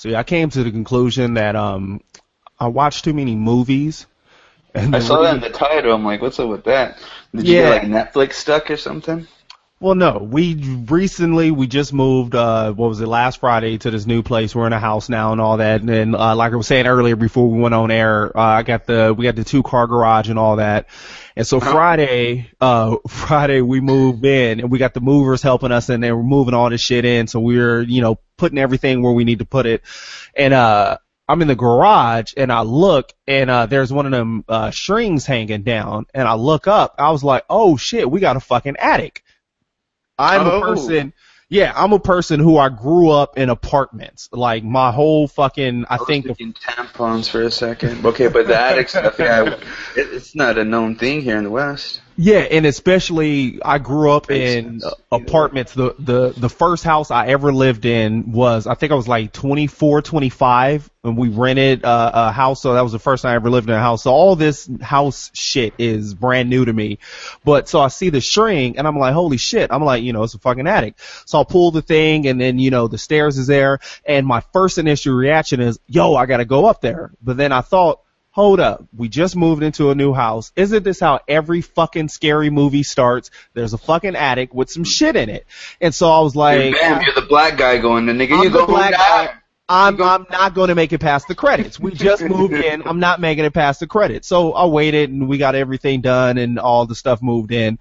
So yeah, I came to the conclusion that um, I watched too many movies. And I saw that in the title. I'm like, what's up with that? Did you Yeah. get like Netflix stuck or something? Well, no, we recently we just moved. uh What was it? Last Friday to this new place. We're in a house now and all that. And then, uh, like I was saying earlier before we went on air, uh, I got the we got the two car garage and all that. And so Friday, uh, Friday we moved in and we got the movers helping us and they were moving all this shit in. So we were, you know, putting everything where we need to put it. And, uh, I'm in the garage and I look and, uh, there's one of them, uh, strings hanging down and I look up. I was like, oh shit, we got a fucking attic. I'm Oh. a person, yeah, I'm a person who I grew up in apartments. Like my whole fucking, I I think thinking tampons for a second. Okay, but the attic stuff, yeah, it, it's not a known thing here in the West. Yeah, and especially I grew up in apartments. The the the first house I ever lived in was I think I was like 24, 25 when we rented uh, a house. So that was the first time I ever lived in a house. So all this house shit is brand new to me. But so I see the string and I'm like, holy shit! I'm like, you know, it's a fucking attic. So I'll pull the thing and then you know the stairs is there. And my first initial reaction is, yo, I gotta go up there. But then I thought hold up, we just moved into a new house. Isn't this how every fucking scary movie starts? There's a fucking attic with some shit in it. And so I was like, Bam, you're the black guy going, the nigga, you the go black guy. I'm I'm not going to make it past the credits. We just moved in. I'm not making it past the credits. So I waited and we got everything done and all the stuff moved in. And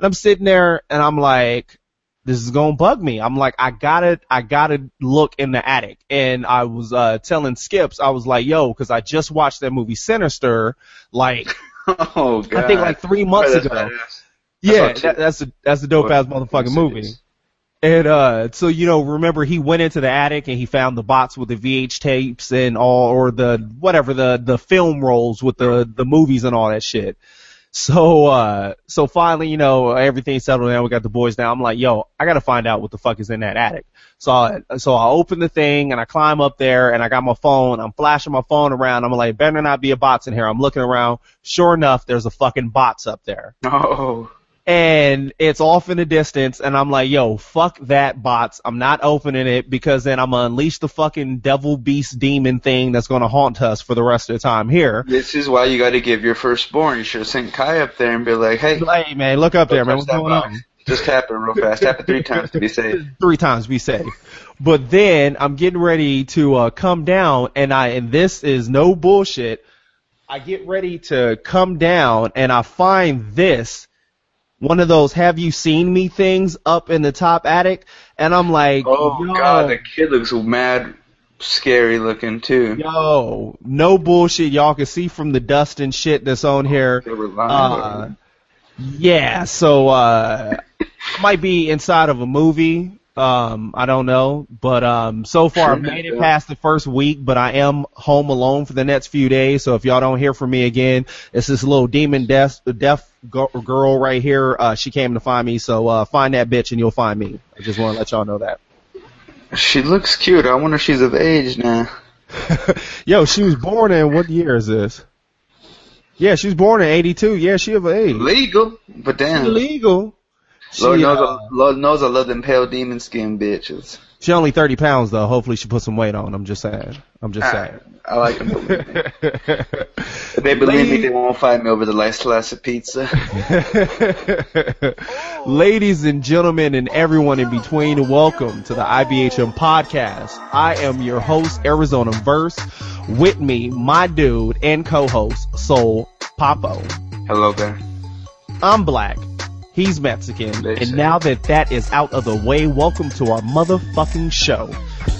I'm sitting there and I'm like, this is gonna bug me. I'm like, I gotta, I gotta look in the attic. And I was uh telling Skips, I was like, yo, because I just watched that movie Sinister, like Oh god. I think like three months ago. Yeah, that, that's a that's a dope ass motherfucking movie. And uh so you know, remember he went into the attic and he found the box with the VH tapes and all or the whatever the the film rolls with the the movies and all that shit. So uh so finally, you know, everything settled down, we got the boys down. I'm like, yo, I gotta find out what the fuck is in that attic. So I, so I open the thing and I climb up there and I got my phone, I'm flashing my phone around, I'm like, better not be a box in here. I'm looking around. Sure enough, there's a fucking box up there Oh. And it's off in the distance and I'm like, yo, fuck that bots. I'm not opening it because then I'm gonna unleash the fucking devil beast demon thing that's gonna haunt us for the rest of the time here. This is why you got to give your firstborn. You should have sent Kai up there and be like, "Hey, Hey man, look up there, man. What's going box. on? Just tap it real fast. Tap it three times to be safe." Three times be safe. But then I'm getting ready to uh come down and I and this is no bullshit. I get ready to come down and I find this one of those have you seen me things up in the top attic and I'm like Oh yo, god, the kid looks mad scary looking too. Yo, no bullshit. Y'all can see from the dust and shit that's on here. Were lying. Uh, yeah, so uh, might be inside of a movie. Um, I don't know, but um, so far I've made it past the first week, but I am home alone for the next few days. So if y'all don't hear from me again, it's this little demon deaf, deaf girl right here. Uh, she came to find me, so uh, find that bitch and you'll find me. I just want to let y'all know that. she looks cute. I wonder if she's of age now. Yo, she was born in what year is this? Yeah, she was born in '82. Yeah, she of age. Legal, but damn. Illegal. She, Lord knows, uh, I, Lord knows I love them pale demon skin bitches. she only 30 pounds though. Hopefully she put some weight on. I'm just saying. I'm just I, saying. I like them. If they believe me, they won't fight me over the last slice of pizza. Ladies and gentlemen and everyone in between, welcome to the IBHM podcast. I am your host, Arizona Verse. With me, my dude and co-host, Soul Papo. Hello there. I'm black. He's Mexican. They And say. now that that is out of the way, welcome to our motherfucking show.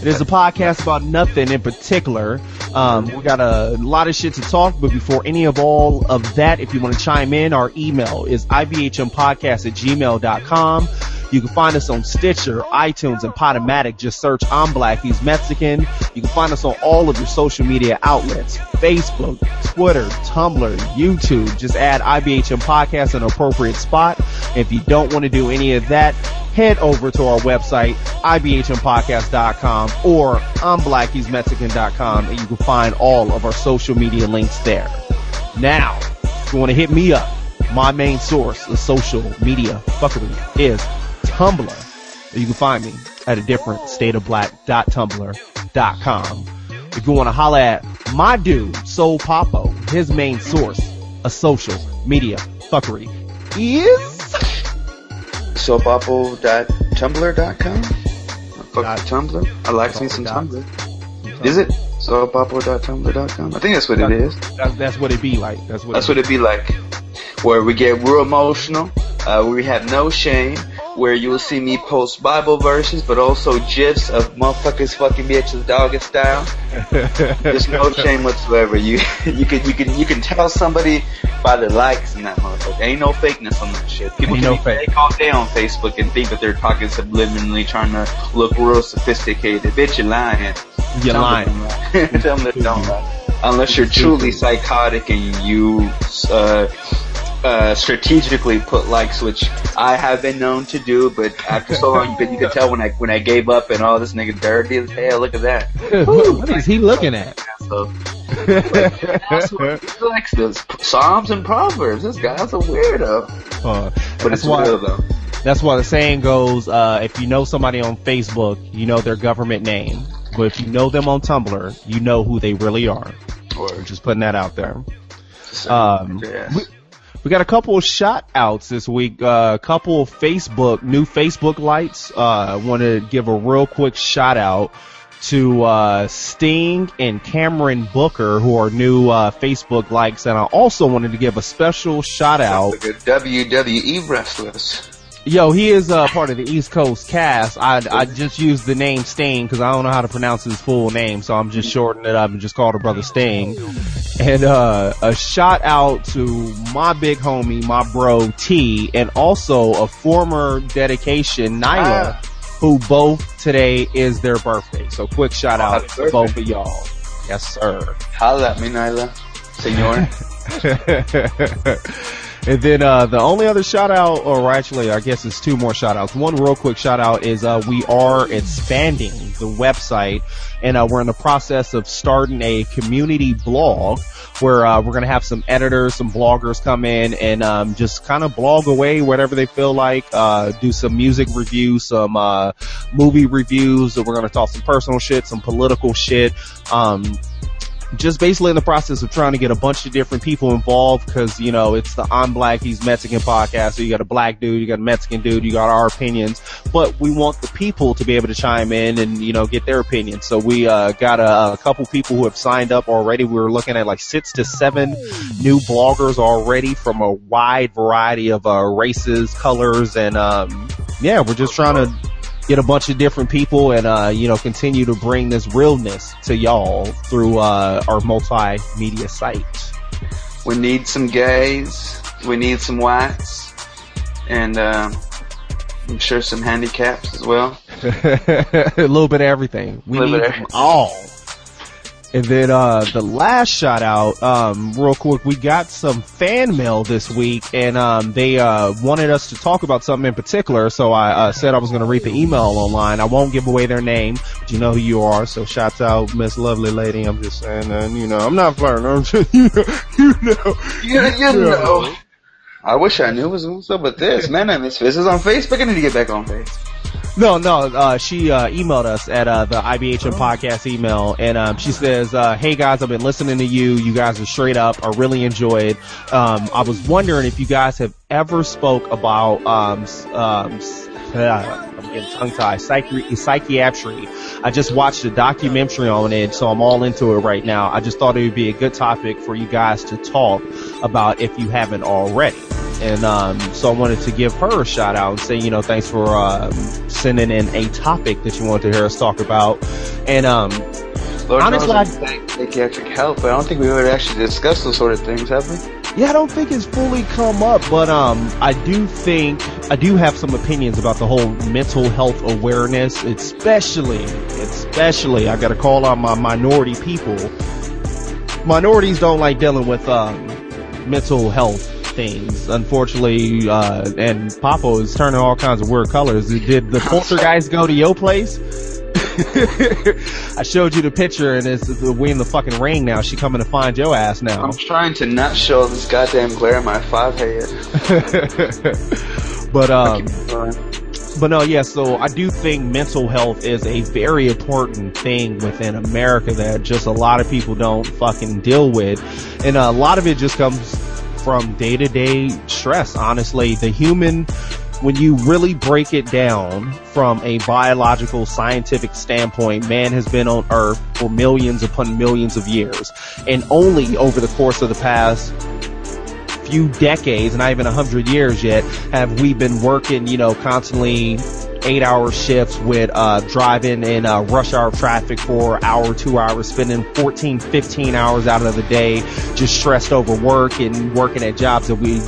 It is a podcast about nothing in particular. Um, we got a lot of shit to talk, but before any of all of that, if you want to chime in, our email is ibhmpodcast at gmail.com. You can find us on Stitcher, iTunes, and Podomatic. Just search I'm Black, He's Mexican. You can find us on all of your social media outlets. Facebook, Twitter, Tumblr, YouTube. Just add IBHM Podcast in an appropriate spot. If you don't want to do any of that, head over to our website, ibhmpodcast.com or I'mBlackHe'sMexican.com and you can find all of our social media links there. Now, if you want to hit me up, my main source of social media fuckery is Tumblr. You can find me at a different stateofblack.tumblr. soulpapo.com. If you want to holla at my dude, Soul Papo, his main source of social media fuckery is Fuck Dot- Tumblr. I like me some dot- Tumblr. Is it soulpapo.tumblr.com? I think that's what it is. That's, that's what it be like. That's what. That's it what it be like. Where we get real emotional, uh, where we have no shame, where you will see me post Bible verses, but also gifs of motherfuckers fucking bitches doggy style. There's no shame whatsoever. You you can you can you can tell somebody by the likes in that motherfucker. Ain't no fakeness on that shit. People Ain't can no be fake. fake all day on Facebook and think that they're talking subliminally, trying to look real sophisticated. Bitch, you're lying. You're Tell lying. them. Tell them that don't lie. Unless you're truly psychotic and you uh, uh, strategically put likes, which I have been known to do, but after so long, but you could tell when I when I gave up and all this nigga dirty as hell. Look at that. what is he looking at? That's what he likes those Psalms and Proverbs. This guy's a weirdo, Uh, but that's it's why. real though. That's why the saying goes: uh, if you know somebody on Facebook, you know their government name. But if you know them on Tumblr, you know who they really are. Or Just putting that out there. Um, we, we got a couple of shout outs this week. Uh, a couple of Facebook, new Facebook lights. Uh, want to give a real quick shout out to, uh, Sting and Cameron Booker, who are new, uh, Facebook likes. And I also wanted to give a special shout out. the WWE wrestlers. Yo, he is, uh, part of the East Coast cast. I, I just used the name Sting because I don't know how to pronounce his full name. So I'm just shortening it up and just called her brother Sting. And uh, a shout out to my big homie, my bro T, and also a former dedication, Nyla, Ah. who both today is their birthday. So quick shout out to both of y'all. Yes, sir. Holla at me, Nyla. Senor. and then uh, the only other shout out, or actually, I guess it's two more shout outs. One real quick shout out is uh, we are expanding the website, and uh, we're in the process of starting a community blog where uh, we're going to have some editors, some bloggers come in and um, just kind of blog away whatever they feel like. Uh, do some music reviews, some uh, movie reviews. We're going to talk some personal shit, some political shit. Um, just basically in the process of trying to get a bunch of different people involved because, you know, it's the I'm Black, He's Mexican podcast. So you got a black dude, you got a Mexican dude, you got our opinions, but we want the people to be able to chime in and, you know, get their opinions. So we, uh, got a, a couple people who have signed up already. We were looking at like six to seven new bloggers already from a wide variety of, uh, races, colors, and, um, yeah, we're just trying to get a bunch of different people and uh you know continue to bring this realness to y'all through uh our multimedia site We need some gays. We need some whites. And, um, I'm sure some handicaps as well. a little bit of everything we need them all and then uh the last shout out um real quick we got some fan mail this week and um they uh wanted us to talk about something in particular so i uh, said i was going to read the email online i won't give away their name but you know who you are so shouts out miss lovely lady i'm just saying and you know i'm not flirting i'm just you know you know You, you know. I wish I knew what was what's up with this. Man, I miss this. is on Facebook. I need to get back on Facebook. No, no, uh, she, uh, emailed us at, uh, the IBHM podcast email and, um, she says, uh, hey guys, I've been listening to you. You guys are straight up. I really enjoyed. Um, I was wondering if you guys have ever spoke about, um, um, uh, I'm getting tongue tied, psychi- psychiatry. I just watched a documentary on it, so I'm all into it right now. I just thought it would be a good topic for you guys to talk about if you haven't already. And um, so I wanted to give her a shout out and say, you know, thanks for um, sending in a topic that you wanted to hear us talk about. And um, Lord Honestly, I- thank psychiatric help, but I don't think we've ever actually discussed those sort of things, have we? yeah, I don't think it's fully come up, but um, I do think I do have some opinions about the whole mental health awareness, especially, especially. I got to call out my minority people. Minorities don't like dealing with um, mental health things, unfortunately. Uh, and Papo is turning all kinds of weird colors. Did the poltergeist go to your place? I showed you the picture, and it's the we in the fucking ring now. She coming to find your ass now. I'm trying to not show this goddamn glare in my five head. but um, but no, yeah, so I do think mental health is a very important thing within America that just a lot of people don't fucking deal with. And a lot of it just comes from day to day stress, honestly. The human, when you really break it down from a biological scientific standpoint, man has been on earth for millions upon millions of years. And only over the course of the past few decades, not even a hundred years yet, have we been working, you know, constantly eight hour shifts with uh, driving in uh, rush hour traffic for hour, two hours, spending 14, 15 hours out of the day just stressed over work and working at jobs that we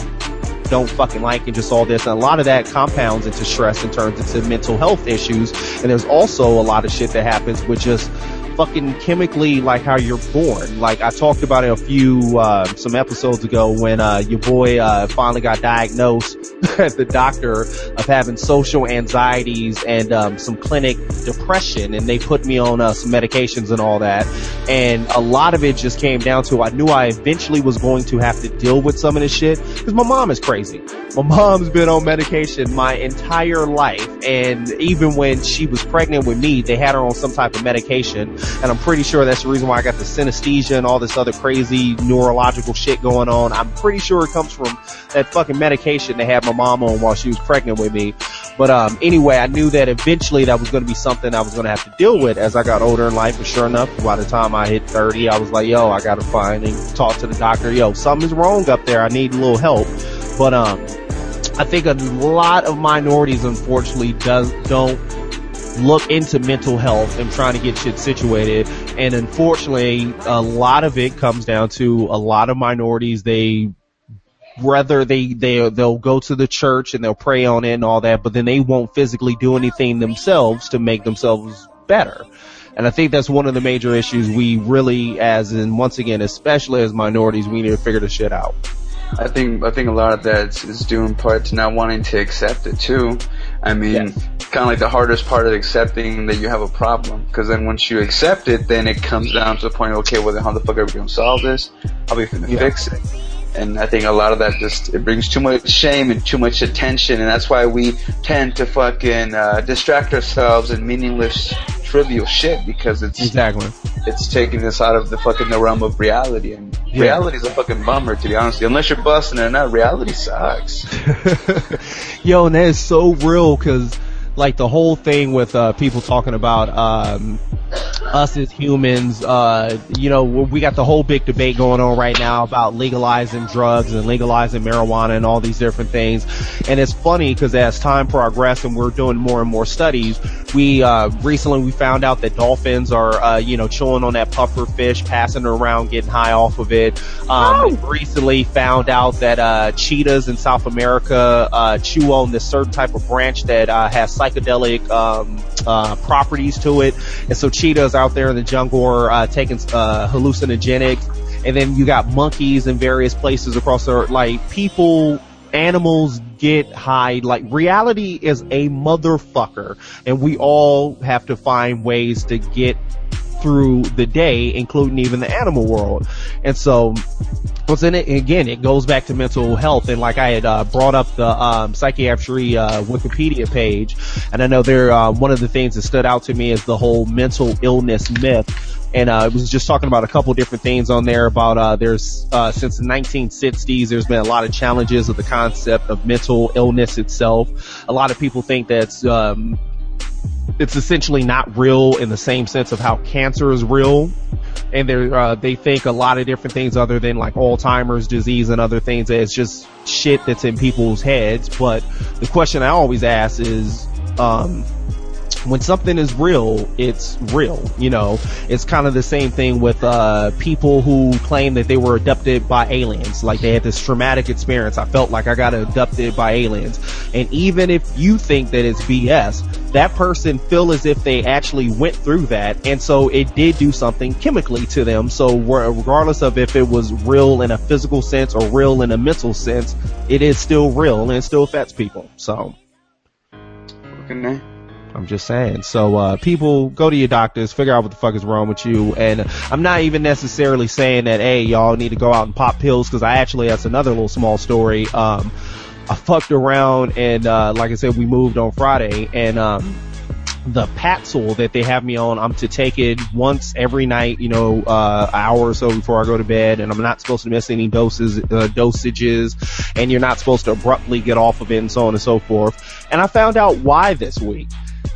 don't fucking like and just all this. And a lot of that compounds into stress and turns into mental health issues. And there's also a lot of shit that happens with just fucking chemically like how you're born. Like I talked about it a few uh, some episodes ago when uh, your boy uh, finally got diagnosed at the doctor of having social anxieties and um, some clinic depression, and they put me on uh, some medications and all that. And a lot of it just came down to I knew I eventually was going to have to deal with some of this shit because my mom is crazy. My mom's been on medication my entire life, and even when she was pregnant with me, they had her on some type of medication and I'm pretty sure that's the reason why I got the synesthesia and all this other crazy neurological shit going on. I'm pretty sure it comes from that fucking medication they had my mom on while she was pregnant with me. But um, anyway, I knew that eventually that was going to be something I was going to have to deal with as I got older in life. And sure enough, by the time I hit 30, I was like, yo, I got to find and talk to the doctor. Yo, something's wrong up there. I need a little help. But um, I think a lot of minorities, unfortunately, does don't look into mental health and trying to get shit situated. And unfortunately, a lot of it comes down to a lot of minorities, they whether they they they'll go to the church and they'll pray on it and all that, but then they won't physically do anything themselves to make themselves better. And I think that's one of the major issues we really, as in once again, especially as minorities, we need to figure this shit out. I think I think a lot of that is due in part to not wanting to accept it too. I mean, yes. Kind of like the hardest part of accepting that you have a problem, because then once you accept it, then it comes down to the point, okay, well then how the fuck are we gonna solve this? How are we gonna yeah. fix it? And I think a lot of that just it brings too much shame and too much attention, and that's why we tend to fucking uh, distract ourselves in meaningless trivial shit because it's exactly it's taking us out of the fucking the realm of reality and yeah. reality is a fucking bummer to be honest unless you're busting it out reality sucks yo and that is so real because like the whole thing with uh people talking about um us as humans, uh, you know, we got the whole big debate going on right now about legalizing drugs and legalizing marijuana and all these different things. And it's funny because as time progresses and we're doing more and more studies, we, uh, recently we found out that dolphins are, uh, you know, chewing on that puffer fish, passing it around, getting high off of it. Um, oh. recently found out that, uh, cheetahs in South America, uh, chew on this certain type of branch that, uh, has psychedelic, um, uh, properties to it. And so cheetahs out there in the jungle are uh, taking uh, and then you got monkeys in various places across the earth. like people. Animals get high. Like reality is a motherfucker, and we all have to find ways to get through the day, including even the animal world. And so, what's in it again? It goes back to mental health, and like I had uh, brought up the um, psychiatry uh, Wikipedia page, and I know there uh, one of the things that stood out to me is the whole mental illness myth. And uh, it was just talking about a couple different things on there about uh, there's uh, since the 1960s there's been a lot of challenges of the concept of mental illness itself. A lot of people think that's um, it's essentially not real in the same sense of how cancer is real. And they uh, they think a lot of different things other than like Alzheimer's disease and other things. It's just shit that's in people's heads. But the question I always ask is, um, when something is real, it's real. You know, it's kind of the same thing with uh, people who claim that they were abducted by aliens. Like they had this traumatic experience. I felt like I got abducted by aliens. And even if you think that it's BS, that person feel as if they actually went through that, and so it did do something chemically to them. So regardless of if it was real in a physical sense or real in a mental sense, it is still real and it still affects people. So. Okay. I'm just saying. So, uh, people go to your doctors, figure out what the fuck is wrong with you. And I'm not even necessarily saying that, hey, y'all need to go out and pop pills, cause I actually, that's another little small story. Um, I fucked around and, uh, like I said, we moved on Friday and, um, the Paxil that they have me on, I'm to take it once every night, you know, uh, an hour or so before I go to bed, and I'm not supposed to miss any doses, uh, dosages, and you're not supposed to abruptly get off of it and so on and so forth. And I found out why this week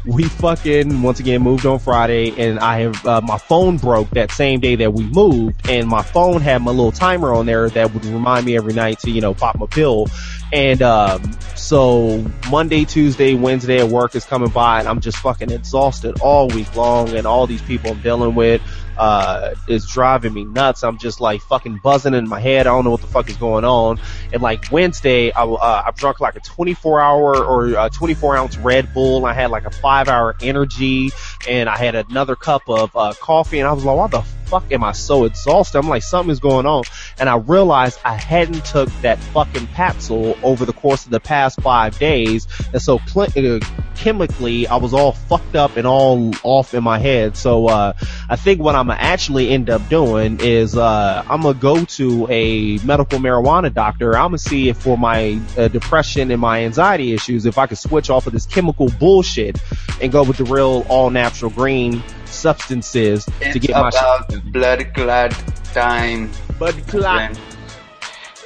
we fucking once again moved on Friday and I have uh, my phone broke that same day that we moved and my phone had my little timer on there that would remind me every night to you know pop my pill. And um so Monday, Tuesday, Wednesday at work is coming by and I'm just fucking exhausted all week long and all these people I'm dealing with uh, is driving me nuts. I'm just like fucking buzzing in my head. I don't know what the fuck is going on. And like Wednesday, I, uh, I drunk like a 24 hour or a 24 ounce Red Bull. I had like a five hour energy and I had another cup of, uh, coffee and I was like, why the fuck am I so exhausted? I'm like, something's going on. And I realized I hadn't took that fucking Paxil over the course of the past five days. And so cl- uh, chemically, I was all fucked up and all off in my head. So, uh, I think what I'm gonna actually end up doing is, uh, I'm gonna go to a medical marijuana doctor. I'm gonna see if for my uh, depression and my anxiety issues, if I could switch off of this chemical bullshit and go with the real all natural green substances it's to get my about blood clot time. blood clot.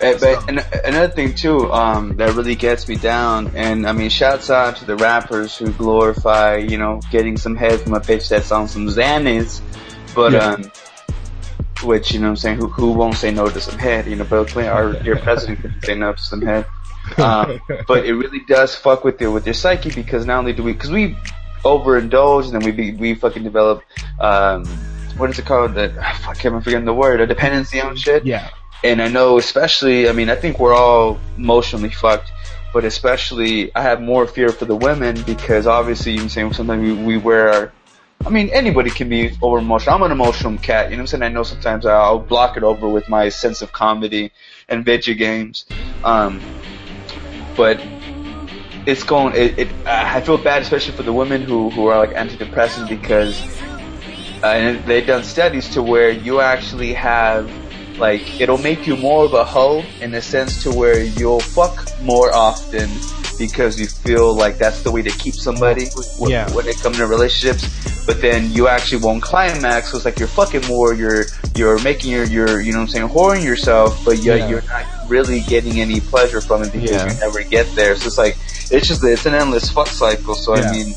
Uh, but an- another thing too, um, that really gets me down, and I mean, shouts out to the rappers who glorify, you know, getting some head from a bitch that's on some Xanax, but Yeah. um, which you know, what I'm saying, who who won't say no to some head? You know, Bill Clinton, our dear president, could say no to some head. Um, but it really does fuck with your with your psyche because not only do we, because we overindulge and then we be, we fucking develop, um, what is it called? That I can't remember forgetting the word, a dependency on shit. Yeah. And I know especially, I mean, I think we're all emotionally fucked, but especially I have more fear for the women because obviously, you I'm saying sometimes we, we wear our, I mean, anybody can be over emotional. I'm an emotional cat, you know what I'm saying? I know sometimes I'll block it over with my sense of comedy and video games. Um, but it's going, it, it, I feel bad especially for the women who, who are like antidepressants because, uh, and they've done studies to where you actually have like it'll make you more of a hoe in the sense to where you'll fuck more often because you feel like that's the way to keep somebody w- Yeah. when it comes to relationships. But then you actually won't climax. So it's like you're fucking more. You're you're making your your you know what I'm saying whoring yourself, but yet Yeah. you're not really getting any pleasure from it because Yeah. you never get there. So it's like it's just it's an endless fuck cycle. So Yeah. I mean,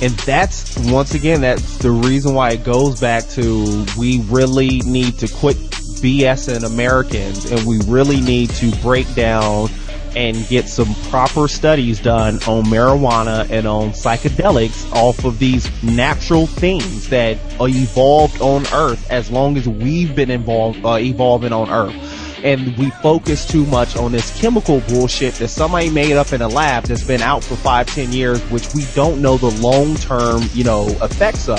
And that's, once again, that's the reason why it goes back to we really need to quit BSing Americans and we really need to break down and get some proper studies done on marijuana and on psychedelics off of these natural things that evolved on earth as long as we've been involved, uh, evolving on earth and we focus too much on this chemical bullshit that somebody made up in a lab that's been out for five, ten years, which we don't know the long term, you know, effects of.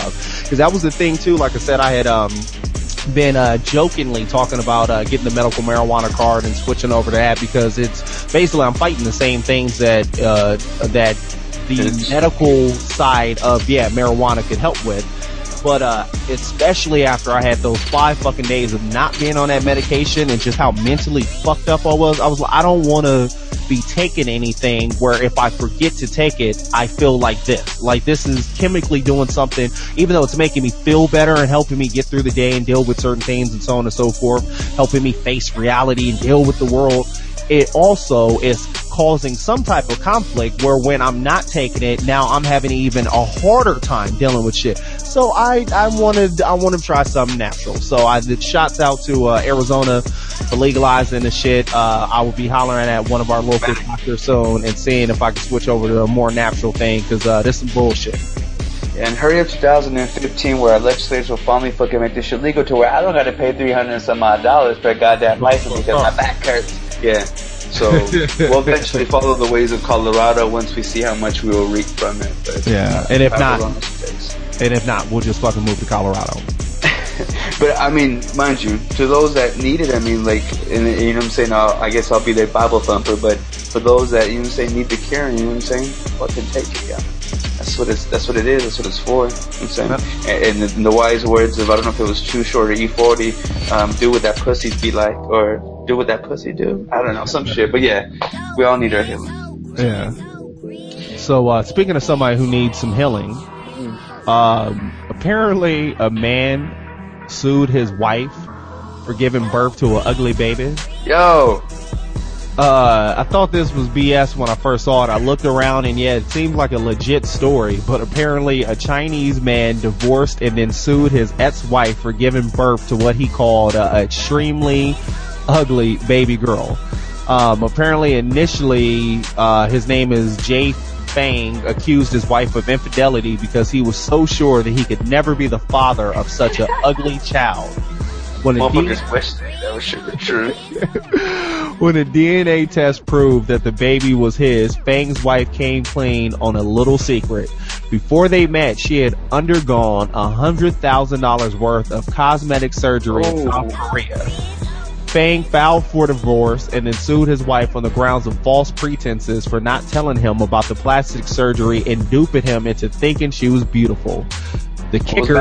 Cause that was the thing too, like I said, I had, um, been uh, jokingly talking about uh, getting the medical marijuana card and switching over to that because it's basically I'm fighting the same things that uh, that the It's- medical side of yeah marijuana could help with. But uh, especially after I had those five fucking days of not being on that medication and just how mentally fucked up I was, I was like, I don't want to be taking anything where if I forget to take it, I feel like this. Like this is chemically doing something, even though it's making me feel better and helping me get through the day and deal with certain things and so on and so forth, helping me face reality and deal with the world. It also is causing some type of conflict where when I'm not taking it, now I'm having even a harder time dealing with shit. So I, I wanted, I want to try something natural. So I did shots out to, uh, Arizona for legalizing the shit. Uh, I will be hollering at one of our local doctors soon and seeing if I can switch over to a more natural thing cause, uh, this is bullshit. And hurry up 2015 where our legislators will finally fucking make this shit legal to where I don't gotta pay 300 and some odd dollars per goddamn license because my back hurts. Yeah. So we'll eventually follow the ways of Colorado once we see how much we will reap from it. But, Yeah, and if not- a lot of mistakes. And if not, we'll just fucking move to Colorado. But I mean, mind you, to those that need it, I mean, like, and, you know what I'm saying? I'll, I guess I'll be their Bible thumper. But for those that you know what I'm saying need the cure, you know what I'm saying? Fucking take it, yeah. That's what it's. That's what it is. That's what it's for. You know what I'm saying? And, and in the wise words of I don't know if it was Too Short or E40, um, do what that pussy be like, or do what that pussy do. I don't know, some shit. But yeah, we all need our healing. Yeah. So uh, speaking of somebody who needs some healing, um, apparently a man sued his wife for giving birth to an ugly baby. Yo, Uh, I thought this was BS when I first saw it. I looked around and yeah, it seemed like a legit story, but apparently a Chinese man divorced and then sued his ex-wife for giving birth to what he called a extremely ugly baby girl. Um, apparently initially, uh, his name is Jay Fang accused his wife of infidelity because he was so sure that he could never be the father of such an ugly child. When the motherfuckers wish that was shit was true. when a DNA test proved that the baby was his, Fang's wife came clean on a little secret. Before they met, she had undergone a hundred thousand dollars worth of cosmetic surgery in Oh. South Korea. Fang filed for divorce and then sued his wife on the grounds of false pretenses for not telling him about the plastic surgery and duping him into thinking she was beautiful. The kicker.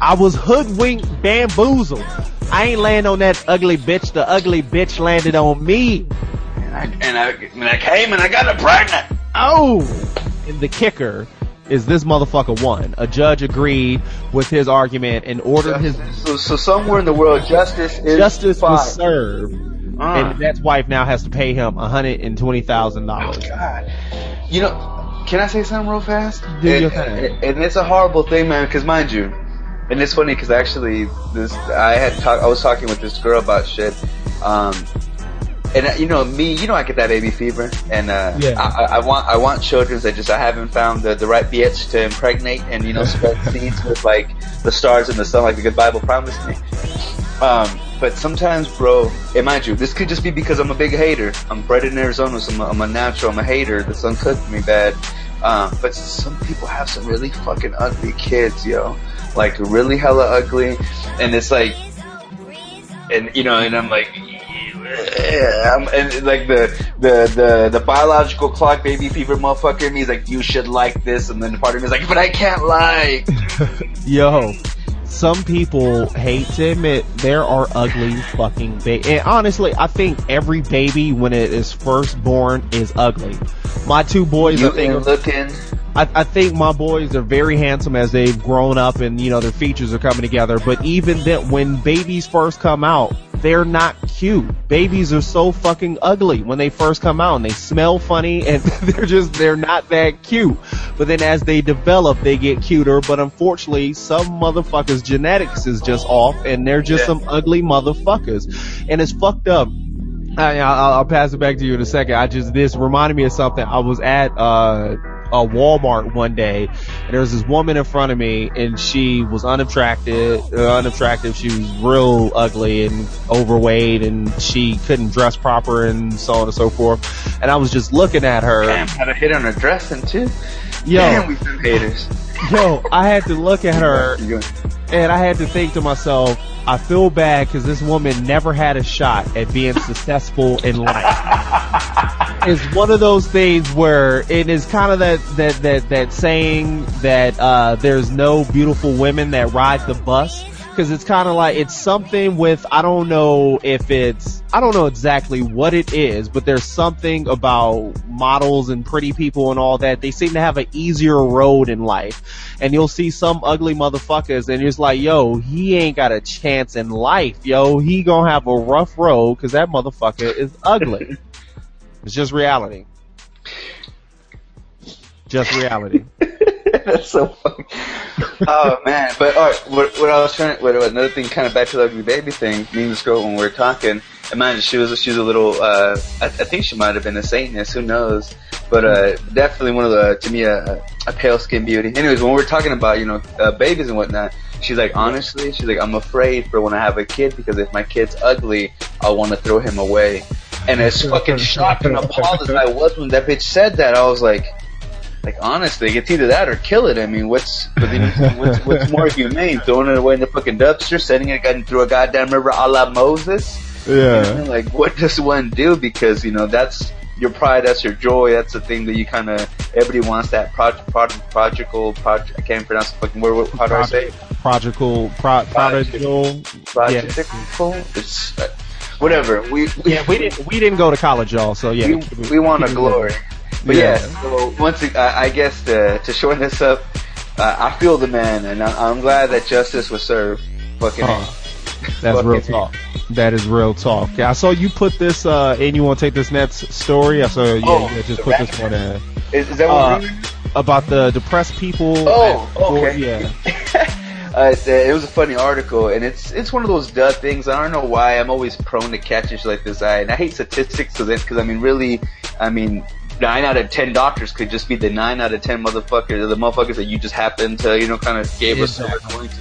I was hoodwinked, bamboozled. I ain't land on that ugly bitch. The ugly bitch landed on me. And I, and I, and I came and I got her pregnant. Oh! And the kicker is this motherfucker won. A judge agreed with his argument and ordered his So, so somewhere in the world, justice is justice fine. was served. Uh. And that's wife now has to pay him $120,000. Oh God. You know, can I say something real fast? Do and, your thing. and- and it's a horrible thing, man, because mind you, and it's funny because actually, this I had talk, I was talking with this girl about shit, um, and uh, you know me, you know I get that baby fever, and uh, Yeah. I, I- I want I want children that just I haven't found the, the right bitch to impregnate and you know spread seeds with like the stars and the sun like the good Bible promised me. Um, but sometimes, bro, and mind you, this could just be because I'm a big hater. I'm bred in Arizona, so I'm a, I'm a natural. I'm a hater. The sun cooked me bad. Um, but some people have some really fucking ugly kids, yo. Like really hella ugly, and it's like, and you know, and I'm like, yeah, I'm, and like the the the the biological clock baby fever motherfucker in me is like, you should like this, and then part of me is like, but I can't like. Yo, some people hate to admit there are ugly fucking babies. And honestly, I think every baby when it is first born is ugly. My two boys, You ain't looking. I, I think my boys are very handsome as they've grown up and you know their features are coming together. But even then, when babies first come out, they're not cute. Babies are so fucking ugly when they first come out and they smell funny and they're just they're not that cute. But then as they develop, they get cuter. But unfortunately, some motherfuckers' genetics is just off and they're just Yeah. some ugly motherfuckers. And it's fucked up. I, I'll, I'll pass it back to you in a second. I just this reminded me of something. I was at uh a Walmart one day, and there was this woman in front of me, and she was unattractive. Uh, unattractive. She was real ugly and overweight, and she couldn't dress proper, and so on and so forth. And I was just looking at her. Damn, had a hit on her dressing too. Yo, Damn, we some haters. Yo, I had to look at her and I had to think to myself, I feel bad because this woman never had a shot at being successful in life. It's one of those things where it is kind of that that that that saying that uh, there's no beautiful women that ride the bus because it's kind of like it's something with I don't know if it's I don't know exactly what it is, but there's something about models and pretty people and all that. They seem to have an easier road in life, and you'll see some ugly motherfuckers, and it's like, yo, he ain't got a chance in life, yo. He gonna have a rough road because that motherfucker is ugly. it's just reality. Just reality. That's so funny. oh man, but all right. What, what I was trying, what, what another thing, kind of back to the ugly baby thing. Me and this girl when we were talking, imagine she was she was a little. uh I, I think she might have been a Satanist. Who knows? But uh definitely one of the to me a, a pale skin beauty. Anyways, when we we're talking about you know uh, babies and whatnot, she's like honestly, she's like I'm afraid for when I have a kid because if my kid's ugly, I want to throw him away. And as fucking shocked and appalled as I was when that bitch said that, I was like. Like honestly, it's either that or kill it. I mean, what's what's, what's more humane? Throwing it away in the fucking dumpster, sending it through a goddamn river a la Moses? You know, like what does one do? Because you know that's your pride, that's your joy, that's the thing that you kind of everybody wants that project, project, prodigal, project. I can't pronounce the fucking word. What- How do I say? it? Prodigal, pro, prodigal. Prodigal. It's uh, whatever. We, we yeah, we didn't we didn't go to college, y'all. So yeah, we, we want a glory. But yeah, yeah so once I, I guess to to shorten this up, uh, I feel the man, and I, am glad that justice was served. Fucking. Uh, that's real talk. That is real talk. Yeah, I saw you put this, uh, and you want to take this next story? I saw, yeah, oh, just put this one in. Is, is that what uh, About the depressed people. Oh, okay. yeah. Uh, it was a funny article, and it's it's one of those duh things. I don't know why I'm always prone to catch catches like this. I and I hate statistics because I mean, really, I mean, nine out of ten doctors could just be the nine out of ten motherfuckers, the motherfuckers that you just happen to, you know, kind of gave us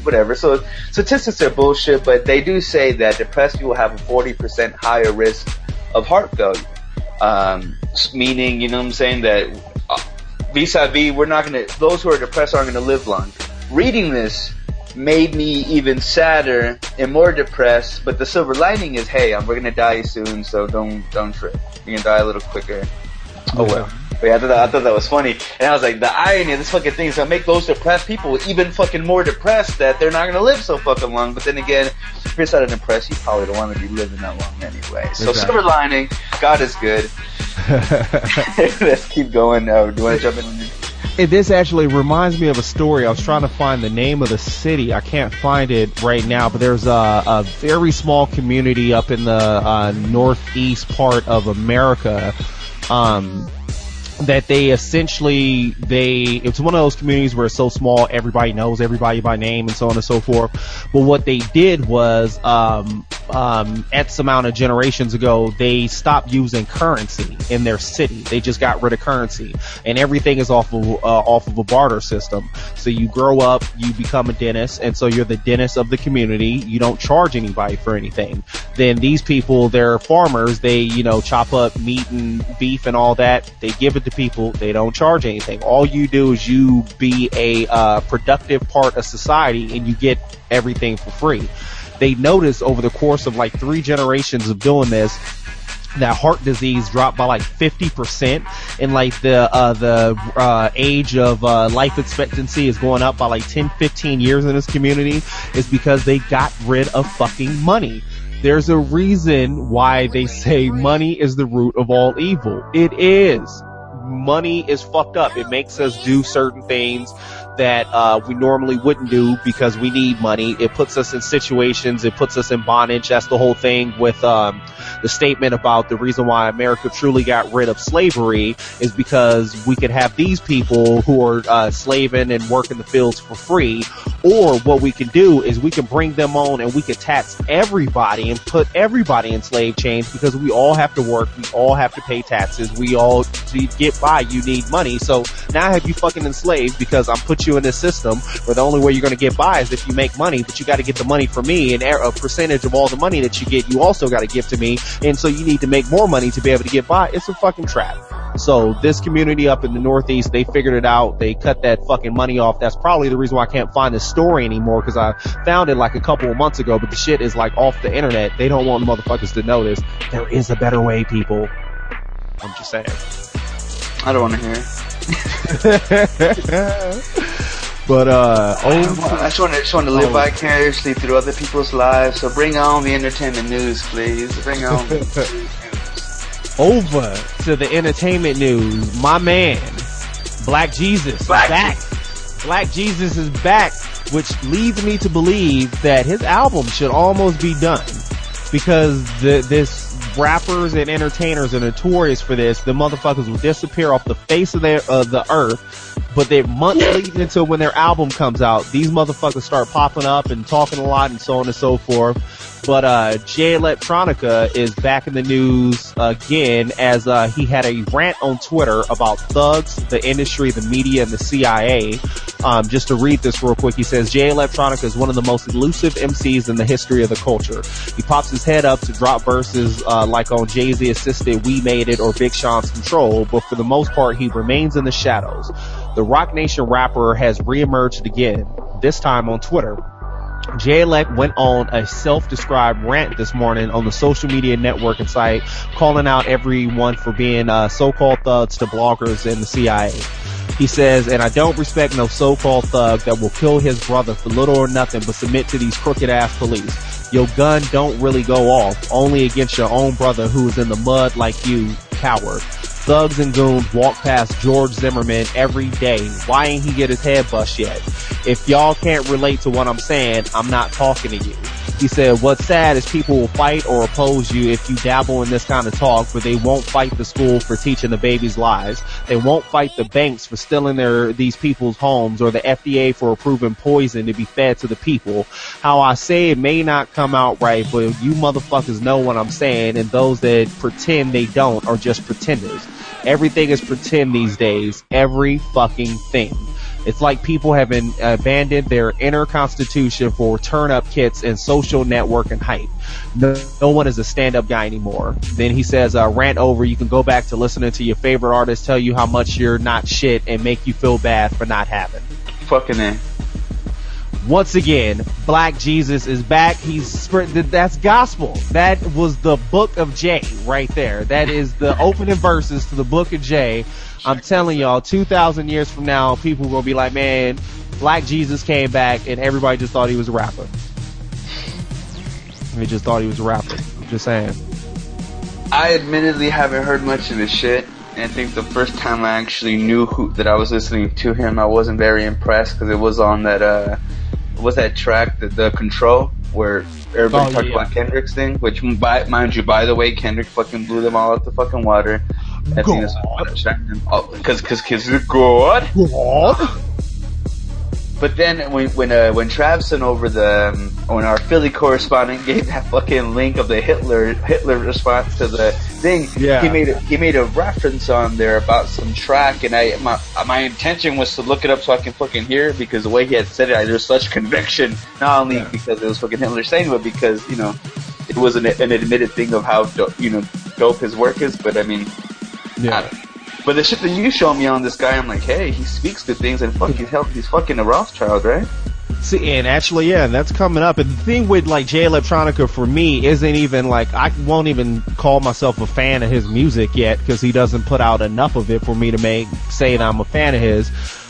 whatever. So statistics are bullshit, but they do say that depressed people have a forty percent higher risk of heart failure. Um, meaning, you know what I'm saying, that uh, vis-a-vis, we're not gonna, those who are depressed aren't gonna live long. Reading this made me even sadder and more depressed, but the silver lining is, hey, we're gonna die soon, so don't, don't trip. You're gonna die a little quicker. Oh well. But yeah, I thought, that, I thought that was funny. And I was like, the irony of this fucking thing is gonna make those depressed people even fucking more depressed that they're not gonna live so fucking long. But then again, if you're so depressed, you probably don't want to be living that long anyway. So exactly. silver lining, God is good. Let's keep going. Uh, do you want to jump in? It, this actually reminds me of a story. I was trying to find the name of the city. I can't find it right now, but there's a, a very small community up in the uh, northeast part of America um, that they essentially they it's one of those communities where it's so small everybody knows everybody by name and so on and so forth. But what they did was um um x amount of generations ago they stopped using currency in their city. They just got rid of currency. And everything is off of uh, off of a barter system. So you grow up you become a dentist and so you're the dentist of the community. You don't charge anybody for anything. Then these people they're farmers. They you know chop up meat and beef and all that. They give it to people. They don't charge anything. All you do is you be a uh, productive part of society and you get everything for free. They noticed over the course of like three generations of doing this that heart disease dropped by like 50% and like the uh, the uh, age of uh, life expectancy is going up by like 10 15 years in this community is because they got rid of fucking money. There's a reason why they say money is the root of all evil. It is. Money is fucked up. It makes us do certain things that uh, we normally wouldn't do because we need money. It puts us in situations. It puts us in bondage. That's the whole thing with um, the statement about the reason why America truly got rid of slavery is because we could have these people who are uh, slaving and working the fields for free, or what we can do is we can bring them on and we can tax everybody and put everybody in slave chains because we all have to work. We all have to pay taxes. We all to get by. You need money. So now I have you fucking enslaved because I'm you in this system where the only way you're going to get by is if you make money, but you got to get the money from me and a percentage of all the money that you get, you also got to give to me. And so you need to make more money to be able to get by. It's a fucking trap. So this community up in the Northeast, they figured it out. They cut that fucking money off. That's probably the reason why I can't find this story anymore because I found it like a couple of months ago, but the shit is like off the internet. They don't want the motherfuckers to know this. There is a better way, people. I'm just saying. I don't want to hear. But uh, oh, I just want to just want to live oh. vicariously through other people's lives. So bring on the entertainment news, please. Bring on. Over to the entertainment news, my man, Black Jesus, Black back. Black Jesus is back, which leads me to believe that his album should almost be done because the, this rappers and entertainers are notorious for this. The motherfuckers will disappear off the face of their uh, the earth, but they're months leading until when their album comes out, these motherfuckers start popping up and talking a lot and so on and so forth. But uh, Jay Electronica is back in the news again as uh, he had a rant on Twitter about thugs, the industry, the media, and the CIA. Um, just to read this real quick, he says Jay Electronica is one of the most elusive MCs in the history of the culture. He pops his head up to drop verses uh, like on Jay Z assisted "We Made It" or Big Sean's "Control," but for the most part, he remains in the shadows. The Roc Nation rapper has reemerged again, this time on Twitter Jay Elect went on a self-described rant this morning on the social media networking site, calling out everyone for being uh, so-called thugs to bloggers and the CIA. He says, and I don't respect no so-called thug that will kill his brother for little or nothing but submit to these crooked ass police. Your gun don't really go off, only against your own brother who is in the mud like you, coward. Thugs and goons walk past George Zimmerman every day. Why ain't he get his head bust yet? If y'all can't relate to what I'm saying, I'm not talking to you. He said, what's sad is people will fight or oppose you if you dabble in this kind of talk, but they won't fight the school for teaching the babies lies. They won't fight the banks for stealing their, these people's homes or the FDA for approving poison to be fed to the people. How I say it may not come out right, but you motherfuckers know what I'm saying and those that pretend they don't are just pretenders. Everything is pretend these days. Every fucking thing. It's like people have been abandoned their inner constitution for turn up kits and social network and hype. No, no one is a stand up guy anymore. Then he says, uh, rant over. You can go back to listening to your favorite artist tell you how much you're not shit and make you feel bad for not having. Fucking in. Once again, Black Jesus is back. He's that's gospel. That was the book of Jay right there. That is the opening verses to the book of Jay. I'm telling y'all, 2,000 years from now, people will be like, man, Black Jesus came back and everybody just thought he was a rapper. They just thought he was a rapper. Just saying. I admittedly haven't heard much of his shit. And I think the first time I actually knew who, that I was listening to him, I wasn't very impressed because it was on that, uh, was that track, the, the Control, where everybody oh, talked yeah. about Kendrick's thing, which, by, mind you, by the way, Kendrick fucking blew them all out the fucking water. I think that's what because because because God. But then when when uh, when Trav sent over the um, when our Philly correspondent gave that fucking link of the Hitler Hitler response to the thing, yeah. he made a, he made a reference on there about some track, and I my my intention was to look it up so I can fucking hear it because the way he had said it, I, there's such conviction, not only yeah. because it was fucking Hitler saying, but because you know it was an, an admitted thing of how do, you know dope his work is. But I mean, yeah. But the shit that you show me on this guy, I'm like, hey, he speaks good things, and fuck, he's helped, he's fucking a Rothschild, right? See, and actually, yeah, that's coming up. And the thing with like Jay Electronica for me isn't even like I won't even call myself a fan of his music yet because he doesn't put out enough of it for me to make say that I'm a fan of his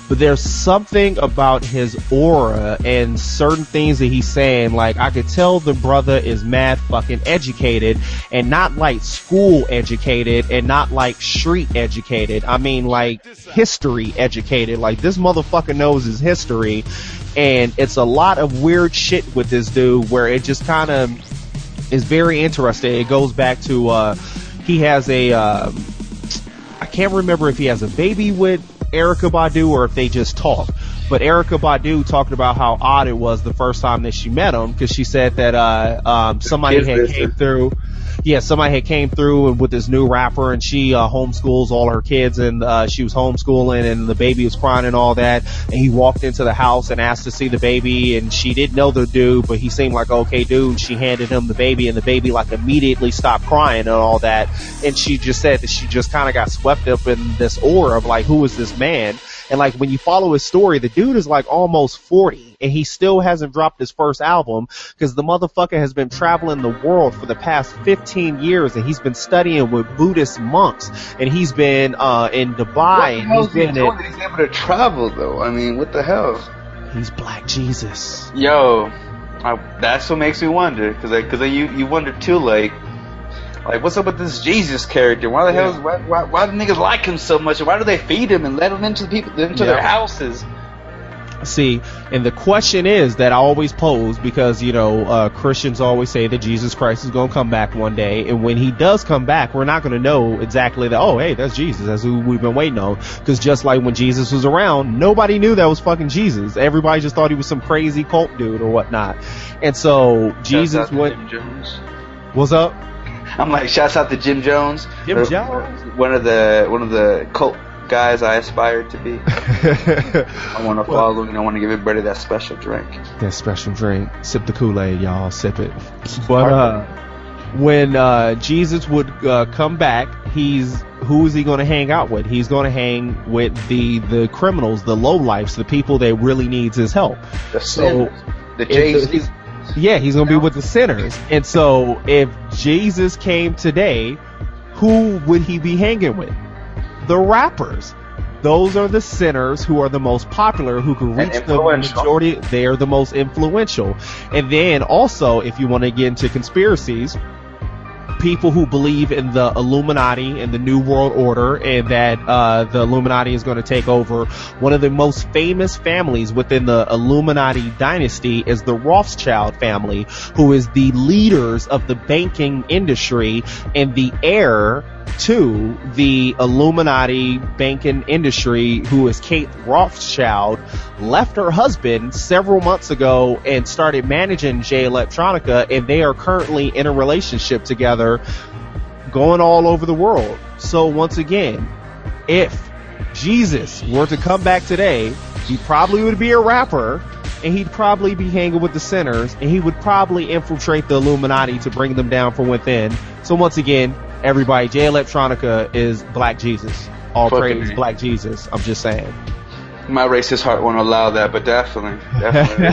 but there's something about his aura and certain things that he's saying. Like I could tell the brother is mad fucking educated and not like school educated and not like street educated. I mean like history educated. Like this motherfucker knows his history and it's a lot of weird shit with this dude where it just kind of is very interesting. It goes back to, uh, he has a, uh, I can't remember if he has a baby with Erykah Badu or if they just talk. But Erykah Badu talked about how odd it was the first time that she met him because she said that uh, um, somebody had came through. Yeah, somebody had came through with this new rapper and she uh, homeschools all her kids and uh, she was homeschooling and the baby was crying and all that. And he walked into the house and asked to see the baby and she didn't know the dude, but he seemed like okay dude. She handed him the baby and the baby like immediately stopped crying and all that. And she just said that she just kind of got swept up in this aura of like, who is this man? And like when you follow his story, the dude is like almost 40 and he still hasn't dropped his first album because the motherfucker has been traveling the world for the past 15 years and he's been studying with Buddhist monks and he's been, uh, in Dubai and he's been in, he's able to travel though. I mean, what the hell? He's Black Jesus. Yo, I, that's what makes me wonder because because you you wonder too like like, what's up with this Jesus character? Why the yeah. hell? Why, why, why do niggas like him so much? Why do they feed him and let him into the people into yeah. their houses? See, and the question is that I always pose because you know uh, Christians always say that Jesus Christ is going to come back one day, and when He does come back, we're not going to know exactly that. Oh, hey, that's Jesus. That's who we've been waiting on. Because just like when Jesus was around, nobody knew that was fucking Jesus. Everybody just thought he was some crazy cult dude or whatnot. And so Jesus went. What's up? I'm like, shouts out to Jim Jones. Jim Jones, one of the one of the cult guys I aspire to be. I want to follow and I want to give everybody that special drink. That special drink. Sip the Kool Aid, y'all. Sip it. But uh, when uh, Jesus would uh, come back, he's who is he going to hang out with? He's going to hang with the the criminals, the low lifes, the people that really needs his help. The so, the Jay yeah, he's going to be with the sinners. And so if Jesus came today, who would he be hanging with? The rappers. Those are the sinners who are the most popular, who can reach the majority. They are the most influential. And then also, if you want to get into conspiracies, people who believe in the Illuminati and the New World Order and that uh, the Illuminati is going to take over. One of the most famous families within the Illuminati dynasty is the Rothschild family, who is the leaders of the banking industry and the heir to the Illuminati banking industry, who is Kate Rothschild, left her husband several months ago and started managing Jay Electronica, and they are currently in a relationship together, going all over the world. So once again, if Jesus were to come back today, he probably would be a rapper and he'd probably be hanging with the sinners and he would probably infiltrate the Illuminati to bring them down from within. So once again, everybody, Jay Electronica is Black Jesus. All praise Black Jesus. I'm just saying. My racist heart won't allow that, but definitely, definitely.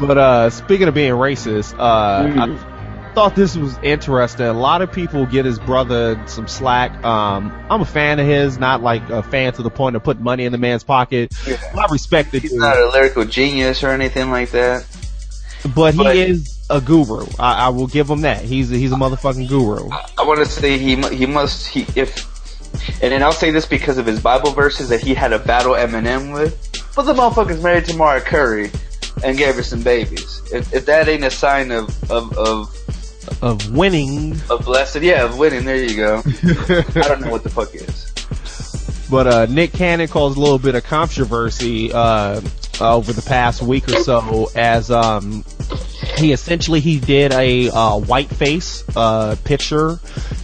but uh, speaking of being racist, uh, mm. I thought this was interesting. A lot of people get his brother some slack. Um, I'm a fan of his, not like a fan to the point of putting money in the man's pocket. Yeah. I respect it. He's dude. not a lyrical genius or anything like that. But, but he is a guru. I, I, will give him that. He's a, he's a motherfucking guru. I, I want to say he he must he if and then I'll say this because of his Bible verses that he had a battle Eminem with. But the motherfucker's married to Mariah Carey and gave her some babies. If, if that ain't a sign of of of of winning, of blessed, yeah, of winning. There you go. I don't know what the fuck is. But uh, Nick Cannon caused a little bit of controversy uh, over the past week or so as um, he essentially he did a uh, white face uh, picture,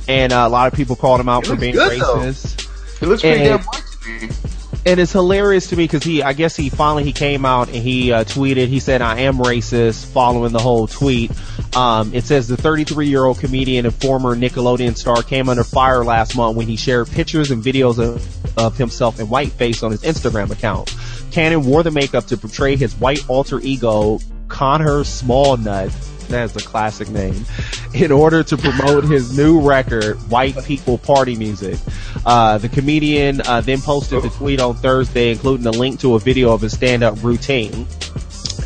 and uh, a lot of people called him out for being good, racist. Though. It looks pretty damn white to me. And it's hilarious to me because he, I guess he finally he came out and he uh, tweeted. He said, "I am racist." Following the whole tweet, um, it says the 33 year old comedian and former Nickelodeon star came under fire last month when he shared pictures and videos of, of himself in whiteface on his Instagram account. Cannon wore the makeup to portray his white alter ego Connor Smallnut, that's a classic name, in order to promote his new record, White People Party Music. Uh, the comedian uh, then posted the tweet on Thursday, including a link to a video of his stand-up routine.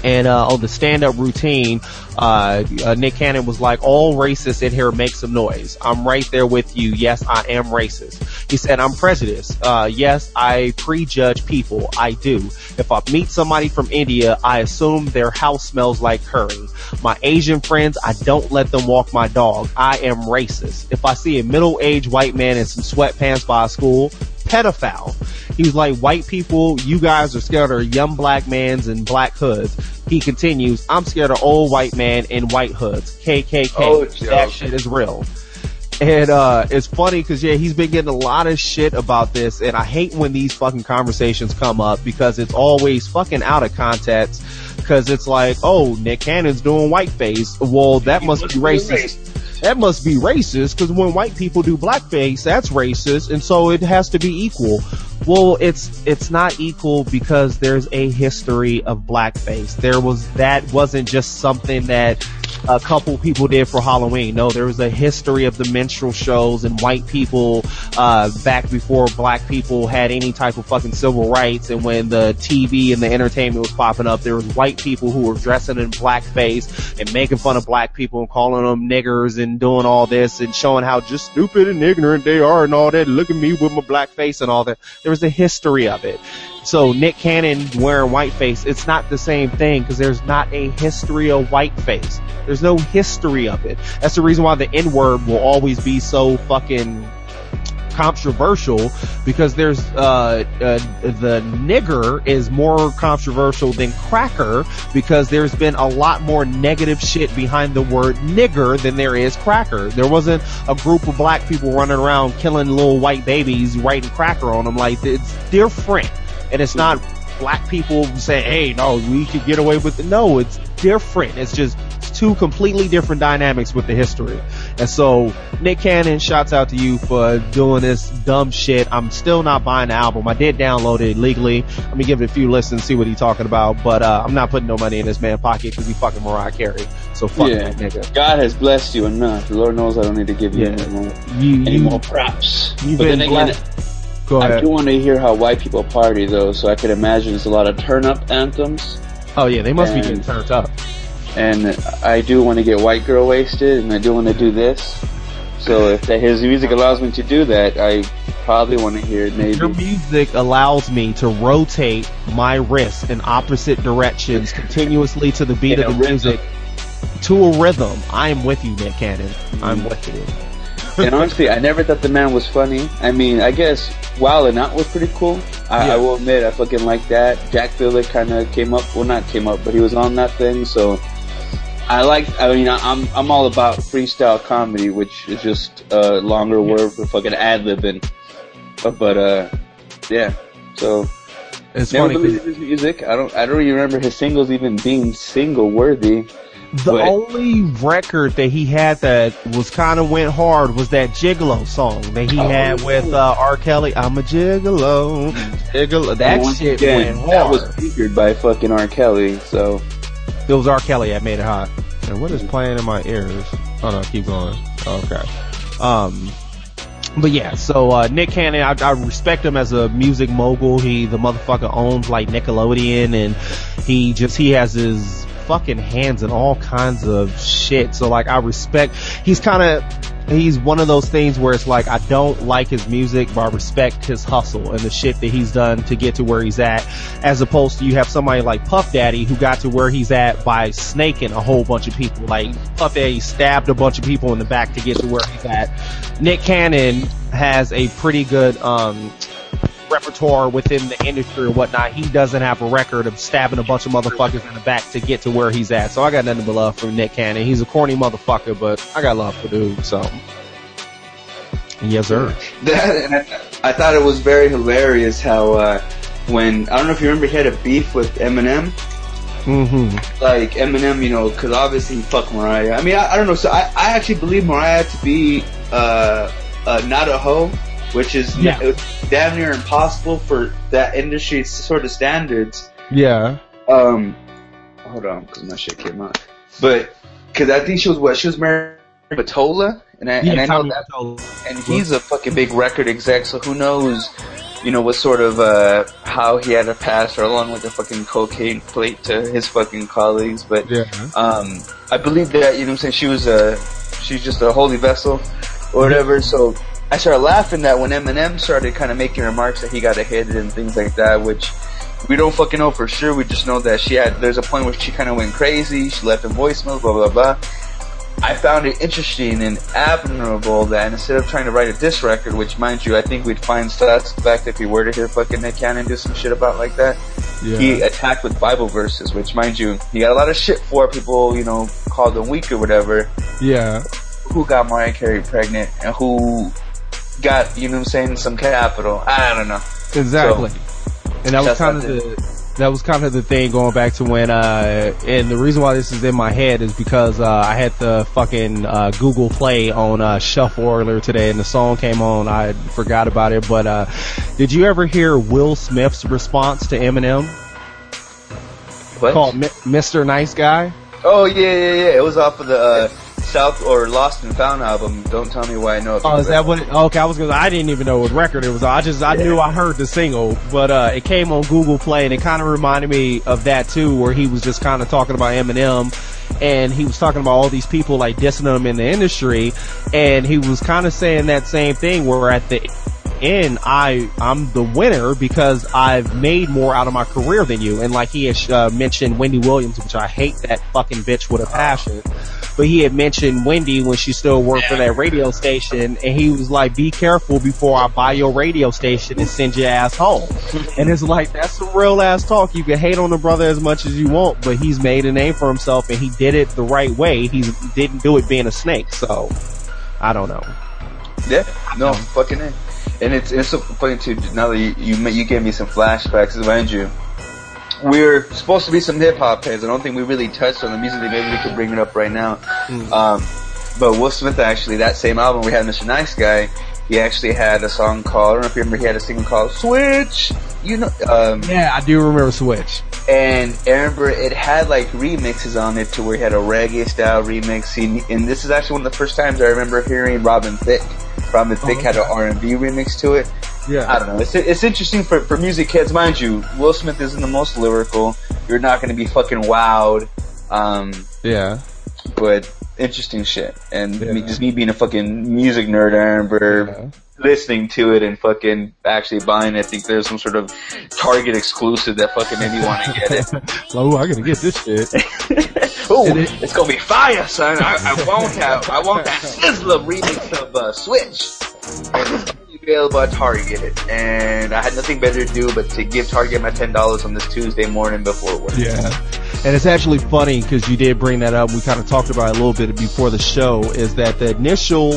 And uh, on the stand-up routine, uh, uh, Nick Cannon was like, all racists in here make some noise. I'm right there with you. Yes, I am racist. He said, I'm prejudiced. Uh, yes, I prejudge people. I do. If I meet somebody from India, I assume their house smells like curry. My Asian friends, I don't let them walk my dog. I am racist. If I see a middle-aged white man in some sweatpants by a school, pedophile. He's like, white people, you guys are scared of young black mans and black hoods. He continues, I'm scared of old white man in white hoods. KKK. Oh, that shit is real. And, uh, it's funny cause yeah, he's been getting a lot of shit about this and I hate when these fucking conversations come up because it's always fucking out of context cause it's like, oh, Nick Cannon's doing whiteface. Well, that must be racist that must be racist because when white people do blackface, that's racist, and so it has to be equal. Well, it's it's not equal because there's a history of blackface. There was that wasn't just something that a couple people did for Halloween. No, there was a history of the minstrel shows and white people uh, back before black people had any type of fucking civil rights. And when the TV and the entertainment was popping up, there was white people who were dressing in blackface and making fun of black people and calling them niggers and doing all this and showing how just stupid and ignorant they are and all that. Look at me with my black face and all that. There was a history of it. So Nick Cannon wearing whiteface, it's not the same thing because there's not a history of whiteface. There's no history of it. That's the reason why the N word will always be so fucking controversial because there's uh, uh, the nigger is more controversial than cracker because there's been a lot more negative shit behind the word nigger than there is cracker. There wasn't a group of black people running around killing little white babies writing cracker on them like it's different and it's not black people saying, "Hey, no, we could get away with it." No, it's different. It's just two completely different dynamics with the history. And so, Nick Cannon, shouts out to you for doing this dumb shit. I'm still not buying the album. I did download it legally. Let me give it a few listens, see what he's talking about. But uh, I'm not putting no money in this man's pocket because he fucking Mariah Carey. So fuck yeah. that nigga. God has blessed you enough. The Lord knows I don't need to give you yeah. any more, you, any more props. You've but been blessed. Again, Go I do want to hear how white people party though, so I could imagine it's a lot of turn up anthems. Oh yeah, they must be And- getting turned up. And I do want to get white girl wasted, and I do want to do this. So if that, his music allows me to do that, I probably want to hear it maybe. Your music allows me to rotate my wrist in opposite directions continuously to the beat In of the music to a rhythm. I am with you, Nick Cannon. I'm with you. and honestly, I never thought the man was funny. I mean, I guess Wild and Out was pretty cool. I, Yeah. I will admit, I fucking like that. Jack Filler kind of came up, well, not came up, but he was on that thing. So I like. I mean, I'm I'm all about freestyle comedy, which is just a longer word for fucking ad libbing. But, but uh, yeah. So It's never funny. his music. I don't. I don't even remember his singles even being single worthy. The but- only record that he had that was kind of went hard was that Gigolo song that he Oh. had with uh, R. Kelly. I'm a Gigolo, Gigolo. That shit again, went that was featured by fucking R. Kelly. So. It was R. Kelly that made it hot. And what is playing in my ears? Oh no, keep going. Okay. Um, but yeah, so, uh, Nick Cannon, I, I respect him as a music mogul. He, the motherfucker owns like Nickelodeon and he just, he has his fucking hands in all kinds of shit. So like, I respect, he's kind of, he's one of those things where it's like I don't like his music, but I respect his hustle and the shit that he's done to get to where he's at. As opposed to you have somebody like Puff Daddy who got to where he's at by snaking a whole bunch of people. Like Puff Daddy stabbed a bunch of people in the back to get to where he's at. Nick Cannon has a pretty good um repertoire within the industry or whatnot. He doesn't have a record of stabbing a bunch of motherfuckers in the back to get to where he's at. So I got nothing but love for Nick Cannon. He's a corny motherfucker, but I got love for dude. So yes, sir. That, I, I thought it was very hilarious how uh, when I don't know if you remember he had a beef with Eminem. Mm-hmm. Like Eminem, you know, because obviously he fucked Mariah. I mean, I, I don't know. So I, I actually believe Mariah to be uh, uh, not a hoe, which is Yeah. damn near impossible for that industry sort of standards. Yeah. Um, hold on, because my shit came out. But because I think she was what she was married to Mottola, and I, and I know that and he's a fucking big record exec, so who knows, you know, what sort of, uh, how he had to pass or along with a fucking cocaine plate to his fucking colleagues, but, Yeah. um, I believe that, you know what I'm saying, she was a, she's just a holy vessel, or whatever, so I started laughing that when Eminem started kind of making remarks that he got a hit and things like that, which, we don't fucking know for sure, we just know that she had, there's a point where she kind of went crazy, she left a voicemail, blah blah blah, I found it interesting and admirable that instead of trying to write a diss record, which mind you, I think we'd find suspect if we were to hear fucking Nick Cannon do some shit about like that. Yeah. He attacked with Bible verses, which mind you, he got a lot of shit for people, you know, called him weak or whatever, yeah. who got Mariah Carey pregnant and who got, you know what I'm saying, some capital. I don't know. Exactly. and that was kind of the that was kind of the thing going back to when uh and the reason why this is in my head is because uh I had the fucking uh Google Play on uh Shuffle earlier today and the song came on. I forgot about it, but uh did you ever hear Will Smith's response to Eminem What? called Mi- Mr. Nice Guy? Oh yeah, yeah, yeah. It was off of the, uh, South or Lost and Found album. Don't tell me why I know it. Oh, is that what? It, okay, I was gonna. I didn't even know what record it was. I just I knew I heard the single, but uh, it came on Google Play, and it kind of reminded me of that too, where he was just kind of talking about Eminem, and he was talking about all these people like dissing him in the industry, and he was kind of saying that same thing, where at the end I I'm the winner because I've made more out of my career than you, and like he had uh, mentioned Wendy Williams, which I hate that fucking bitch with a passion but he had mentioned Wendy when she still worked for that radio station, and he was like, "Be careful before I buy your radio station and send your ass home." and it's like that's some real ass talk. You can hate on the brother as much as you want, but he's made a name for himself, and he did it the right way. He didn't do it being a snake, so I don't know. Yeah, no, fucking it. And it's it's so funny too. Now that you you, you gave me some flashbacks, mind you, we're supposed to be some hip hop heads. I don't think we really touched on the music. Maybe we could bring it up right now. Um, but Will Smith actually, that same album we had, Mr. Nice Guy, he actually had a song called. I don't know if you remember. He had a single called "Switch." You know, um, Yeah, I do remember Switch. and I remember it had like remixes on it to where he had a reggae style remix. He, and this is actually one of the first times I remember hearing Robin Thicke. Robin Thicke had an R&B remix to it. yeah. I don't know. It's it's interesting for for music heads, mind you. Will Smith isn't the most lyrical. You're not going to be fucking wowed. Um, yeah. But interesting shit, and yeah. me, just me being a fucking music nerd, I remember yeah. listening to it and fucking actually buying it. I think there's some sort of Target exclusive that fucking made me want to get it. oh, I gotta get this shit. oh, it, it's gonna be fire, son. I, I won't have, I want that Sizzla remix of uh, Switch available at Target, and I had nothing better to do but to give Target my ten dollars on this Tuesday morning before work. Yeah, and it's actually funny because you did bring that up. We kind of talked about it a little bit before the show. Is that the initial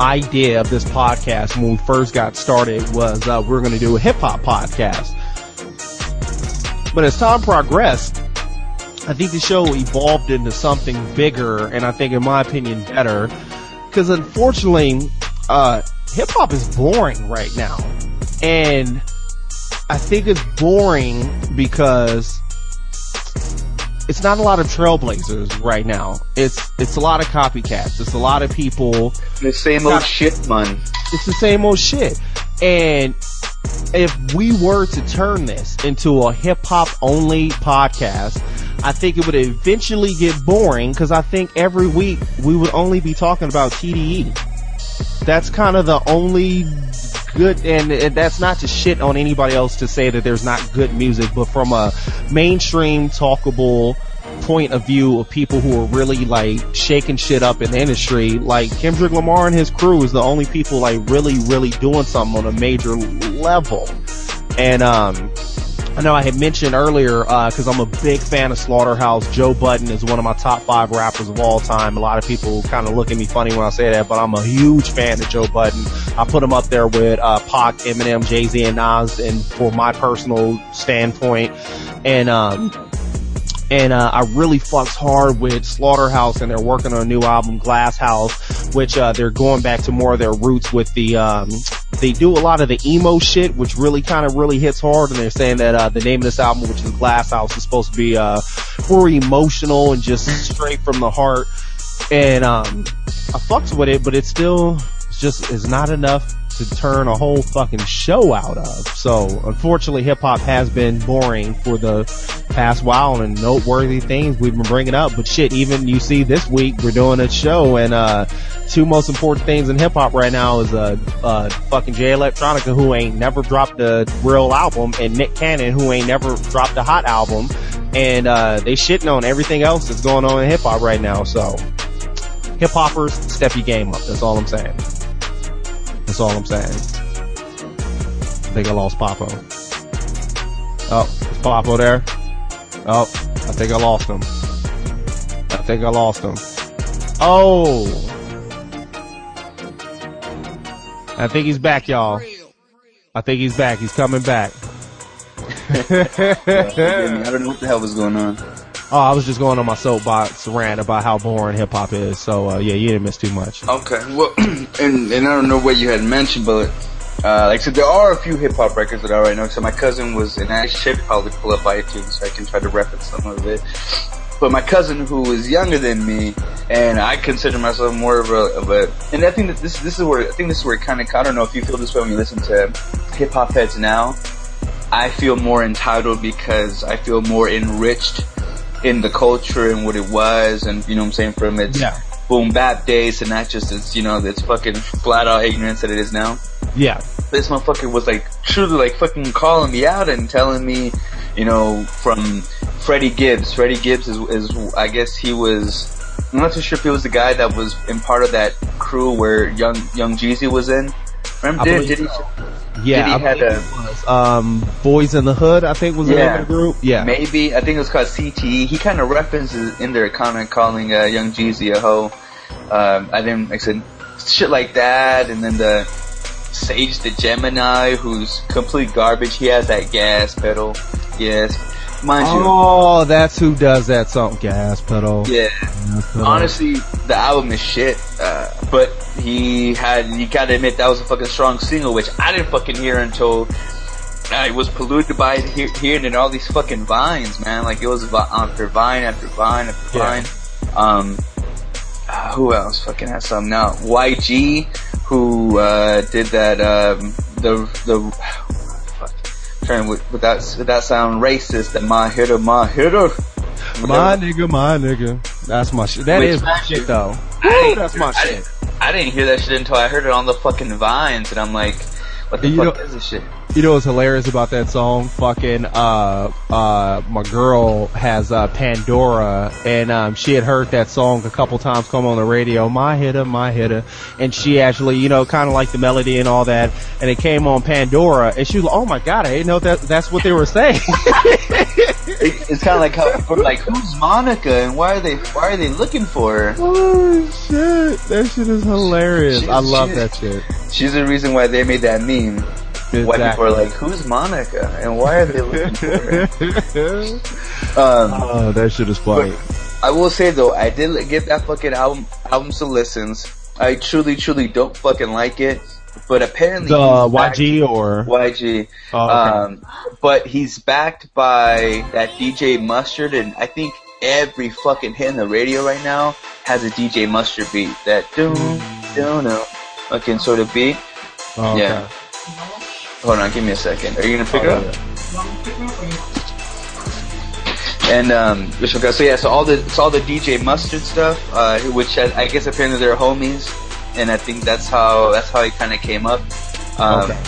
idea of this podcast when we first got started was uh, we we're going to do a hip hop podcast, but as time progressed. I think the show evolved into something bigger and I think in my opinion better because unfortunately, uh, hip hop is boring right now. And I think it's boring because it's not a lot of trailblazers right now. It's it's a lot of copycats. It's a lot of people. The same old shit, man. It's the same old shit. And if we were to turn this into a hip hop only podcast, I think it would eventually get boring because I think every week we would only be talking about TDE that's kind of the only good, and, and, that's not to shit on anybody else to say that there's not good music, but from a mainstream talkable point of view of people who are really like shaking shit up in the industry, like Kendrick Lamar and his crew is the only people like really, really doing something on a major level. And, um, I know I had mentioned earlier, uh, cause I'm a big fan of Slaughterhouse. Joe Budden is one of my top five rappers of all time. A lot of people kind of look at me funny when I say that, but I'm a huge fan of Joe Budden. I put him up there with, uh, Pac, Eminem, Jay-Z, and Nas, and for my personal standpoint. And, um, and uh, I really fucks hard with Slaughterhouse, and they're working on a new album, Glass House, which uh, they're going back to more of their roots with the. Um, they do a lot of the emo shit, which really kind of really hits hard, and they're saying that uh, the name of this album, which is Glass House, is supposed to be uh, more emotional and just straight from the heart. And um, I fucks with it, but it still just is not enough to turn a whole fucking show out of. So unfortunately hip hop has been boring for the past while and noteworthy things we've been bringing up. But shit, even you see this week we're doing a show and, uh, two most important things in hip hop right now is, uh, uh, fucking Jay Electronica who ain't never dropped a real album and Nick Cannon who ain't never dropped a hot album. And, uh, they shitting on everything else that's going on in hip hop right now. So hip hoppers, step your game up. That's all I'm saying. That's all I'm saying. I think I lost Papo. Oh, is Papo there? Oh, I think I lost him. I think I lost him. Oh! I think he's back, y'all. I think he's back. He's coming back. I don't know what the hell was going on. Oh, I was just going on my soapbox rant about how boring hip hop is. So uh, yeah, you didn't miss too much. Okay, well, and and I don't know what you had mentioned, but uh, like I said, there are a few hip hop records that I already know. So my cousin was, and I should probably pull up iTunes so I can try to reference some of it. But my cousin, who is younger than me, and I consider myself more of a, of a and I think that this this is where I think this is where it kind of I don't know if you feel this way when you listen to hip hop heads now. I feel more entitled because I feel more enriched in the culture and what it was and, you know what I'm saying, from its yeah. boom bap days and not just its, you know, its fucking flat out ignorance that it is now. Yeah. This motherfucker was like truly like fucking calling me out and telling me, you know, from Freddie Gibbs. Freddie Gibbs is, is I guess he was, I'm not too sure if he was the guy that was in part of that crew where Young, Young Jeezy was in. Remember, did, did he, yeah, did he had a, um, Boys in the Hood, I think was of the group. Yeah. Maybe, I think it was called CTE. He kind of references in their comment calling, uh, Young Jeezy a hoe. Um, I didn't, like said, shit like that, and then the Sage the Gemini, who's complete garbage. He has that gas pedal. Yes. Mind you. Oh, that's who does that song, Gas Pedal. Yeah. Gas pedal. Honestly, the album is shit. Uh, but he had, you gotta admit that was a fucking strong single, which I didn't fucking hear until I was polluted by he- hearing it all these fucking vines, man. Like it was after vine after vine after yeah. vine. Um, uh, who else fucking has some now? YG, who, uh, did that, um, the the trying with without without sound racist. That my hitter, my hitter. My nigga, my nigga. That's my shit. That Which- is my shit though. That's my I shit. didn't, I didn't hear that shit until I heard it on the fucking vines, and I'm like, what the You fuck know- is this shit? You know what's hilarious about that song? Fucking, uh, uh, my girl has, uh, Pandora, and, um, she had heard that song a couple times come on the radio, my hitter, my hitter, and she actually, you know, kinda like the melody and all that, and it came on Pandora, and she was like, oh my god, I didn't know that, that's what they were saying. It's kind of like how, like, who's Monica, and why are they why are they looking for her? oh shit, that shit is hilarious. She- I love she- that shit. She's the reason why they made that meme. Why Exactly. people are like, who's Monica, and why are they looking for her? Um, oh, that shit is funny. I will say though, I did give that fucking album album some listens. I truly, truly don't fucking like it, but apparently The backed- YG or? YG. Oh, okay. Um, but he's backed by that DJ Mustard, and I think every fucking hit in the radio right now has a DJ Mustard beat. That do do no fucking sort of beat. Oh, okay. Hold on, give me a second. Are you gonna pick it Oh, up? yeah. And um, which one goes- so yeah, so all the it's all the DJ Mustard stuff, uh, which I, I guess apparently they're homies, and I think that's how that's how it kind of came up. Um, Okay.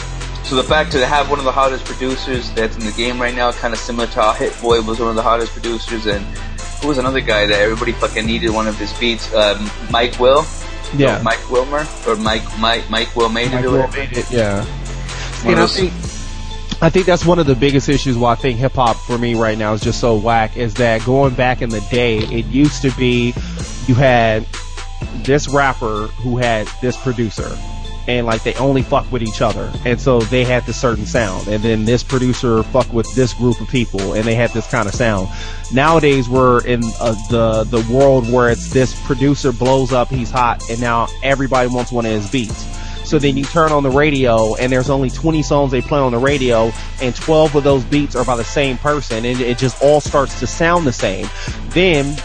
So the fact to have one of the hottest producers that's in the game right now, kind of similar to how Hit Boy was one of the hottest producers, and who was another guy that everybody fucking needed one of his beats? Um, Mike Will, Yeah. No, Mike Wilmer, or Mike Mike Mike Will made Mike it. Will made it, yeah. And I think, I think that's one of the biggest issues why I think hip hop for me right now is just so whack is that going back in the day, it used to be you had this rapper who had this producer. And like they only fuck with each other, and so they had this certain sound. And then this producer fuck with this group of people, and they had this kind of sound. Nowadays, we're in uh, the the world where it's this producer blows up, he's hot, and now everybody wants one of his beats. So then you turn on the radio and there's only 20 songs they play on the radio and 12 of those beats are by the same person and it just all starts to sound the same. Then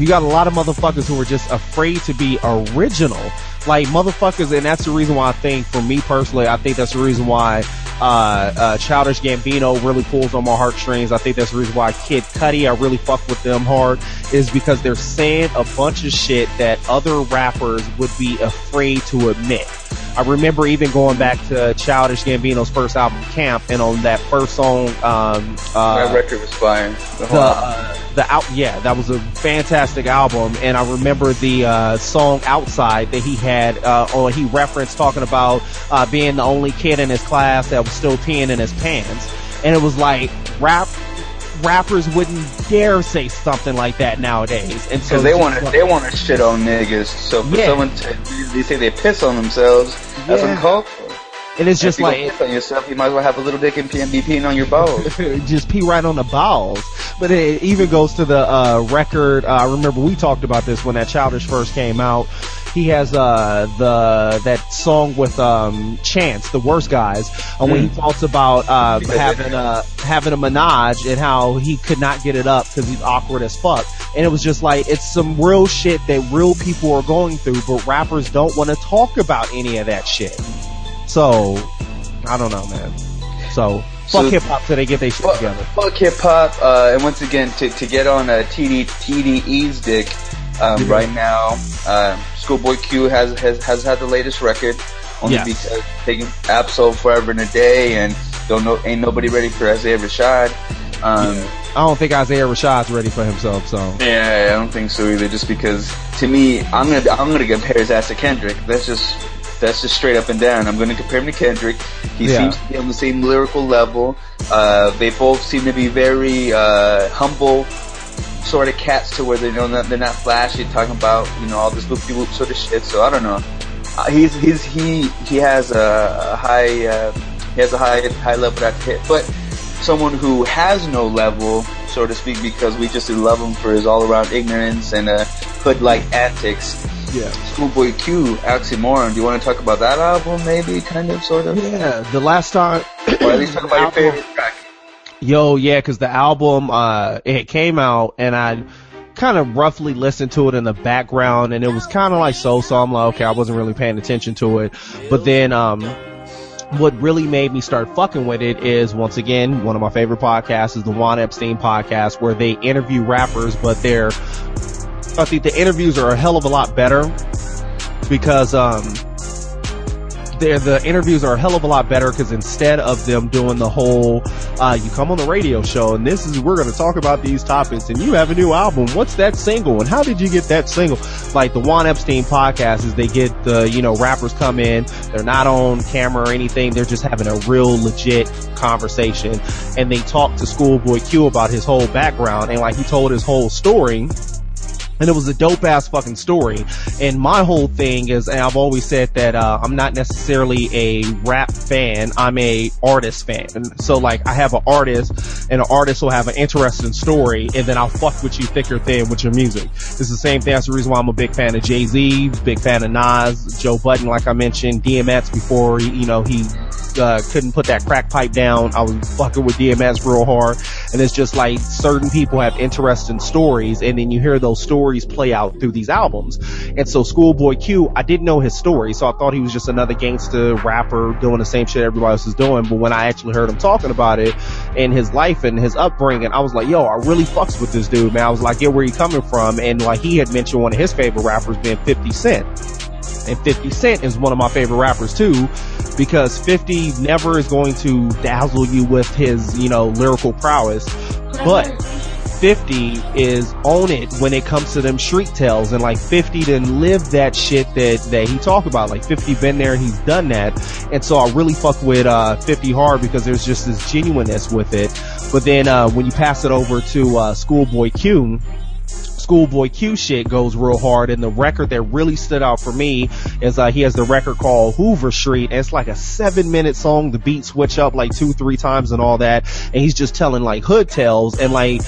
you got a lot of motherfuckers who are just afraid to be original. Like motherfuckers, and that's the reason why I think, for me personally, I think that's the reason why uh, uh, Childish Gambino really pulls on my heartstrings. I think that's the reason why Kid Cudi, I really fuck with them hard, is because they're saying a bunch of shit that other rappers would be afraid to admit. I remember even going back to Childish Gambino's first album, Camp, and on that first song, um, uh, that record was fire. The the uh, the out yeah that was a fantastic album and I remember the uh, song Outside that he had uh, or he referenced talking about uh, being the only kid in his class that was still peeing in his pants and it was like rap rappers wouldn't dare say something like that nowadays and so they want to they want to shit on niggas. So for Yeah. someone to, they say they piss on themselves, that's Yeah. uncalled for. and it's just if you like piss on yourself, you might as well have a little dick and pee and be peeing on your balls. just pee right on the balls. But it even goes to the uh, record. Uh, I remember we talked about this when that Childish first came out. He has uh, the that song with um, Chance, the worst guys, and when he talks about uh, having a having a menage and how he could not get it up because he's awkward as fuck. And it was just like it's some real shit that real people are going through, but rappers don't want to talk about any of that shit. So I don't know, man. So So- fuck hip hop till they get their shit fuck, together. fuck hip hop, uh, and once again, to, to get on uh, TD, TDE's dick, um, right now, uh, Schoolboy Q has, has, has had the latest record, only Yes. because taking Ab-Soul forever and a day, and don't know, ain't nobody ready for Isaiah Rashad. Um, I don't think Isaiah Rashad's ready for himself, so. Yeah, I don't think so either. Just because, to me, I'm gonna I'm gonna compare his ass to Kendrick. That's just that's just straight up and down. I'm gonna compare him to Kendrick. He Yeah. seems to be on the same lyrical level. Uh, they both seem to be very uh, humble sort of cats to where they know that they're not flashy, talking about you know all this whoop whoop sort of shit. So I don't know. Uh, he's he's he he has a, a high uh, he has a high high level that hit, but someone who has no level, so to speak, because we just love him for his all-around ignorance and uh, hood-like antics. Yeah. Schoolboy Q, Oxymoron. Do you want to talk about that album, maybe, kind of, sort of, Yeah, the last time. or at least talk about your favorite track? Yo, yeah, cause the album, uh, it came out and I kind of roughly listened to it in the background and it was kind of like so, so I'm like, okay, I wasn't really paying attention to it. But then, um, what really made me start fucking with it is once again one of my favorite podcasts is the Juan Epstein podcast where they interview rappers, but they're I think the interviews are a hell of a lot better because um the interviews are a hell of a lot better because instead of them doing the whole, uh, you come on the radio show and this is, we're going to talk about these topics and you have a new album. What's that single and how did you get that single? Like the Juan Epstein podcast is they get the, you know, rappers come in, they're not on camera or anything. They're just having a real legit conversation and they talk to Schoolboy Q about his whole background and like he told his whole story and it was a dope ass fucking story. And my whole thing is, and I've always said that uh, I'm not necessarily a rap fan. I'm a artist fan. And so like I have an artist, and an artist will have an interesting story, and then I'll fuck with you thick or thin with your music. It's the same thing. That's the reason why I'm a big fan of Jay Z, big fan of Nas, Joe Budden, like I mentioned, DMX before you know he uh, couldn't put that crack pipe down. I was fucking with DMX real hard. And it's just like certain people have interesting stories and then you hear those stories play out through these albums. And so Schoolboy Q, I didn't know his story, so I thought he was just another gangster rapper doing the same shit everybody else is doing. But when I actually heard him talking about it and his life and his upbringing, I was like, yo, I really fucks with this dude, man. I was like, yeah, where he coming from? And like he had mentioned one of his favorite rappers being 50 Cent. And 50 Cent is one of my favorite rappers too, because 50 never is going to dazzle you with his, you know, lyrical prowess, but 50 is on it when it comes to them street tales and like 50 didn't live that shit that, that he talked about. Like 50 been there, he's done that. And so I really fuck with, uh, 50 hard because there's just this genuineness with it. But then, uh, when you pass it over to, uh, Schoolboy Q, Schoolboy Q shit goes real hard. And the record that really stood out for me is uh he has the record called Hoover Street. And it's like a seven minute song. The beat switch up like two three times and all that. And he's just telling like hood tales. And like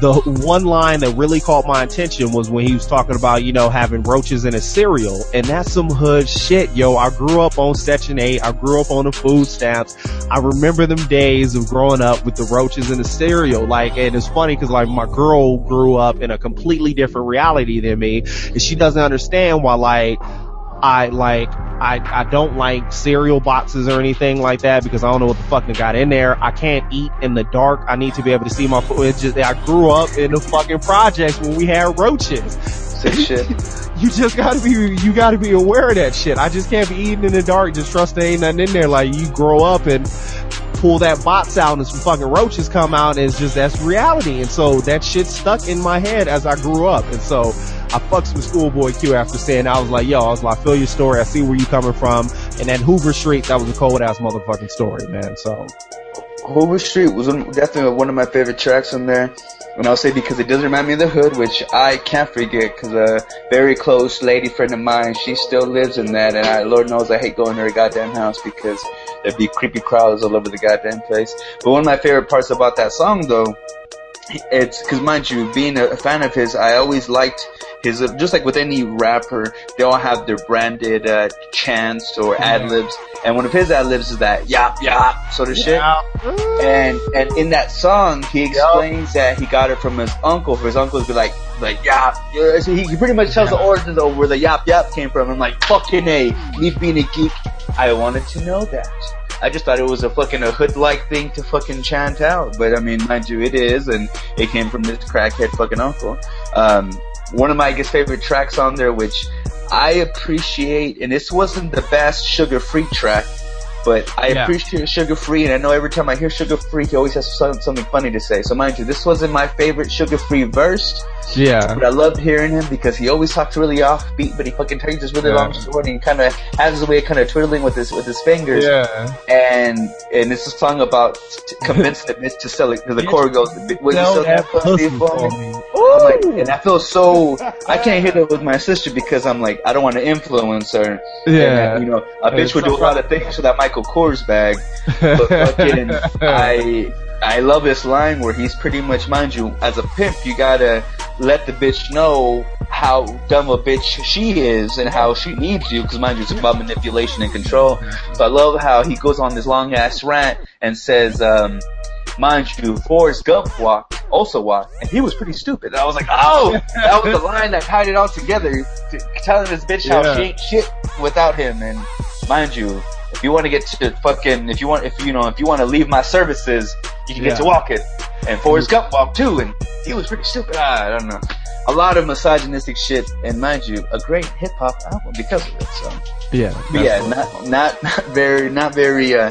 the one line that really caught my attention was when he was talking about you know having roaches in a cereal. And that's some hood shit yo. I grew up on section 8 I grew up on the food stamps. I remember them days of growing up with the roaches in the cereal. Like and it's funny because like my girl grew up in a complete completely different reality than me. And she doesn't understand why like, I like, I, I don't like cereal boxes or anything like that because I don't know what the fuck they got in there. I can't eat in the dark. I need to be able to see my food. It's just, I grew up in the fucking projects when we had roaches. Shit. you just gotta be, you gotta be aware of that shit. I just can't be eating in the dark. Just trust there ain't nothing in there. Like you grow up and pull that box out and some fucking roaches come out and it's just, that's reality. And so that shit stuck in my head as I grew up. And so I fucks with Schoolboy Q after saying, I was like, yo, I was like, I feel your story. I see where you coming from. And then Hoover Street, that was a cold ass motherfucking story, man. So. Hoover Street was definitely one of my favorite tracks on there. And I'll say because it does remind me of the hood, which I can't forget because a very close lady friend of mine, she still lives in that. And I, Lord knows I hate going to her goddamn house because there'd be creepy crowds all over the goddamn place. But one of my favorite parts about that song though, it's because mind you, being a fan of his, I always liked his, uh, just like with any rapper, they all have their branded, uh, chants or ad libs. And one of his ad libs is that yap yap sort of shit. And, and in that song, he explains that he got it from his uncle. For his uncle to be like, like yap. So he, he pretty much tells the origins of where the yap yap came from. I'm like, fucking a, me being a geek, I wanted to know that. I just thought it was a fucking a hood-like thing to fucking chant out. But I mean, mind you, it is, and it came from this crackhead fucking uncle. Um, one of my guess favorite tracks on there, which I appreciate, and this wasn't the best Suga Free track, but I yeah. appreciate Suga Free, and I know every time I hear Suga Free, he always has something funny to say. So mind you, this wasn't my favorite Suga Free verse. Yeah. But I loved hearing him because he always talks really offbeat, but he fucking turns his really yeah. long sword and kind of has his way of kind of twiddling with his with his fingers. Yeah. And and it's a song about convincing the bitch to sell it because the chorus goes, "Will you that pussy for me?" Like, and I feel so. I can't hit it with my sister because I'm like I don't want to influence her. Yeah. And, you know, a bitch would do a lot of things with that Michael Kors bag, but fucking I I love this line where he's pretty much, mind you, as a pimp, you gotta let the bitch know how dumb a bitch she is and how she needs you, because mind you, it's about manipulation and control. So I love how he goes on this long ass rant and says, um, mind you, Forrest Gump walked, also walked, and he was pretty stupid. And I was like, oh, that was the line that tied it all together, telling this bitch how yeah. she ain't shit without him. And mind you, if you want to get to fucking, if you want, if you know, if you want to leave my services, you can Yeah. get to walking. And Forrest Gump walked too, and he was pretty stupid. Ah, I don't know. A lot of misogynistic shit, and mind you, a great hip hop album because of it. So, Yeah. yeah, not not not very, not very. uh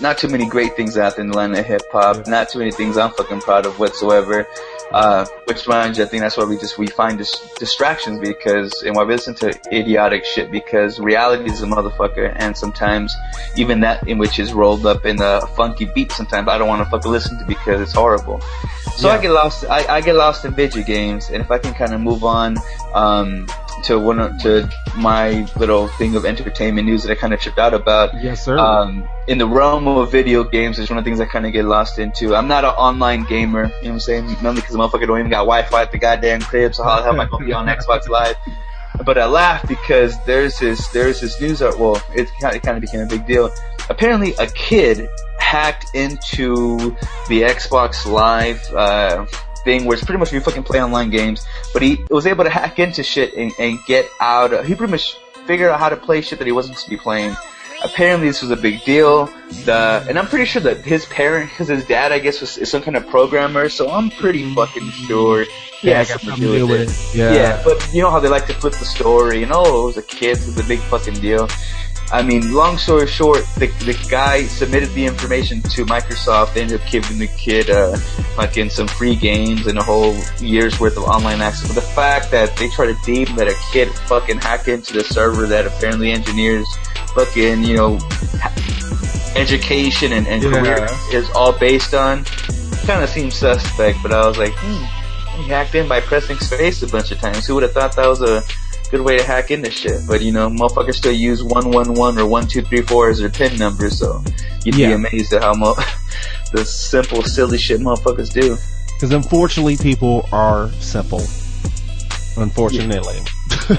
not too many great things out there in the line of hip hop. Not too many things I'm fucking proud of whatsoever. Uh, which reminds you, I think that's why we just we find dis- distractions because and why we listen to idiotic shit because reality is a motherfucker and sometimes even that in which is rolled up in a funky beat sometimes I don't want to fucking listen to because it's horrible. So I get lost. I, I get lost in video games, and if I can kind of move on um, to one of, to my little thing of entertainment news that I kind of tripped out about. Yes, sir. Um, in the realm of video games, is one of the things I kind of get lost into. I'm not an online gamer, you know what I'm saying? Mainly because motherfucker don't even got Wi-Fi at the goddamn crib, so how the hell am I gonna be on Xbox Live? But I laugh because there's this there's this news art. Well, it kind of, it kind of became a big deal. Apparently, a kid hacked into the Xbox Live uh, thing, where it's pretty much you fucking play online games. But he was able to hack into shit and, and get out. Of, he pretty much figured out how to play shit that he wasn't supposed to be playing. Apparently, this was a big deal. The and I'm pretty sure that his parent, because his dad, I guess, was is some kind of programmer. So I'm pretty mm-hmm. fucking sure. he yeah, I got something to do with it. Yeah. yeah, but you know how they like to flip the story, and oh, it was a kid, so was a big fucking deal. I mean, long story short, the the guy submitted the information to Microsoft. They ended up giving the kid uh, fucking some free games and a whole year's worth of online access. But the fact that they try to deem that a kid fucking hacked into the server that apparently engineers fucking you know ha- education and, and Yeah. career is all based on kind of seems suspect. But I was like, hmm, he hacked in by pressing space a bunch of times. Who would have thought that was a good way to hack into shit? But you know, motherfuckers still use one one one or one two three four as their pin number, so you'd Yeah. be amazed at how mo- the simple, silly shit motherfuckers do. Because unfortunately, people are simple. Unfortunately. I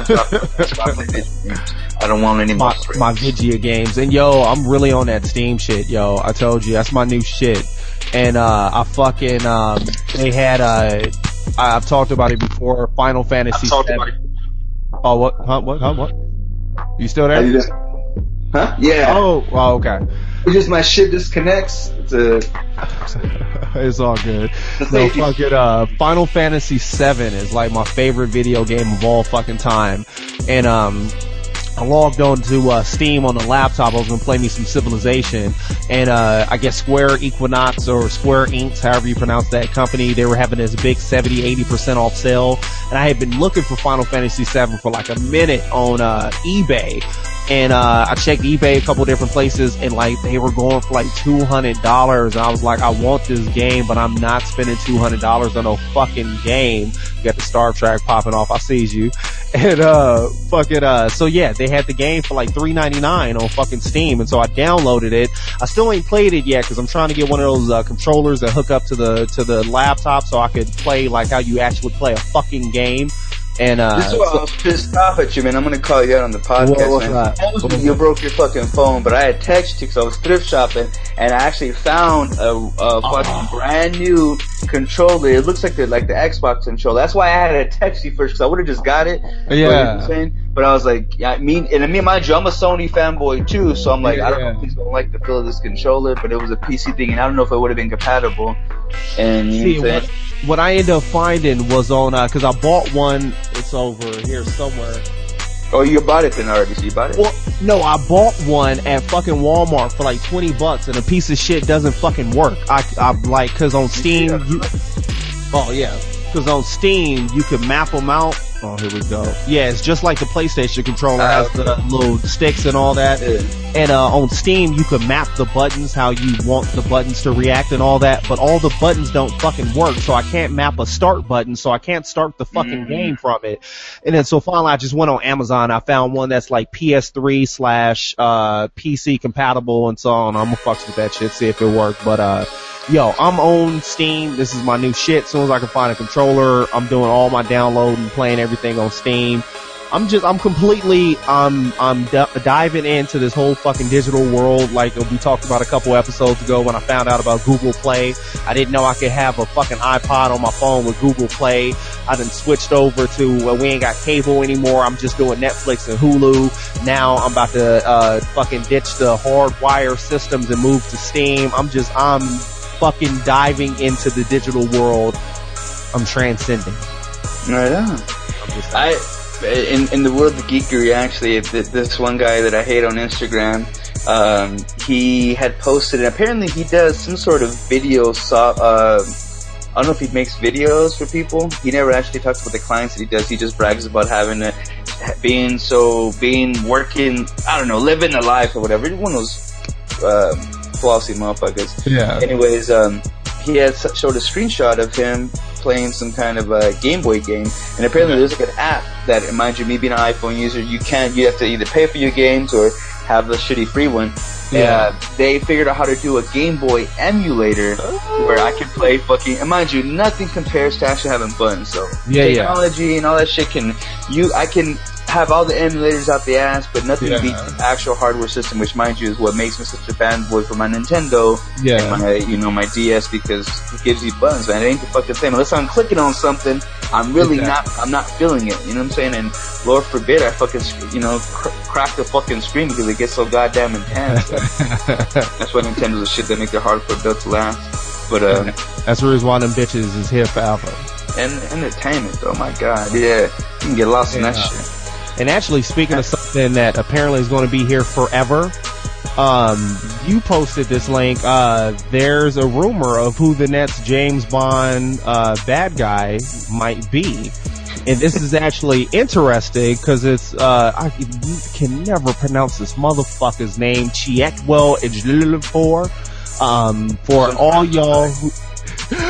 don't want any more. my, strings. my Vigia games. And yo, I'm really on that Steam shit, yo. I told you, that's my new shit. And, uh, I fucking, um, they had, uh, I- I've talked about it before, Final Fantasy I'm talking VII. Oh, what? Huh? What? Huh? What? You still there? Huh? Yeah. Oh, oh, okay. It's just my shit disconnects. It's a it's all good. Safety- fucking, uh, Final Fantasy VII is like my favorite video game of all fucking time. And, um, I logged on to uh, Steam on the laptop. I was gonna play me some Civilization, and uh, I guess Square Equinox or Square Inc, however you pronounce that company, they were having this big 70, 80 percent off sale, and I had been looking for Final Fantasy VII for like a minute on uh, eBay, and uh, I checked eBay a couple different places, and like they were going for like two hundred dollars, I was like, I want this game, but I'm not spending two hundred dollars on no fucking game. You got the Star Trek popping off. I sees you. And uh fucking uh so yeah, they had the game for like three ninety nine on fucking Steam and so I downloaded it. I still ain't played it yet because I'm trying to get one of those uh, controllers that hook up to the to the laptop so I could play like how you actually play a fucking game. And uh This is why I was pissed off at you, man. I'm gonna call you out on the podcast, What man. that? Supposedly You broke your fucking phone, but I had texted you because I was thrift shopping, and I actually found a, a fucking Oh. brand new controller. It looks like the like the Xbox controller. That's why I had to text you first because I would have just got it. You know what I'm yeah. saying? But I was like, yeah, I mean, and me, mind you, I'm a Sony fanboy too, so I'm like, I don't know if he's gonna like the feel of this controller, but it was a PC thing, and I don't know if it would have been compatible. And you See what what, I ended up finding was on uh cause I bought one, it's over here somewhere. Oh, you bought it then already? So you bought it? Well, no, I bought one at fucking Walmart for like 20 bucks and a piece of shit doesn't fucking work. I, I like, cause on Steam, you, oh yeah, cause on Steam, you can map them out. Oh, here we go. Yeah, it's just like the PlayStation controller Ah, has the little sticks and all that. Yeah. And, uh, on Steam, you can map the buttons, how you want the buttons to react and all that, but all the buttons don't fucking work, so I can't map a start button, so I can't start the fucking Mhm. game from it. And then so finally I just went on Amazon. I found one that's like PS3 slash, uh, PC compatible and so on. I'm gonna fucks with that shit, see if it works. But, uh, yo, I'm on Steam. This is my new shit. As soon as I can find a controller, I'm doing all my downloading, and playing everything on Steam. I'm just, I'm completely, um, I'm d- diving into this whole fucking digital world. Like we talked about a couple episodes ago when I found out about Google Play. I didn't know I could have a fucking iPod on my phone with Google Play. I then switched over to, well, we ain't got cable anymore. I'm just doing Netflix and Hulu. Now I'm about to, uh, fucking ditch the hardwire systems and move to Steam. I'm just, I'm fucking diving into the digital world. I'm transcending. Right on. I, in in the world of geekery, actually, this one guy that I hate on Instagram, um, he had posted, and apparently he does some sort of video. So, uh, I don't know if he makes videos for people. He never actually talks about the clients that he does. He just brags about having a, being so, being working, I don't know, living the life or whatever. One of those, uh, flossy motherfuckers. Yeah. Anyways, um, he had showed a screenshot of him playing some kind of a Game Boy game, and apparently there's like an app that, mind you, me being an iPhone user, you can't, you have to either pay for your games or have the shitty free one. Yeah. Uh, they figured out how to do a Game Boy emulator oh. where I could play fucking, and mind you, nothing compares to actually having fun. so. Yeah, technology yeah. and all that shit can, you, I can have all the emulators out the ass, but nothing yeah. beats the actual hardware system, which mind you is what makes me such a fanboy for my Nintendo yeah. and my, you know, my DS because it gives you buttons, man. It ain't the fucking same. Unless I'm clicking on something, I'm really not, I'm not feeling it. You know what I'm saying? And Lord forbid I fucking, you know, cr- crack the fucking screen because it gets so goddamn intense. That's why Nintendo's a shit that make their hardware built to last. But, uh, that's the reason why them bitches is here forever. And entertainment, oh my god, yeah. You can get lost yeah. in that shit. And actually, speaking of something that apparently is going to be here forever, um, you posted this link. Uh, there's a rumor of who the next James Bond uh, bad guy might be. And this is actually interesting because it's, uh, I can never pronounce this motherfucker's name, Chiwetel Ejiofor. Um, for all y'all who,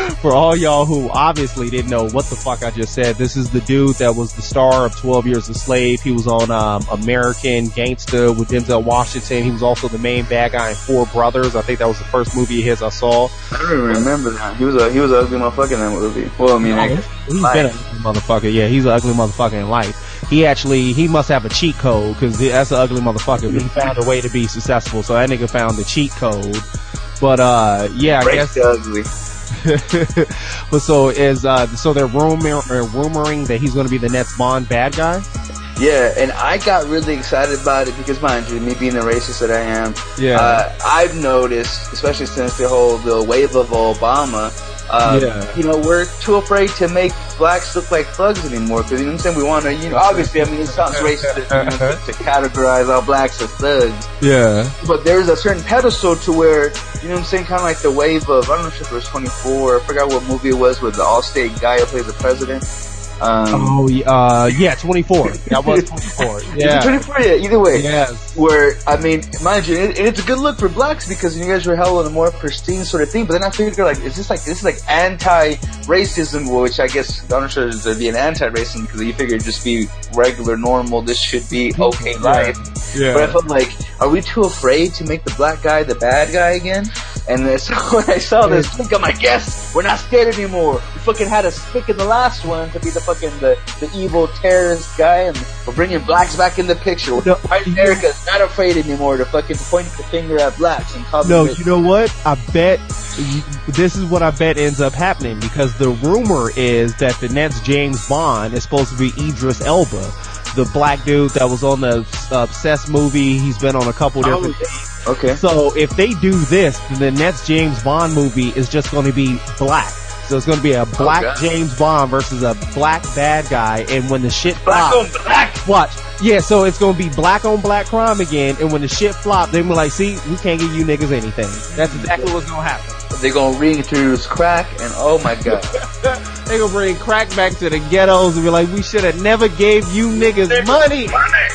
for all y'all who obviously didn't know what the fuck I just said, this is the dude that was the star of 12 Years a Slave. He was on um, American Gangster with Denzel Washington. He was also the main bad guy in Four Brothers. I think that was the first movie of his I saw. I don't even remember that. He was a he was an ugly motherfucker in that movie. Well, I mean, no, he's life. been an ugly motherfucker. Yeah, he's an ugly motherfucker in life. He actually he must have a cheat code because that's an ugly motherfucker. But he found a way to be successful. So that nigga found the cheat code. But uh, yeah, I guess ugly. but so is uh so they're rumor, rumoring that he's going to be the next Bond bad guy. Yeah, and I got really excited about it because, mind you, me being the racist that I am, yeah, uh, I've noticed, especially since the whole the wave of Obama, uh, yeah. you know, we're too afraid to make blacks look like thugs anymore. Because you know what I'm saying? We want to, you know, obviously, I mean, it sounds racist you know, to, to, categorize all blacks as thugs. Yeah. But there's a certain pedestal to where, you know what I'm saying? Kind of like the wave of, I don't know if it was 24, I forgot what movie it was with the Allstate guy who plays the president. Um, oh, uh, yeah, 24. That was 24. Yeah. 24, yeah, either way. Yes. Where, I mean, mind you, it, it's a good look for blacks because you guys were held on a more pristine sort of thing, but then I figured, like, is this like, this is like anti-racism, which I guess, I'm not sure there'd be an anti-racism because you figure it'd just be regular, normal, this should be okay life. Yeah. But I felt like, are we too afraid to make the black guy the bad guy again? And so when I saw this link, I'm like, yes, we're not scared anymore. We fucking had us pick in the last one to be the fucking the, the evil terrorist guy, and we're bringing blacks back in the picture. No, White America's not afraid anymore to fucking point the finger at blacks and call No, you know what? I bet this is what I bet ends up happening because the rumor is that the next James Bond is supposed to be Idris Elba, the black dude that was on the uh, Obsessed movie. He's been on a couple oh, different. Oh, Okay. So if they do this, then the next James Bond movie is just going to be black. So it's going to be a black okay. James Bond versus a black bad guy, and when the shit black on black, watch, yeah. So it's going to be black on black crime again, and when the shit flop, they be like, "See, we can't give you niggas anything." That's exactly what's going to happen. They're going to reintroduce crack, and oh my god, they're going to bring crack back to the ghettos and be like, "We should have never gave you niggas money." money.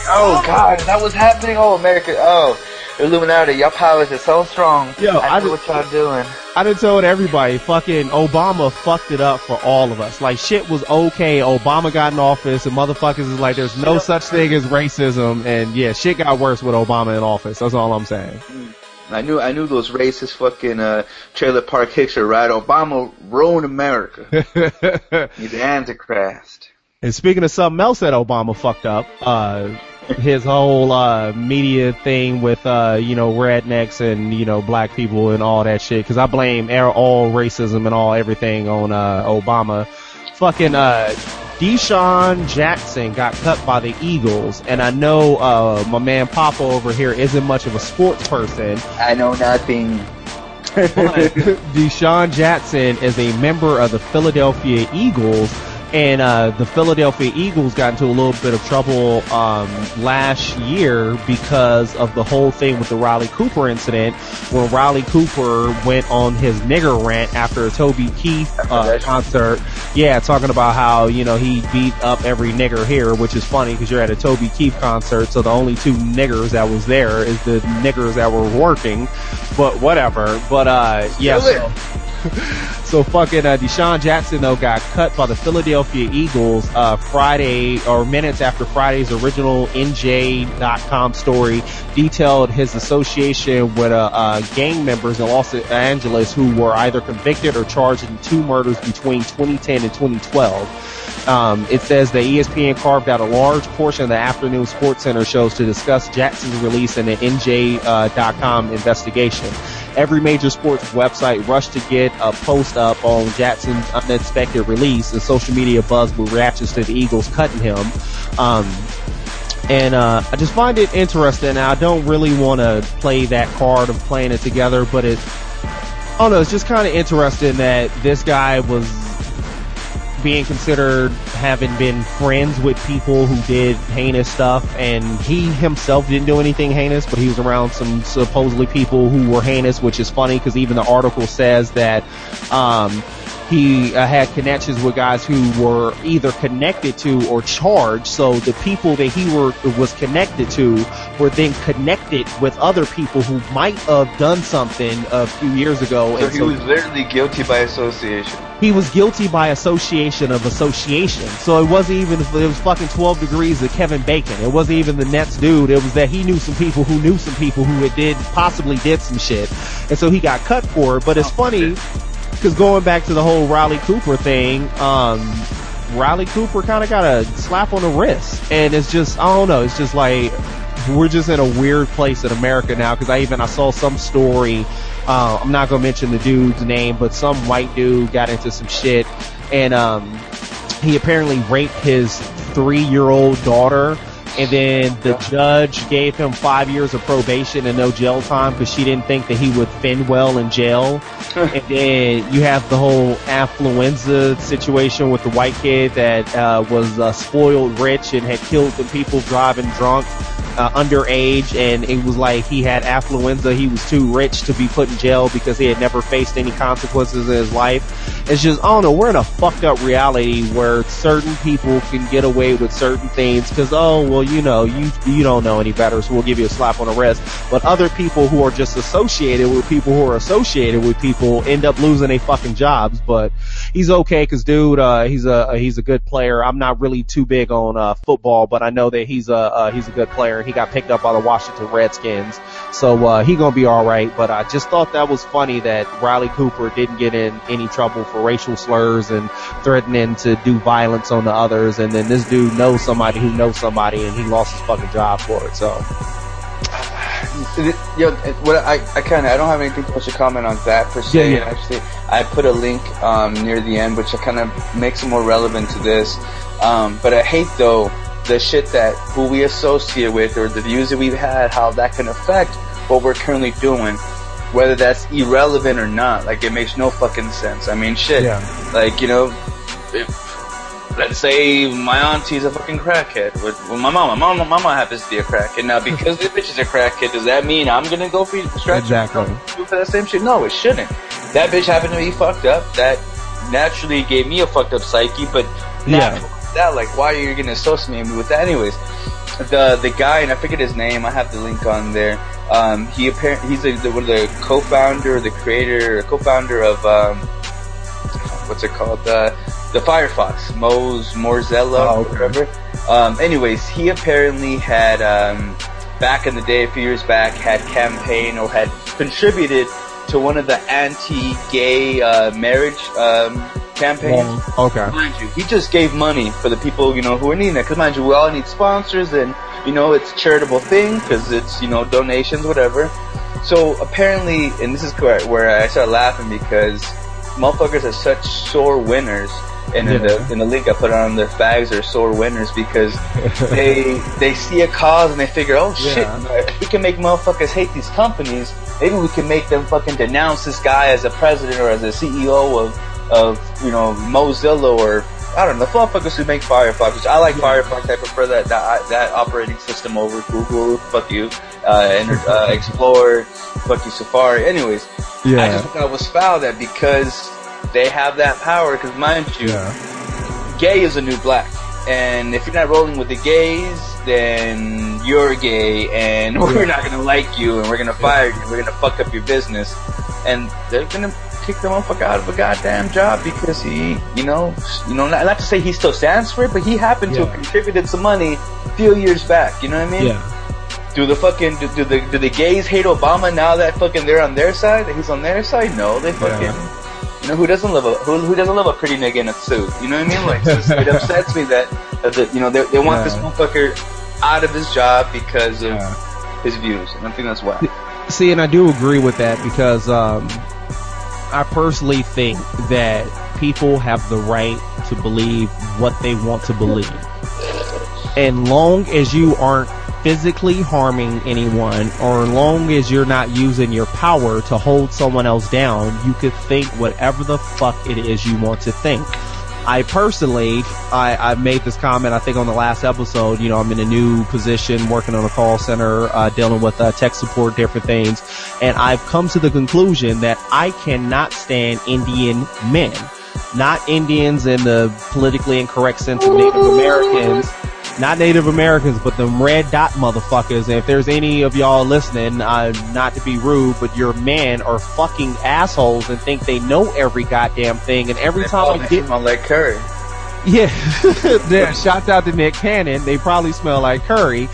Oh god, that was happening. Oh America. Oh. Illuminati, your powers are so strong. Yo, I, I know what y'all doing. I done told everybody, fucking Obama fucked it up for all of us. Like shit was okay. Obama got in office and motherfuckers is like, there's no such thing as racism. And yeah, shit got worse with Obama in office. That's all I'm saying. Mm. I knew I knew those racist fucking uh, trailer park hicks are right. Obama ruined America. He's the Antichrist. And speaking of something else that Obama fucked up, uh, his whole uh media thing with uh you know rednecks and you know black people and all that shit because I blame all racism and all everything on uh Obama. Fucking uh DeSean Jackson got cut by the Eagles, and I know uh my man Papa over here isn't much of a sports person. I know nothing. DeSean Jackson is a member of the Philadelphia Eagles and uh, the Philadelphia Eagles got into a little bit of trouble um, last year because of the whole thing with the Riley Cooper incident, when Riley Cooper went on his nigger rant after a Toby Keith uh, concert. Yeah, talking about how you know he beat up every nigger here, which is funny because you're at a Toby Keith concert, so the only two niggers that was there is the niggers that were working. But whatever. But uh, yeah. So, so fucking uh, DeSean Jackson though got cut by the Philadelphia Eagles uh, Friday or minutes after Friday's original NJ.com story detailed his association with uh, uh, gang members in Los Angeles who were either convicted or charged in two murders between 2010 and 2012. Um, it says that ESPN carved out a large portion of the afternoon Sports Center shows to discuss Jackson's release in the NJ.com uh, investigation every major sports website rushed to get a post up on Jackson's unexpected release and social media buzz with reactions to the Eagles cutting him. Um, and uh, I just find it interesting. I don't really want to play that card of playing it together, but it, I don't know, it's just kind of interesting that this guy was being considered having been friends with people who did heinous stuff and he himself didn't do anything heinous but he was around some supposedly people who were heinous which is funny because even the article says that um, he uh, had connections with guys who were either connected to or charged. So the people that he were was connected to were then connected with other people who might have done something a few years ago. So and he so was literally guilty by association. He was guilty by association of association. So it wasn't even it was fucking twelve degrees of Kevin Bacon. It wasn't even the Nets dude. It was that he knew some people who knew some people who had did possibly did some shit, and so he got cut for it. But it's funny because going back to the whole Riley Cooper thing, um, Riley Cooper kind of got a slap on the wrist, and it's just I don't know. It's just like we're just in a weird place in America now. Because I even I saw some story. Uh, I'm not gonna mention the dude's name, but some white dude got into some shit, and um, he apparently raped his three year old daughter and then the judge gave him five years of probation and no jail time because she didn't think that he would fend well in jail. and then you have the whole affluenza situation with the white kid that uh, was uh, spoiled rich and had killed the people driving drunk uh, underage, and it was like he had affluenza. He was too rich to be put in jail because he had never faced any consequences in his life. It's just, I don't know, we're in a fucked up reality where certain people can get away with certain things because, oh, well, you know, you you don't know any better, so we'll give you a slap on the wrist. But other people who are just associated with people who are associated with people end up losing their fucking jobs. But he's okay because, dude, uh, he's a he's a good player. I'm not really too big on uh, football, but I know that he's a uh, he's a good player he got picked up by the Washington Redskins. So, uh, he gonna be alright, but I just thought that was funny that Riley Cooper didn't get in any trouble for racial slurs and threatening to do violence on the others, and then this dude knows somebody who knows somebody and he lost his fucking job for it, so. Yo, what I, I kind of I don't have anything much to comment on that per se. Yeah, yeah. Actually, I put a link um, near the end, which I kind of makes it more relevant to this. Um, but I hate though the shit that who we associate with or the views that we've had, how that can affect what we're currently doing, whether that's irrelevant or not. Like it makes no fucking sense. I mean, shit. Yeah. Like you know, if, let's say my auntie's a fucking crackhead with, my mama. My mama, mama happens to be a crackhead. Now, because this bitch is a crackhead, does that mean I'm gonna go for stretch exactly for that same shit? No, it shouldn't. That bitch happened to be fucked up. That naturally gave me a fucked up psyche, but yeah that. Like, why are you gonna associate me with that? Anyways, the the guy and I forget his name. I have the link on there. Um, he apparently he's a, the, one of the co-founder, the creator, co-founder of um, what's it called? The the Firefox, Mose Morzella, oh, okay. whatever. Um, anyways, he apparently had um, back in the day, a few years back, had campaigned or had contributed to one of the anti-gay uh, marriage um, campaign. okay. Mind you, he just gave money for the people, you know, who are needing it. Cause mind you, we all need sponsors and, you know, it's a charitable thing cause it's, you know, donations, whatever. So apparently, and this is where, where I start laughing because motherfuckers are such sore winners. And in the in the link I put on the fags are sore winners because they they see a cause and they figure, oh shit, Yeah. we can make motherfuckers hate these companies. Maybe we can make them fucking denounce this guy as a president or as a CEO of of you know Mozilla or I don't know, the motherfuckers who make Firefox. Which I like Firefox. I prefer that that that operating system over Google. Fuck you, uh, and uh, Explorer. Fuck you, Safari. Anyways, I just thought it was foul that because they have that power. Because mind you, Yeah. gay is a new black. And if you're not rolling with the gays, then you're gay, and we're not gonna like you, and we're gonna fire you, and we're gonna fuck up your business, and they're gonna kick the motherfucker out of a goddamn job because he, you know, you know, not, not to say he still stands for it, but he happened to have contributed some money a few years back. You know what I mean? Yeah. Do the fucking do, do the do the gays hate Obama now that fucking they're on their side? That he's on their side? No, they fucking. You know who doesn't love a who, who doesn't love a pretty nigga in a suit? You know what I mean? Like just- it upsets me that, that you know they, they want this motherfucker out of his job because of Yeah. his views, and I think that's why. See, and I do agree with that because um, I personally think that people have the right to believe what they want to believe. And long as you aren't physically harming anyone or as long as you're not using your power to hold someone else down, you could think whatever the fuck it is you want to think. I personally, I, I made this comment, I think on the last episode, you know, I'm in a new position working on a call center, uh, dealing with uh, tech support, different things. And I've come to the conclusion that I cannot stand Indian men. Not Indians in the politically incorrect sense of Native Americans. Not Native Americans, but them red dot motherfuckers. And if there's any of y'all listening, uh, not to be rude, but your men are fucking assholes and think they know every goddamn thing. And every time I get my leg curry. Yeah, yeah. Shouts out to Nick Cannon. They probably smell like curry,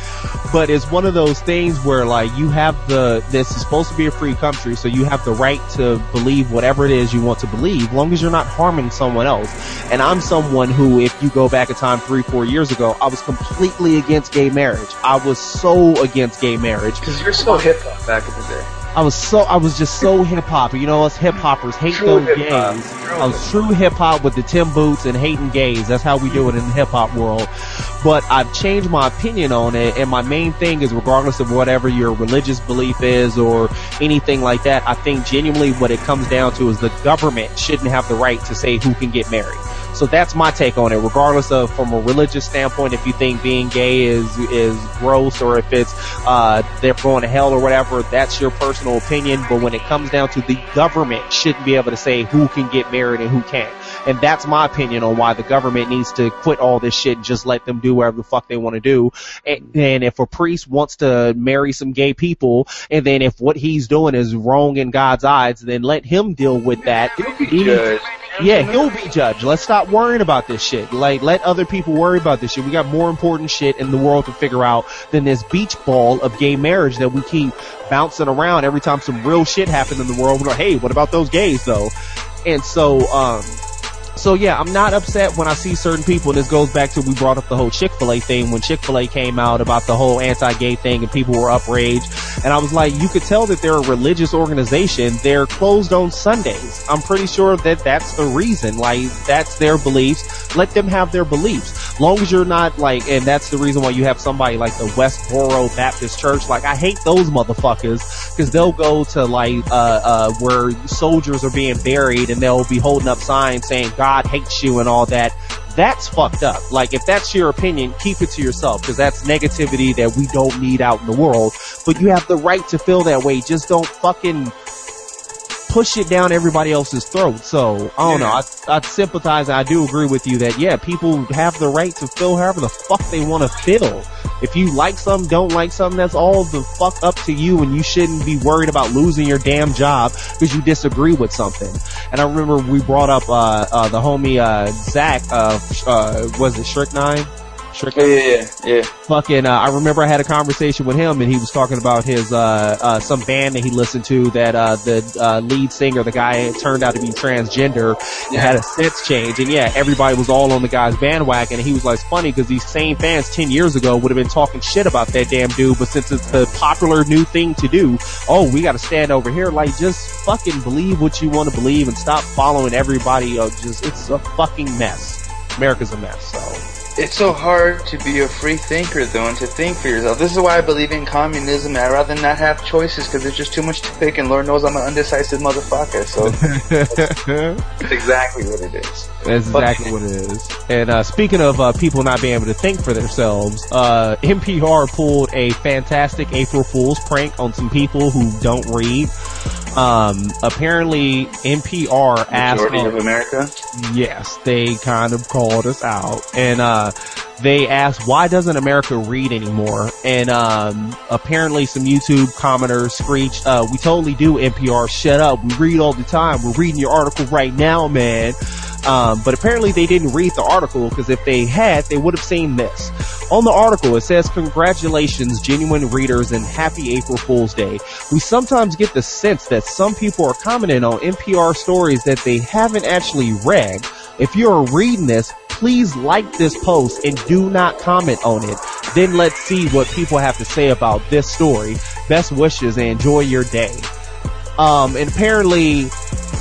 but it's one of those things where like you have the. This is supposed to be a free country, so you have the right to believe whatever it is you want to believe, long as you're not harming someone else. And I'm someone who, if you go back in time three, four years ago, I was completely against gay marriage. I was so against gay marriage. Because you're so hip hop back in the day. I was so I was just so hip hop. You know, us hip hoppers hate True those gays. I was true hip hop with the Tim Boots and hating gays. That's how we do it in the hip hop world. But I've changed my opinion on it, and my main thing is, regardless of whatever your religious belief is or anything like that, I think genuinely what it comes down to is the government shouldn't have the right to say who can get married. So that's my take on it, regardless of from a religious standpoint, if you think being gay is, is gross or if it's, uh, they're going to hell or whatever, that's your personal opinion. But when it comes down to the government shouldn't be able to say who can get married and who can't. And that's my opinion on why the government needs to quit all this shit and just let them do whatever the fuck they want to do. And, and if a priest wants to marry some gay people, and then if what he's doing is wrong in God's eyes, then let him deal with that. Even- Judge. Yeah, he'll be judged. Let's stop worrying about this shit. Like, let other people worry about this shit. We got more important shit in the world to figure out than this beach ball of gay marriage that we keep bouncing around every time some real shit happens in the world. We're like, hey, what about those gays though? And so, um, so yeah, I'm not upset when I see certain people, and this goes back to we brought up the whole Chick-fil-A thing when Chick-fil-A came out about the whole anti-gay thing and people were outraged. And I was like, you could tell that they're a religious organization. They're closed on Sundays. I'm pretty sure that that's the reason. Like, that's their beliefs. Let them have their beliefs. Long as you're not like, and that's the reason why you have somebody like the Westboro Baptist Church. Like, I hate those motherfuckers because they'll go to like, uh, uh, where soldiers are being buried and they'll be holding up signs saying God hates you and all that. That's fucked up. Like, if that's your opinion, keep it to yourself because that's negativity that we don't need out in the world. But you have the right to feel that way. Just don't fucking push it down everybody else's throat. So I don't know. I, I sympathize. and I do agree with you that yeah, people have the right to feel however the fuck they want to feel. If you like something, don't like something, that's all the fuck up to you, and you shouldn't be worried about losing your damn job because you disagree with something. And I remember we brought up uh, uh the homie uh Zach uh, uh was it Shrek Nine? Strickland. Yeah, yeah, yeah. Fucking, uh, I remember I had a conversation with him and he was talking about his, uh, uh, some band that he listened to that, uh, the, uh, lead singer, the guy turned out to be transgender and had a sense change. And yeah, everybody was all on the guy's bandwagon and he was like, it's funny because these same fans 10 years ago would have been talking shit about that damn dude, but since it's the popular new thing to do, oh, we gotta stand over here. Like, just fucking believe what you want to believe and stop following everybody. Uh, just, it's a fucking mess. America's a mess, so. It's so hard to be a free thinker, though, and to think for yourself. This is why I believe in communism. I'd rather not have choices because there's just too much to pick, and Lord knows I'm an undecisive motherfucker. So that's exactly what it is. That's exactly what it is. And uh, speaking of uh, people not being able to think for themselves, uh, NPR pulled a fantastic April Fool's prank on some people who don't read. Um, apparently NPR asked Majority of America. Yes, they kind of called us out, and uh, they asked why doesn't America read anymore? And um, apparently some YouTube commenters screeched, uh, "We totally do, NPR. Shut up. We read all the time. We're reading your article right now, man." Um, but apparently they didn't read the article because if they had, they would have seen this. On the article, it says, congratulations, genuine readers and happy April Fool's Day. We sometimes get the sense that some people are commenting on NPR stories that they haven't actually read. If you're reading this, please like this post and do not comment on it. Then let's see what people have to say about this story. Best wishes and enjoy your day. Um, and apparently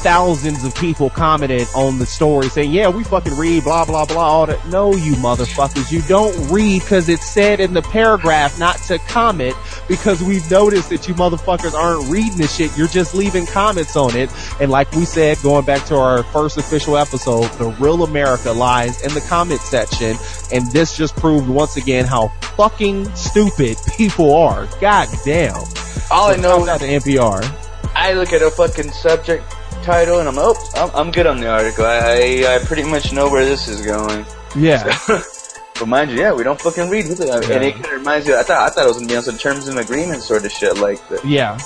thousands of people commented on the story saying, yeah, we fucking read, blah, blah, blah, all that. No, you motherfuckers, you don't read because it said in the paragraph not to comment because we've noticed that you motherfuckers aren't reading the shit. You're just leaving comments on it. And like we said, going back to our first official episode, the real America lies in the comment section. And this just proved once again how fucking stupid people are. God damn. All I know is the NPR. I look at a fucking subject title and I'm oh I'm, I'm good on the article. I, I, I pretty much know where this is going. Yeah. So, but mind you, yeah, we don't fucking read. Yeah. And it kind of reminds you. I thought I thought it was gonna be on some terms and agreement sort of shit like that. Yeah.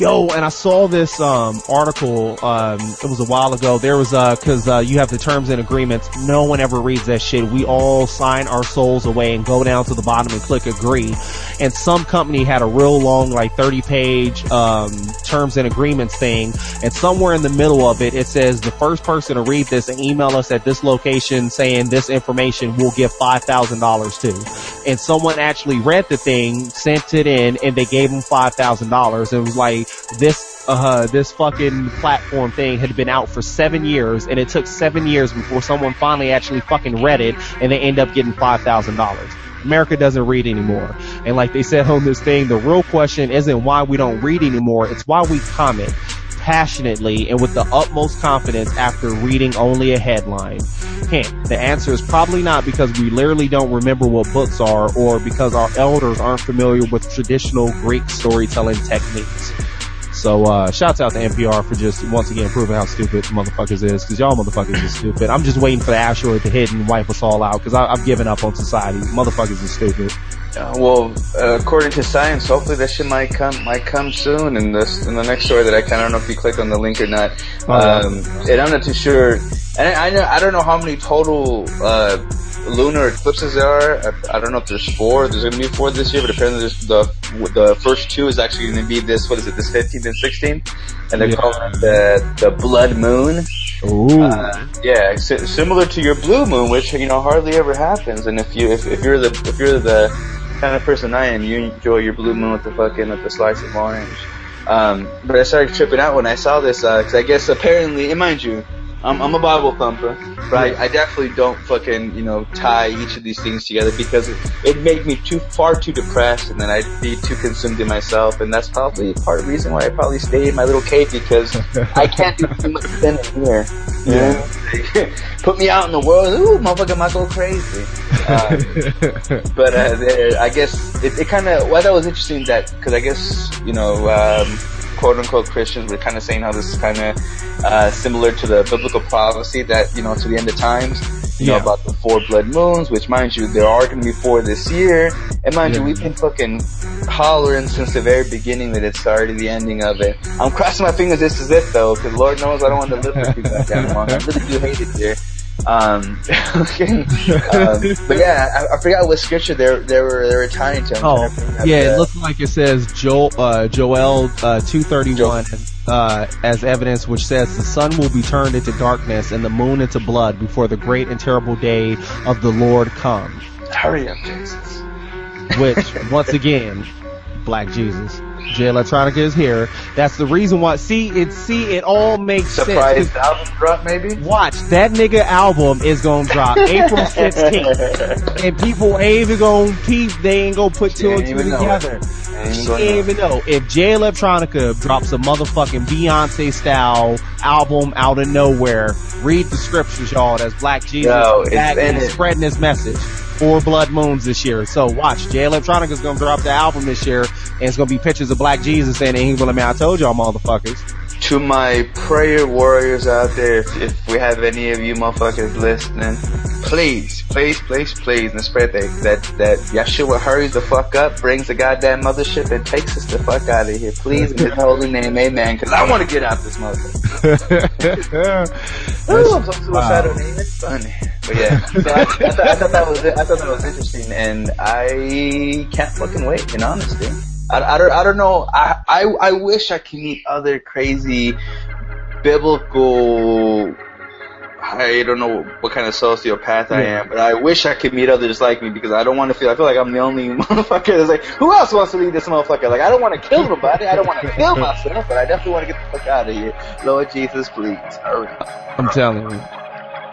Yo, and I saw this um, article. Um, it was a while ago. There was because uh, uh, you have the terms and agreements. No one ever reads that shit. We all sign our souls away and go down to the bottom and click agree. And some company had a real long, like thirty page um, terms and agreements thing. And somewhere in the middle of it, it says the first person to read this and email us at this location saying this information will give five thousand dollars to. And someone actually read the thing, sent it in, and they gave them five thousand dollars. It was like this uh this fucking platform thing had been out for seven years and it took seven years before someone finally actually fucking read it and they end up getting five thousand dollars. America doesn't read anymore. And like they said on this thing, the real question isn't why we don't read anymore, it's why we comment passionately and with the utmost confidence after reading only a headline. Hint, the answer is probably not because we literally don't remember what books are or because our elders aren't familiar with traditional Greek storytelling techniques. So uh, shouts out to NPR for just once again proving how stupid motherfuckers is, because y'all motherfuckers is stupid. I'm just waiting for the asteroid to hit and wipe us all out, because I've given up on society. Motherfuckers is stupid. Uh, well, uh, according to science, hopefully that shit might come might come soon. In this, in the next story that I kind of don't know if you click on the link or not. Oh, um, and I'm not too sure. And I, I know I don't know how many total uh, lunar eclipses there are. I, I, don't know if there's four. There's going to be four this year, but apparently the the first two is actually going to be this. What is it? This 15th and 16th, and they're yeah. calling it the the blood moon. Ooh. Uh, yeah, similar to your blue moon, which you know hardly ever happens. And if you if, if you're the if you're the kind of person I am, you enjoy your blue moon with the fucking with the slice of orange. Um, but I started tripping out when I saw this because uh, I guess apparently, and mind you, I'm, I'm a Bible thumper, but I, I, definitely don't fucking, you know, tie each of these things together because it, it made me too far too depressed and then I'd be too consumed in myself and that's probably part of the reason why I probably stayed in my little cave because I can't do too much spending here. Yeah. Put me out in the world, ooh, motherfucker might go crazy. Um, but, uh, I guess it, it kind of, well, that was interesting that, cause I guess, you know, um, quote unquote Christians were kind of saying how this is kind of uh, similar to the biblical prophecy that you know to the end of times. You yeah. know about the four blood moons, which mind you, there are going to be four this year. And mind yeah. you, we've been fucking hollering since the very beginning that it's already the ending of it. I'm crossing my fingers this is it though, because Lord knows I don't want to live with you that damn long. I really do hate it here. Um, okay. um, but yeah, I, I, forgot what scripture they they were they were tying to. Oh, yeah, it looks like it says Joel uh, Joel uh, two thirty one uh, as evidence, which says the sun will be turned into darkness and the moon into blood before the great and terrible day of the Lord comes. Hurry up, Jesus. Which, once again, Black Jesus. Jay Electronica is here. That's the reason why. See, it see it all makes Surprise sense. album drop, maybe. Watch that nigga album is gonna drop April 16th, and people ain't even gonna peep. They ain't gonna put two and two together. She ain't even know if Jay Electronica drops a motherfucking Beyonce style album out of nowhere. Read the scriptures, y'all. That's Black Jesus Yo, back and spreading his message. Four Blood Moons this year. So watch, Jay Electronica's gonna drop the album this year, and it's gonna be pictures of Black Jesus saying, "Ain't gonna man, I told y'all, motherfuckers." To my prayer warriors out there, if, if we have any of you motherfuckers listening, please, please, please, please, and spread that that that Yeshua hurries the fuck up, brings the goddamn mothership, and takes us the fuck out of here, please, in His holy name, Amen. Because I want to get out this motherfucker. Ooh, I'm so suicidal, wow. It's funny. But yeah, so I, I, th- I, thought that was I thought that was interesting, and I can't fucking wait. In honesty, I, I don't I don't know. I, I I wish I could meet other crazy biblical. I don't know what kind of sociopath I am, but I wish I could meet others like me because I don't want to feel. I feel like I'm the only motherfucker that's like, who else wants to meet this motherfucker? Like, I don't want to kill nobody. I don't want to kill myself, but I definitely want to get the fuck out of here. Lord Jesus, please hurry. I'm telling you.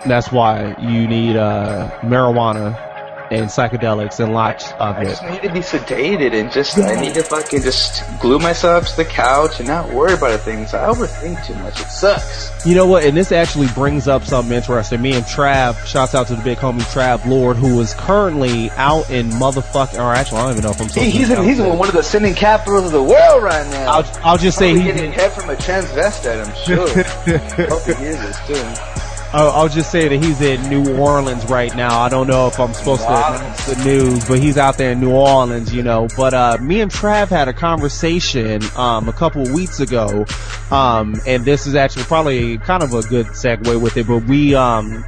That's why you need uh, marijuana and psychedelics and lots of it. I just need to be sedated and just I need to fucking just glue myself to the couch and not worry about the things. I overthink too much. It sucks. You know what? And this actually brings up something interesting. Me and Trav, shouts out to the big homie Trav Lord, who is currently out in motherfucking, or actually I don't even know if I'm he, He's in, he's in one of the sending capitals of the world right now. I'll, I'll just say he's getting head from a transvestite. I'm sure. Hope he hears this too. I'll, just say that he's in New Orleans right now. I don't know if I'm supposed to announce the news, but he's out there in New Orleans, you know. But uh, me and Trav had a conversation um, a couple of weeks ago, um, and this is actually probably kind of a good segue with it. But we um,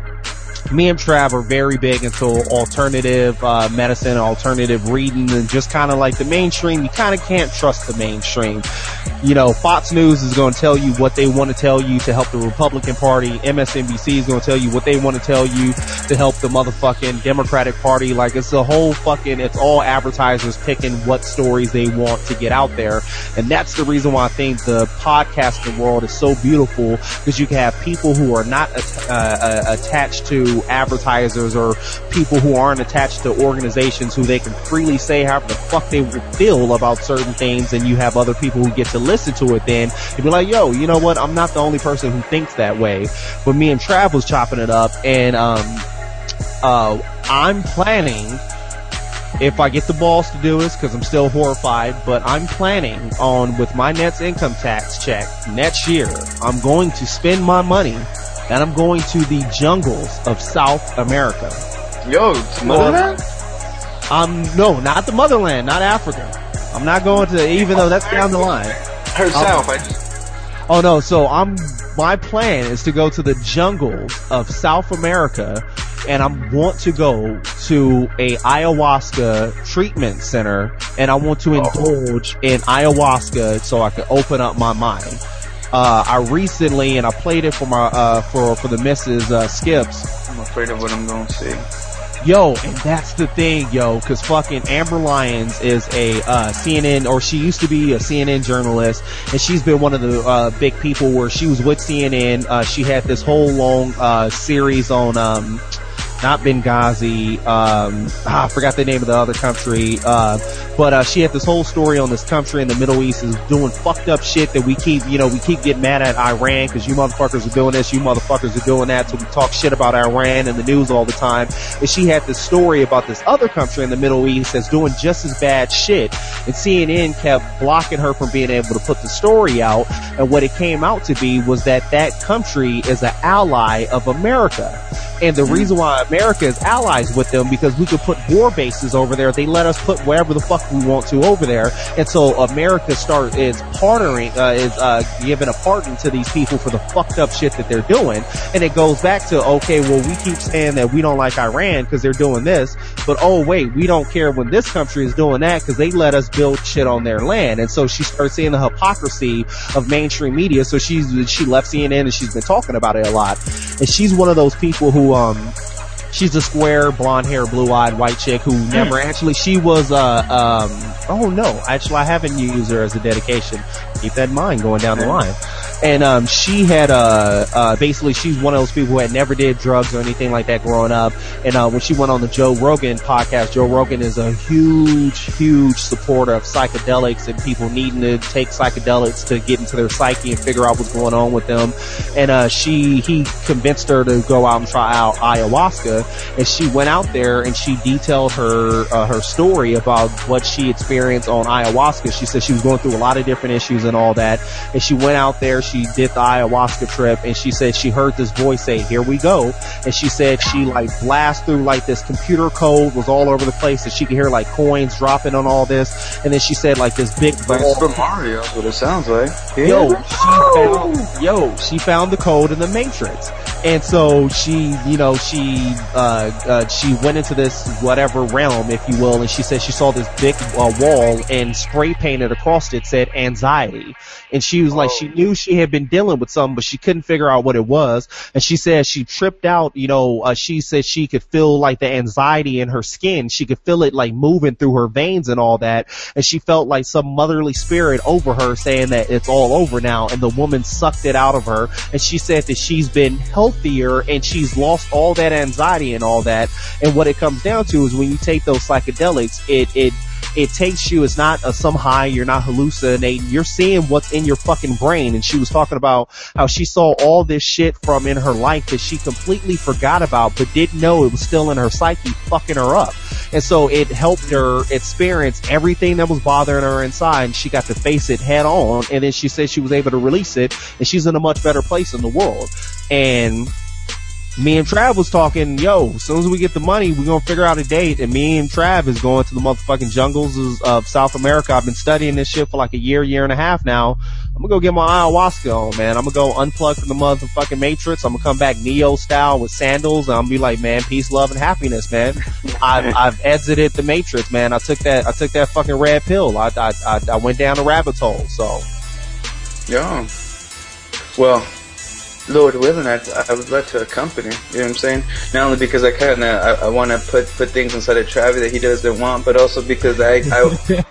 me and Trav are very big into alternative uh, medicine, alternative reading, and just kind of like the mainstream. You kind of can't trust the mainstream. You know, Fox News is going to tell you what they want to tell you to help the Republican Party. MSNBC is going to tell you what they want to tell you to help the motherfucking Democratic Party. Like it's the whole fucking, it's all advertisers picking what stories they want to get out there. And that's the reason why I think the podcasting world is so beautiful because you can have people who are not uh, uh, attached to advertisers or people who aren't attached to organizations who they can freely say however the fuck they feel about certain things and you have other people who get to listen to it then and be like, yo, you know what? I'm not the only person who thinks that way. But me and Trav was chopping it up and, um, uh, I'm planning if I get the balls to do this, because I'm still horrified, but I'm planning on with my net's income tax check next year, I'm going to spend my money and I'm going to the jungles of South America. Yo, motherland? Um, no, not the motherland, not Africa. I'm not going to, even though that's down the line. Her South, I just. Oh no, so I'm, my plan is to go to the jungles of South America and I want to go to a ayahuasca treatment center and I want to oh. indulge in ayahuasca so I can open up my mind. Uh, I recently, and I played it for my, uh, for, for the misses, uh, Skips. I'm afraid of what I'm gonna see. Yo, and that's the thing, yo, cause fucking Amber Lyons is a, uh, CNN, or she used to be a CNN journalist, and she's been one of the, uh, big people where she was with CNN, uh, she had this whole long, uh, series on, um, not Benghazi. Um, ah, I forgot the name of the other country. Uh, but uh, she had this whole story on this country in the Middle East is doing fucked up shit that we keep, you know, we keep getting mad at Iran because you motherfuckers are doing this, you motherfuckers are doing that. So we talk shit about Iran in the news all the time. And she had this story about this other country in the Middle East that's doing just as bad shit. And CNN kept blocking her from being able to put the story out. And what it came out to be was that that country is an ally of America And the reason why America is allies with them because we could put war bases over there. They let us put wherever the fuck we want to over there. And so America start is partnering, uh, is, uh, giving a pardon to these people for the fucked up shit that they're doing. And it goes back to, okay, well, we keep saying that we don't like Iran because they're doing this, but oh wait, we don't care when this country is doing that because they let us build shit on their land. And so she starts seeing the hypocrisy of mainstream media. So she's, she left CNN and she's been talking about it a lot. And she's one of those people who, um, she's a square, blonde hair, blue eyed white chick who never actually, she was, uh, um, oh no, actually I haven't used her as a dedication. Keep that in mind going down the line and um, she had uh, uh, basically she's one of those people who had never did drugs or anything like that growing up. And uh, when she went on the Joe Rogan podcast, Joe Rogan is a huge, huge supporter of psychedelics and people needing to take psychedelics to get into their psyche and figure out what's going on with them. And uh, she he convinced her to go out and try out ayahuasca, and she went out there and she detailed her uh, her story about what she experienced on ayahuasca. She said she was going through a lot of different issues and all that, and she went out there she did the ayahuasca trip and she said she heard this voice say, here we go. And she said she like blast through like this computer code was all over the place and she could hear like coins dropping on all this. And then she said like this big ball. Super Mario, what it sounds like. Yeah. Yo, she found, yo, she found the code in the matrix. And so she, you know, she, uh, uh, she went into this whatever realm, if you will, and she said she saw this big uh, wall and spray painted across it said anxiety. And she was like, she knew she had been dealing with something, but she couldn't figure out what it was. And she said she tripped out, you know, uh, she said she could feel like the anxiety in her skin. She could feel it like moving through her veins and all that. And she felt like some motherly spirit over her saying that it's all over now. And the woman sucked it out of her. And she said that she's been helped healthier and she's lost all that anxiety and all that. And what it comes down to is when you take those psychedelics, it, it, it takes you, it's not a some high, you're not hallucinating, you're seeing what's in your fucking brain. And she was talking about how she saw all this shit from in her life that she completely forgot about, but didn't know it was still in her psyche fucking her up. And so it helped her experience everything that was bothering her inside and she got to face it head on. And then she said she was able to release it and she's in a much better place in the world. And me and Trav was talking, yo, as soon as we get the money, we're gonna figure out a date. And me and Trav is going to the motherfucking jungles of South America. I've been studying this shit for like a year, year and a half now. I'm gonna go get my ayahuasca on, man. I'm gonna go unplug from the motherfucking matrix. I'm gonna come back Neo style with sandals. And I'm gonna be like, man, peace, love, and happiness, man. I've, I've exited the matrix, man. I took that, I took that fucking red pill. I, I, I, I went down a rabbit hole, so. Yeah. Well, Lord willing, I, I would love to accompany. You know what I'm saying? Not only because I kind of I, I want to put put things inside of Travis that he doesn't want, but also because I I,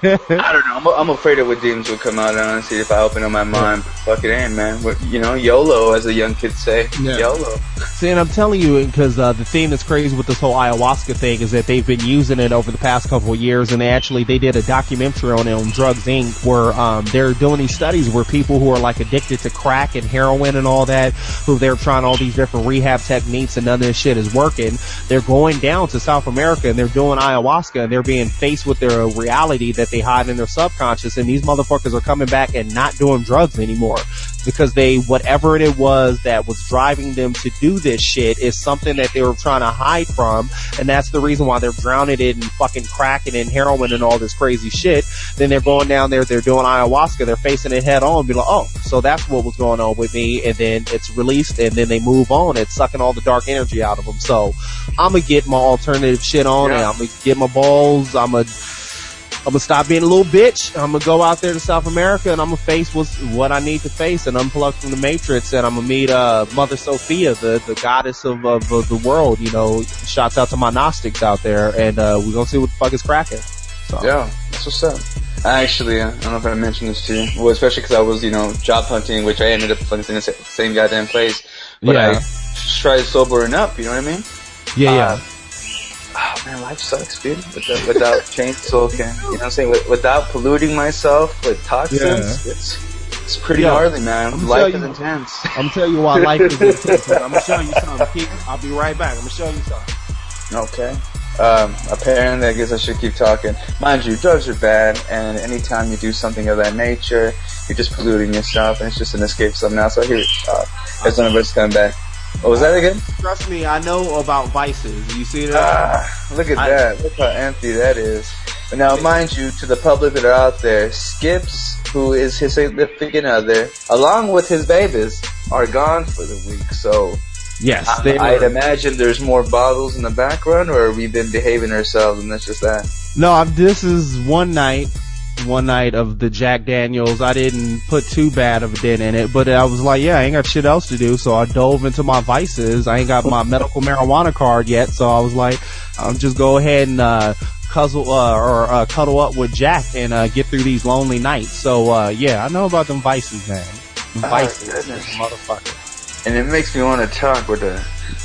I don't know. I'm, I'm afraid of what demons would come out. Honestly, if I open up my mind, fuck it in, man. What, you know, YOLO, as the young kids say. Yeah. YOLO. See, and I'm telling you because uh, the thing that's crazy with this whole ayahuasca thing is that they've been using it over the past couple of years, and they actually they did a documentary on it on Drugs Inc. where um, they're doing these studies where people who are like addicted to crack and heroin and all that who they're trying all these different rehab techniques and none of this shit is working. They're going down to South America and they're doing ayahuasca and they're being faced with their reality that they hide in their subconscious and these motherfuckers are coming back and not doing drugs anymore because they, whatever it was that was driving them to do this shit is something that they were trying to hide from. And that's the reason why they're drowning it in fucking crack and in heroin and all this crazy shit. Then they're going down there, they're doing ayahuasca, they're facing it head on, be like, oh, so that's what was going on with me. And then it's released and then they move on. It's sucking all the dark energy out of them. So I'm gonna get my alternative shit on yeah. and I'm gonna get my balls. I'm gonna I'm gonna stop being a little bitch. I'm gonna go out there to South America and I'm gonna face what's, what I need to face and unplug from the matrix and I'm gonna meet, uh, Mother Sophia, the, the goddess of, of, of, the world, you know, shouts out to my Gnostics out there and, uh, we're gonna see what the fuck is cracking. So. Yeah, that's what's up. Actually, I don't know if I mentioned this to you. Well, especially because I was, you know, job hunting, which I ended up finding in the same goddamn place. But yeah. I tried sobering up, you know what I mean? Yeah, uh, yeah oh man, life sucks, dude. Without, without change smoking, you know what I'm saying? Without polluting myself with toxins, yeah. it's it's pretty yeah. gnarly, man. Life is intense. I'm gonna tell you why life is intense. I'm gonna show you something. I'll be right back. I'm gonna show you something. Okay. Um, apparently, I guess I should keep talking. Mind you, drugs are bad, and anytime you do something of that nature, you're just polluting yourself, and it's just an escape something else. So here, uh, there's none of us coming back. What was that again? Trust me, I know about vices. You see that? Ah, look at I- that. Look how empty that is. Now, mind you, to the public that are out there, Skips, who is his significant other, along with his babies, are gone for the week. So yes, I, they I'd were- imagine there's more bottles in the background, or we've been behaving ourselves, and that's just that. No, I'm, this is one night, one night of the Jack Daniels. I didn't put too bad of a dent in it, but I was like, yeah, I ain't got shit else to do, so I dove into my vices. I ain't got my medical marijuana card yet, so I was like, I'll just go ahead and, uh, cuzzle, uh, or, uh, cuddle up with Jack and, uh, get through these lonely nights. So, uh, yeah, I know about them vices, man. Them Oh, vices, motherfucker. And it makes me want to talk with the,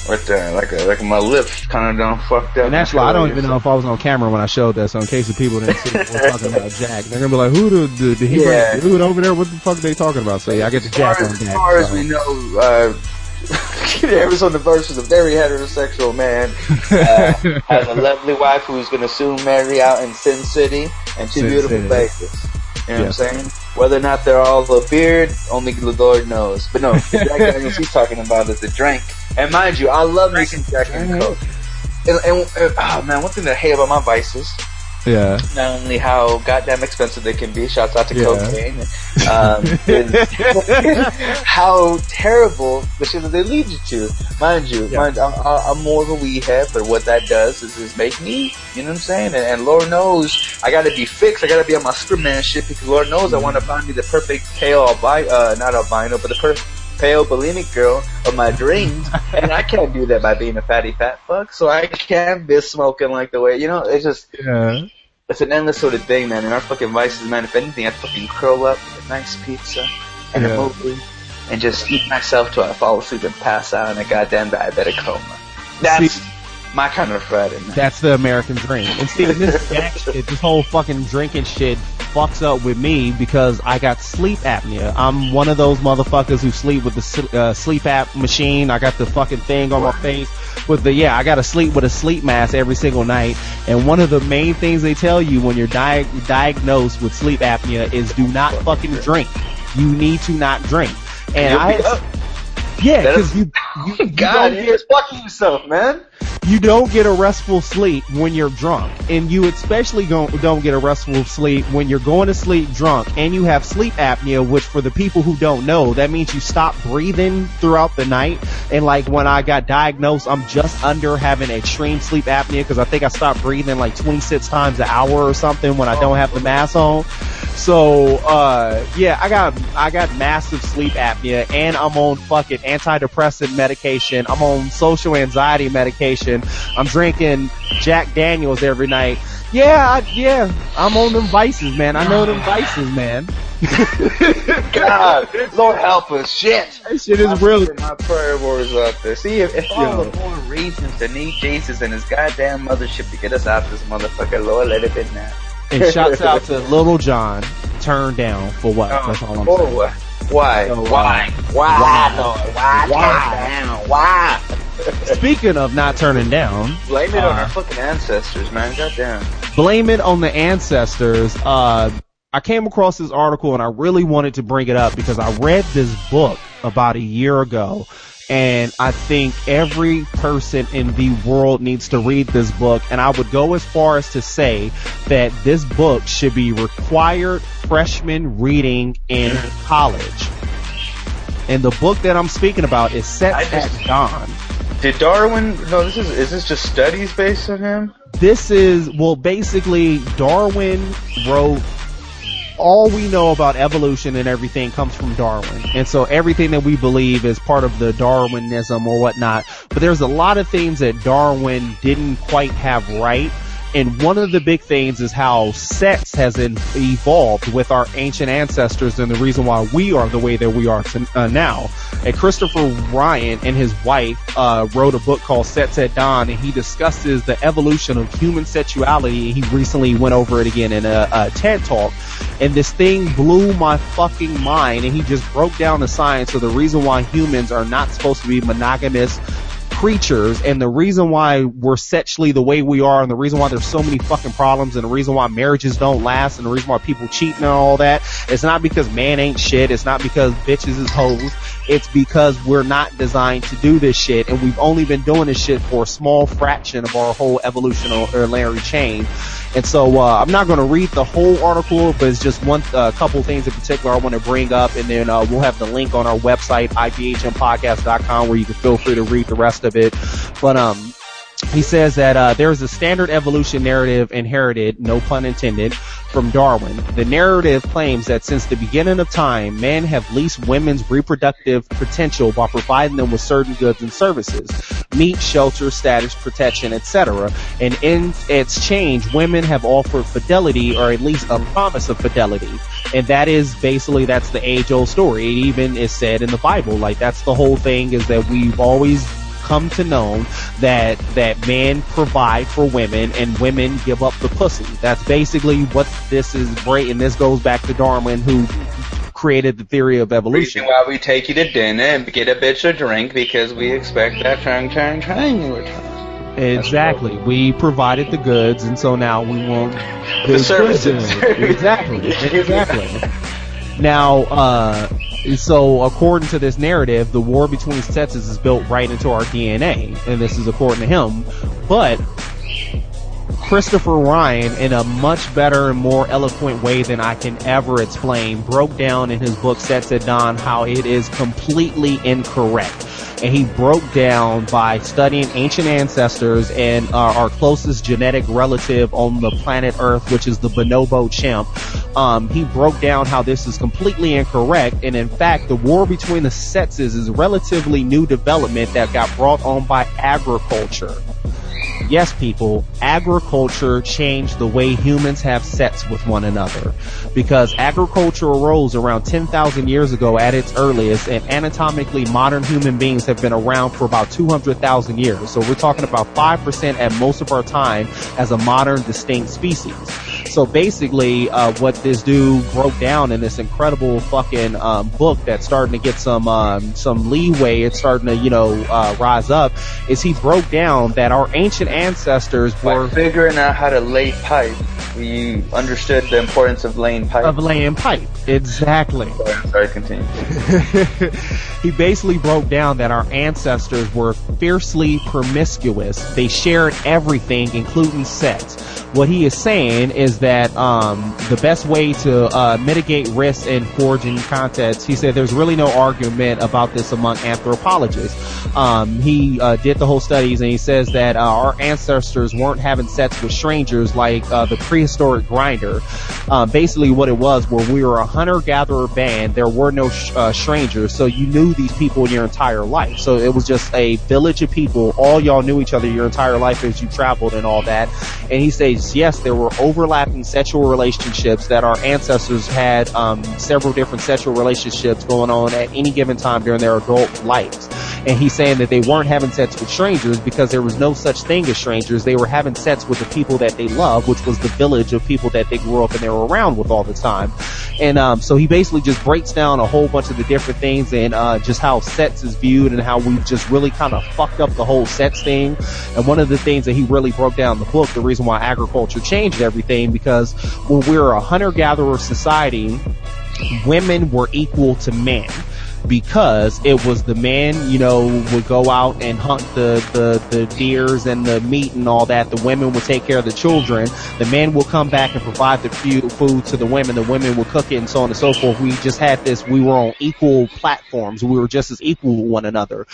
with the, like, a, like my lips kind of done fucked up. And actually, I don't even know if I was on camera when I showed that, so in case the people didn't see we're talking about Jack, they're gonna be like, who the, the, the he Yeah. dude over there, what the fuck are they talking about? So yeah, I get the Jack on on as, far as we know, uh, Arizona Verse is a very heterosexual man. Uh, has a lovely wife who's going to soon marry out in Sin City and two Sin beautiful City. babies. You know Yeah. what I'm saying? Whether or not they're all a beard, only the Lord knows. But no, the Jack Daniels he's talking about is the drink. And mind you, I love me some Jack and Coke. And, and, and oh man, one thing that I hate about my vices yeah, not only how goddamn expensive they can be, shouts out to Yeah. cocaine, um, how terrible the shit that they lead you to. Mind you, Yeah. mind, I'm, I'm more of a weed head, but what that does is, is make me, you know what I'm saying? And, and Lord knows, I gotta be fixed, I gotta be on my Superman shit, because Lord knows I wanna find me the perfect pale albino, uh, not albino, but the perfect pale bulimic girl of my dreams, and I can't do that by being a fatty fat fuck, so I can't be smoking like the way, you know, it's just, yeah, it's an endless sort of thing, man. And our fucking vices, man. If anything, I'd fucking curl up with a nice pizza and Yeah. a movie and just eat myself till I fall asleep and pass out in a goddamn diabetic coma. That's See- my kind of Friday, man. that's the American dream. And see, this shit, this whole fucking drinking shit fucks up with me because I got sleep apnea. I'm one of those motherfuckers who sleep with the uh, sleep app machine. I got the fucking thing on my face with the yeah. I got to sleep with a sleep mask every single night. And one of the main things they tell you when you're di- diagnosed with sleep apnea is do not fucking drink. You need to not drink. And You'll I yeah, because you you, you God, don't you're fucking yourself, man. You don't get a restful sleep when you're drunk, and you especially don't get a restful sleep when you're going to sleep drunk, and you have sleep apnea. Which, for the people who don't know, that means you stop breathing throughout the night. And like when I got diagnosed, I'm just under having extreme sleep apnea because I think I stopped breathing like 26 times an hour or something when I don't have the mask on. So uh yeah, I got I got massive sleep apnea and I'm on fucking antidepressant medication. I'm on social anxiety medication. I'm drinking Jack Daniels every night. Yeah, I, yeah, I'm on them vices, man. I know them vices, man. God, Lord help us. Shit. That shit is real. My prayer words up there. See, if, if all Yo. the more reasons to need Jesus and his goddamn mothership to get us out of this motherfucker, Lord, let it be now. And shouts out to Lil Jon. Turned down for what? Oh, That's all I'm saying. Oh, why? So, uh, why? Why, why? Why? Why? Why? Why? Speaking of not turning down, Blame it on Uh, our fucking ancestors, man. Goddamn. blame it on the ancestors. Uh, I came across this article and I really wanted to bring it up because I read this book about a year ago. And I think every person in the world needs to read this book. And I would go as far as to say that this book should be required freshman reading in college. And the book that I'm speaking about is Set I just- at Dawn. Did Darwin? No, this is. Is this just studies based on him? this is well basically Darwin wrote all we know about evolution and everything comes from Darwin. And so everything that we believe is part of the Darwinism or whatnot. But there's a lot of things that Darwin didn't quite have right. And one of the big things is how sex has evolved with our ancient ancestors and the reason why we are the way that we are to, uh, now. And Christopher Ryan and his wife uh, wrote a book called Sex at Dawn, and he discusses the evolution of human sexuality. He recently went over it again in a, a TED talk, and this thing blew my fucking mind. And he just broke down the science of the reason why humans are not supposed to be monogamous creatures and the reason why we're sexually the way we are and the reason why there's so many fucking problems and the reason why marriages don't last and the reason why people cheat and all that, it's not because man ain't shit, it's not because bitches is hoes, it's because we're not designed to do this shit and we've only been doing this shit for a small fraction of our whole evolutionary chain. And so, uh, I'm not gonna read the whole article, but it's just one, uh, couple things in particular I want to bring up and then, uh, we'll have the link on our website, ibhmpodcast.com where you can feel free to read the rest of But, um, he says that uh, there is a standard evolution narrative inherited, no pun intended, from Darwin. The narrative claims that since the beginning of time, men have leased women's reproductive potential by providing them with certain goods and services, meat, shelter, status, protection, etc. And in its change, women have offered fidelity or at least a promise of fidelity. And that is basically, that's the age old story. It even is said in the Bible. Like that's the whole thing is that we've always come to know that that men provide for women and women give up the pussy. That's basically what this is great, and this goes back to Darwin, who created the theory of evolution. Reason why we take you to dinner and get a bitch a drink because we expect that turn, turn, turn in return. Exactly. We provided the goods, and so now we want the services. exactly. Exactly. Now, uh, so according to this narrative, the war between sexes is built right into our DNA, and this is according to him. But Christopher Ryan, in a much better and more eloquent way than I can ever explain, broke down in his book Sex at Dawn how it is completely incorrect and he broke down by studying ancient ancestors and uh, our closest genetic relative on the planet Earth, which is the bonobo chimp. Um, he broke down how this is completely incorrect, and in fact, the war between the sexes is a relatively new development that got brought on by agriculture yes, people, agriculture changed the way humans have sex with one another. Because agriculture arose around 10,000 years ago at its earliest, and anatomically modern human beings have been around for about 200,000 years. So we're talking about 5% at most of our time as a modern distinct species. So basically, uh, what this dude broke down in this incredible fucking um, book that's starting to get some um, some leeway, it's starting to you know uh, rise up, is he broke down that our ancient ancestors were By figuring out how to lay pipe. We understood the importance of laying pipe. of laying pipe. Exactly. Sorry, sorry, continue. he basically broke down that our ancestors were fiercely promiscuous. They shared everything, including sex. What he is saying is that um, the best way to uh, mitigate risks in forging contents, he said there's really no argument about this among anthropologists. Um, he uh, did the whole studies and he says that uh, our ancestors weren't having sex with strangers like uh, the prehistoric Grindr. Um, basically, what it was, where we were a hunter-gatherer band, there were no sh- uh, strangers, so you knew these people in your entire life. So it was just a village of people. All y'all knew each other your entire life as you traveled and all that. And he says, yes, there were overlapping sexual relationships that our ancestors had um, several different sexual relationships going on at any given time during their adult lives. And he's saying that they weren't having sex with strangers because there was no such thing as strangers. They were having sex with the people that they love, which was the village of people that they grew up and they were around with all the time. And um, so he basically just breaks down a whole bunch of the different things and uh, just how sex is viewed and how we've just really kind of fucked up the whole sex thing. And one of the things that he really broke down in the book, the reason why agriculture changed everything, because when we were a hunter-gatherer society, women were equal to men because it was the men, you know, would go out and hunt the, the, the deers and the meat and all that. The women would take care of the children. The men will come back and provide the food, to the women. The women would cook it and so on and so forth. We just had this, we were on equal platforms. We were just as equal with one another.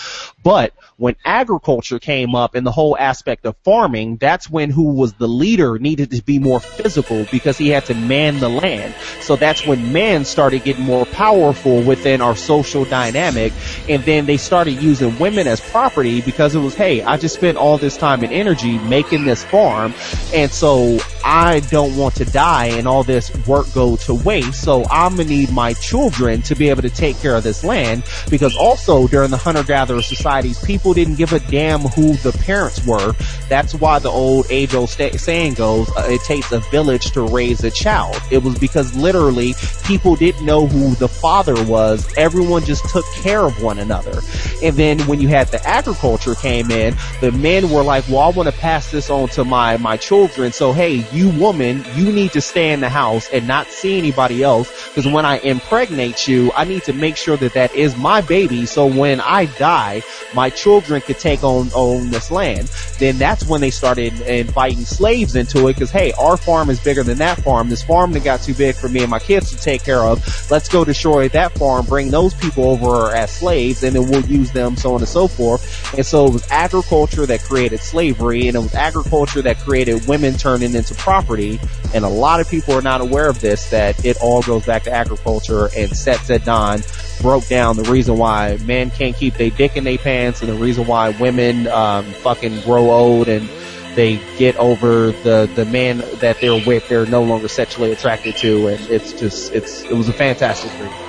But when agriculture came up and the whole aspect of farming, that's when who was the leader needed to be more physical because he had to man the land. So that's when men started getting more powerful within our social dynamic. And then they started using women as property because it was, hey, I just spent all this time and energy making this farm. And so I don't want to die and all this work go to waste. So I'm gonna need my children to be able to take care of this land because also during the hunter-gatherer societies, people didn't give a damn who the parents were. That's why the old age-old st- saying goes, uh, it takes a village to raise a child. It was because literally people didn't know who the father was. Everyone just took care of one another. And then when you had the agriculture came in, the men were like, well, I want to pass this on to my, my children. So hey, you woman, you need to stay in the house and not see anybody else. Because when I impregnate you, I need to make sure that that is my baby. So when I die, my children could take on, on this land. Then that's when they started inviting slaves into it. Cause hey, our farm is bigger than that farm. This farm that got too big for me and my kids to take care of. Let's go destroy that farm, bring those people over as slaves, and then we'll use them, so on and so forth. And so it was agriculture that created slavery, and it was agriculture that created women turning into property. And a lot of people are not aware of this, that it all goes back to agriculture and Sex at Dawn broke down the reason why men can't keep their dick in their pants and the reason why women um, fucking grow old and they get over the the man that they're with they're no longer sexually attracted to and it's just it's it was a fantastic read.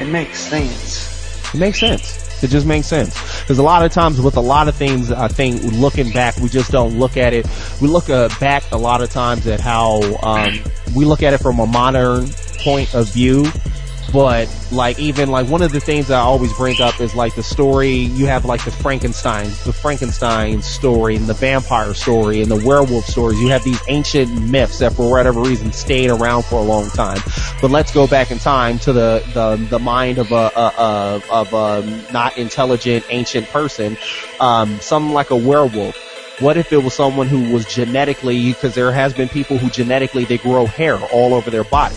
It makes sense. It makes sense. It just makes sense. Because a lot of times with a lot of things, I think looking back, we just don't look at it. We look uh, back a lot of times at how um, we look at it from a modern point of view but like even like one of the things I always bring up is like the story you have like the Frankenstein, the Frankenstein story and the vampire story and the werewolf stories. You have these ancient myths that for whatever reason stayed around for a long time. But let's go back in time to the the, the mind of a, a, a of a not intelligent ancient person, um, something like a werewolf. What if it was someone who was genetically, because there has been people who genetically they grow hair all over their body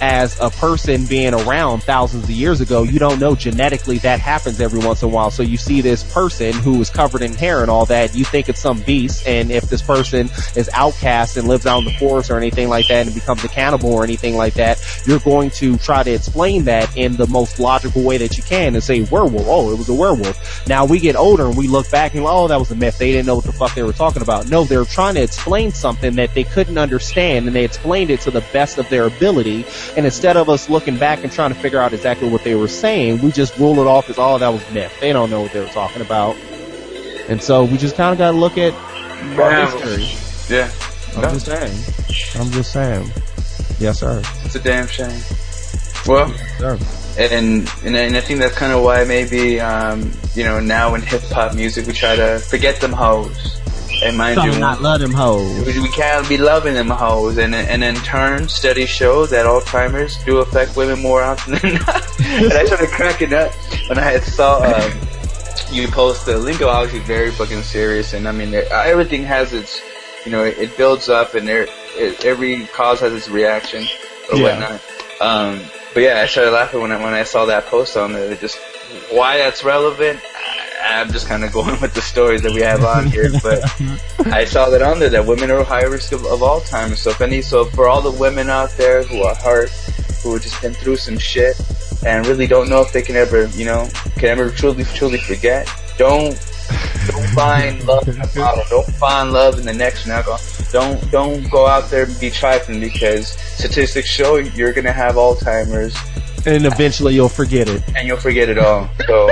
as a person being around thousands of years ago, you don't know genetically that happens every once in a while. So you see this person who is covered in hair and all that, you think it's some beast, and if this person is outcast and lives out in the forest or anything like that and becomes a cannibal or anything like that, you're going to try to explain that in the most logical way that you can and say werewolf, oh, it was a werewolf. Now we get older and we look back and oh, that was a myth. They didn't know what the fuck they were talking about. No, they're trying to explain something that they couldn't understand and they explained it to the best of their ability and instead of us looking back and trying to figure out exactly what they were saying, we just rule it off as, oh, that was myth. They don't know what they were talking about. And so we just kind of got to look at yeah. history. Yeah. I'm no. just saying. I'm just saying. Yes, sir. It's a damn shame. Well, yes, and, and and I think that's kind of why maybe um, you know now in hip hop music we try to forget them hoes and mind Some you, not love them hoes. We, we can't be loving them hoes, and and in turn, studies show that Alzheimer's do affect women more often than not. and I started cracking up when I saw um, you post the lingo. Obviously, very fucking serious, and I mean, everything has its, you know, it, it builds up, and there, it, every cause has its reaction or yeah. whatnot. Um, but yeah, I started laughing when I when I saw that post on it. Just why that's relevant, I'm just kind of going with the stories that we have on here, but I saw that on there that women are high risk of, of Alzheimer's. So if any, so for all the women out there who are hurt, who have just been through some shit and really don't know if they can ever, you know, can ever truly, truly forget, don't, don't find love in a bottle. Don't find love in the next alcohol. Don't, don't go out there and be trifling because statistics show you're gonna have Alzheimer's. And eventually you'll forget it. And you'll forget it all. So.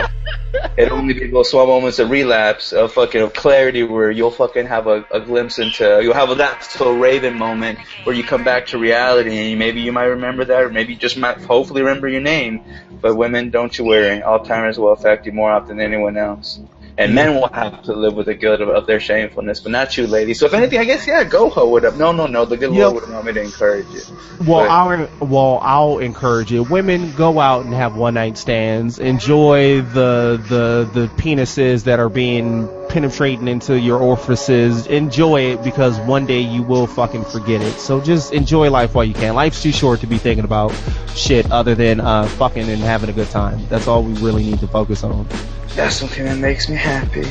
It'll only be those small moments of relapse, of fucking of clarity, where you'll fucking have a, a glimpse into, you'll have a that so Raven moment where you come back to reality, and maybe you might remember that, or maybe you just might hopefully remember your name. But women, don't you worry, Alzheimer's will affect you more often than anyone else and men will have to live with the guilt of, of, their shamefulness, but not you, ladies. So if anything, I guess yeah, go ho would have. No, no, no. The good yep. Lord would want me to encourage you. Well, but, I'll well, I'll encourage you. Women go out and have one night stands. Enjoy the the the penises that are being penetrating into your orifices. Enjoy it because one day you will fucking forget it. So just enjoy life while you can. Life's too short to be thinking about shit other than uh, fucking and having a good time. That's all we really need to focus on. That's something that makes me happy.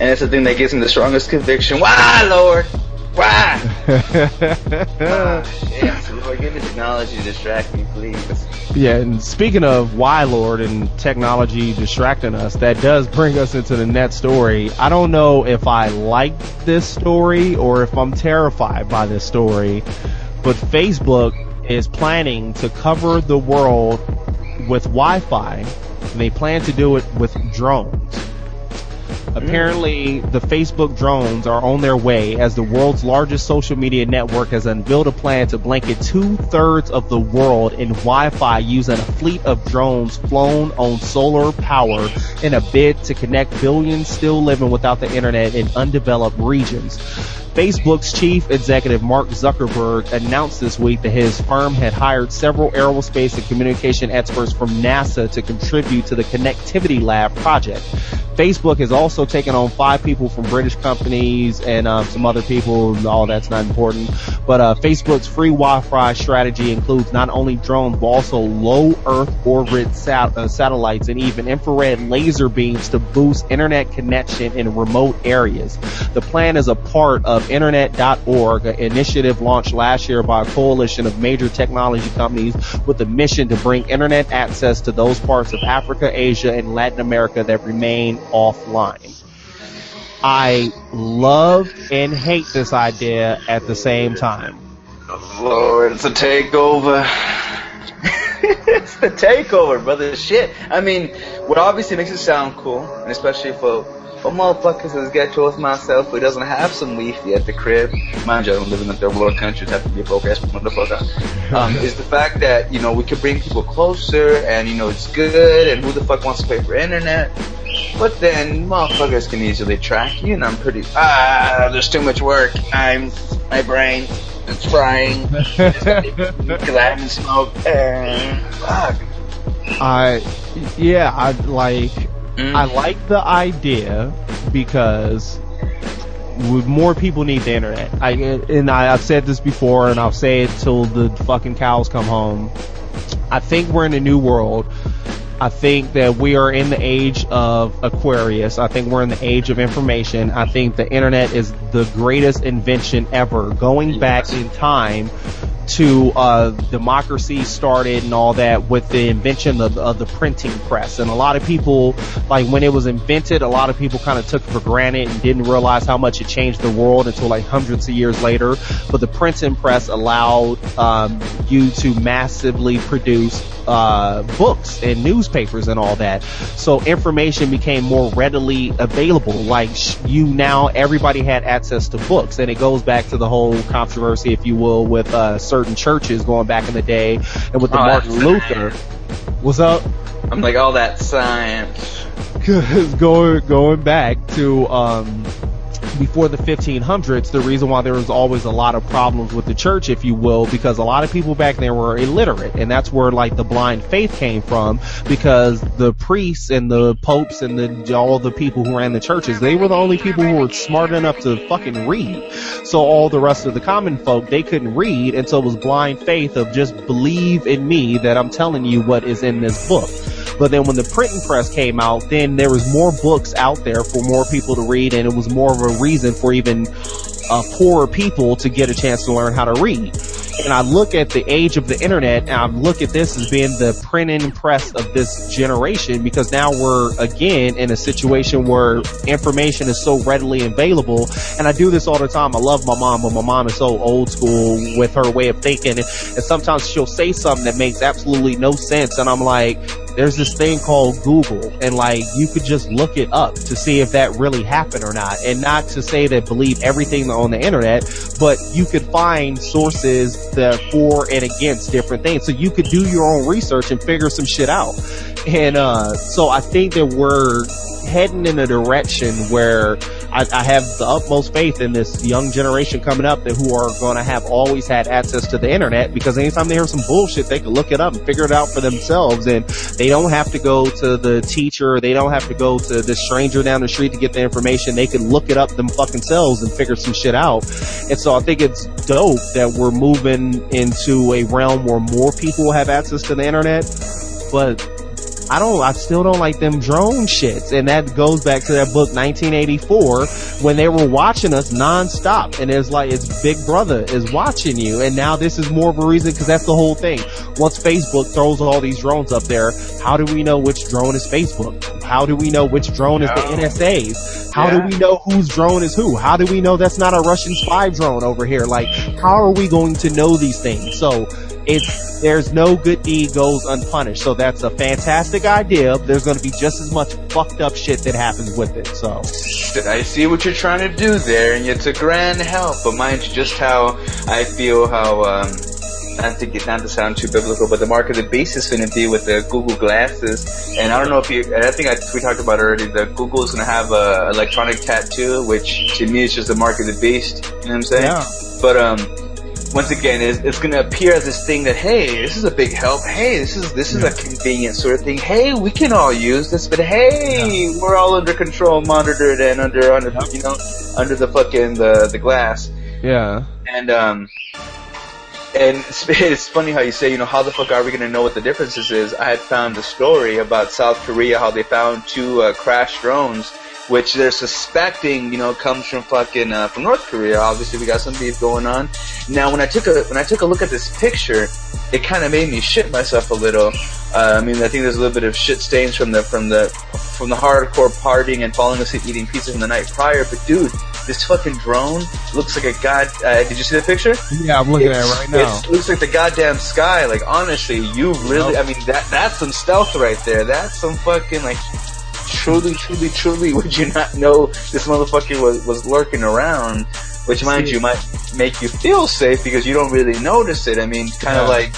And it's the thing that gives me the strongest conviction. Why, Lord? Why? ah, yes, Lord, give me technology to distract me, please. Yeah, and speaking of why, Lord, and technology distracting us, that does bring us into the next story. I don't know if I like this story or if I'm terrified by this story, but Facebook is planning to cover the world with Wi-Fi, and they plan to do it with drones. Apparently, the Facebook drones are on their way as the world's largest social media network has unveiled a plan to blanket two thirds of the world in Wi-Fi using a fleet of drones flown on solar power in a bid to connect billions still living without the internet in undeveloped regions. Facebook's chief executive Mark Zuckerberg announced this week that his firm had hired several aerospace and communication experts from NASA to contribute to the Connectivity Lab project. Facebook has also taken on five people from British companies and um, some other people. All that's not important. But uh, Facebook's free Wi-Fi strategy includes not only drones but also low Earth orbit sat- uh, satellites and even infrared laser beams to boost internet connection in remote areas. The plan is a part of Internet.org, an initiative launched last year by a coalition of major technology companies with a mission to bring internet access to those parts of Africa, Asia, and Latin America that remain offline. I love and hate this idea at the same time. Lord, it's a takeover. it's the takeover, brother. Shit. I mean, what obviously makes it sound cool, and especially for for motherfuckers as ghetto as myself who doesn't have some Wi-Fi at the crib, mind you, I don't live in a third world countries, have to be a broke ass motherfucker, um, is the fact that, you know, we can bring people closer and, you know, it's good and who the fuck wants to pay for internet? But then motherfuckers can easily track you and I'm pretty, ah, there's too much work. I'm, my brain, it's frying. Cause I haven't smoked. Uh, fuck. I, yeah, I like, Mm. I like the idea because more people need the internet. I, and I, I've said this before and I'll say it till the fucking cows come home. I think we're in a new world. I think that we are in the age of Aquarius. I think we're in the age of information. I think the internet is the greatest invention ever. Going back in time to uh, democracy started and all that with the invention of, of, the printing press. And a lot of people, like when it was invented, a lot of people kind of took it for granted and didn't realize how much it changed the world until like hundreds of years later. But the printing press allowed um, you to massively produce uh, books and newspapers and all that. So information became more readily available. Like you now, everybody had access to books, and it goes back to the whole controversy, if you will, with uh, certain churches going back in the day, and with the Oh, Martin that's- Luther. What's up? I'm like all that science. Cause going going back to um before the 1500s, the reason why there was always a lot of problems with the church, if you will, because a lot of people back then were illiterate, and that's where like the blind faith came from, because the priests and the popes and the all the people who ran the churches, they were the only people who were smart enough to fucking read. So all the rest of the common folk, they couldn't read, and so it was blind faith of just believe in me that I'm telling you what is in this book. But then when the printing press came out, then there was more books out there for more people to read, and it was more of a reason for even uh, poorer people to get a chance to learn how to read. And I look at the age of the internet, and I look at this as being the printing press of this generation, because now we're again in a situation where information is so readily available. And I do this all the time. I love my mom, but my mom is so old school with her way of thinking, and, and sometimes she'll say something that makes absolutely no sense, and I'm like, there's this thing called Google and like you could just look it up to see if that really happened or not. And not to say that believe everything on the internet, but you could find sources that for and against different things. So you could do your own research and figure some shit out. And uh so I think that we're heading in a direction where I, I have the utmost faith in this young generation coming up that who are going to have always had access to the internet because anytime they hear some bullshit, they can look it up and figure it out for themselves and they don't have to go to the teacher they don't have to go to the stranger down the street to get the information. They can look it up them fucking selves and figure some shit out. And so I think it's dope that we're moving into a realm where more people have access to the internet, but I don't, I still don't like them drone shits. And that goes back to that book 1984 when they were watching us nonstop. And it's like, it's Big Brother is watching you. And now this is more of a reason because that's the whole thing. Once Facebook throws all these drones up there, how do we know which drone is Facebook? How do we know which drone is the NSA's? How Yeah. do we know whose drone is who? How do we know that's not a Russian spy drone over here? Like, how are we going to know these things? So, it's, there's no good deed goes unpunished. So that's a fantastic idea. There's going to be just as much fucked up shit that happens with it. So, I see what you're trying to do there, and it's a grand help. But mind you, just how I feel how um, not to get not to sound too biblical, but the mark of the beast is going to be with the Google glasses. And I don't know if you, and I think I, we talked about already. The Google is going to have a electronic tattoo, which to me is just the mark of the beast. You know what I'm saying? Yeah. But um, once again, it's, it's going to appear as this thing that hey, this is a big help. Hey, this is this is a convenient sort of thing. Hey, we can all use this, but hey, we're all under control, monitored, and under under you know under the fucking the the glass. yeah. And um, and it's, it's funny how you say, you know, how the fuck are we going to know what the differences is? I had found a story about South Korea, how they found two uh, crashed drones, which they're suspecting, you know, comes from fucking uh, from North Korea. Obviously, we got some beef going on. Now, when I took a when I took a look at this picture, it kind of made me shit myself a little. Uh, I mean, I think there's a little bit of shit stains from the from the from the hardcore partying and falling asleep eating pizza from the night prior. But dude, this fucking drone looks like a god. Uh, did you see the picture? Yeah, I'm looking at it right now. It looks like the goddamn sky. Like honestly, you really. I mean, that that's some stealth right there. That's some fucking like. Truly, truly, truly, would you not know this motherfucker was was lurking around? Which, mind you, might make you feel safe because you don't really notice it. I mean, kind Yeah. of like,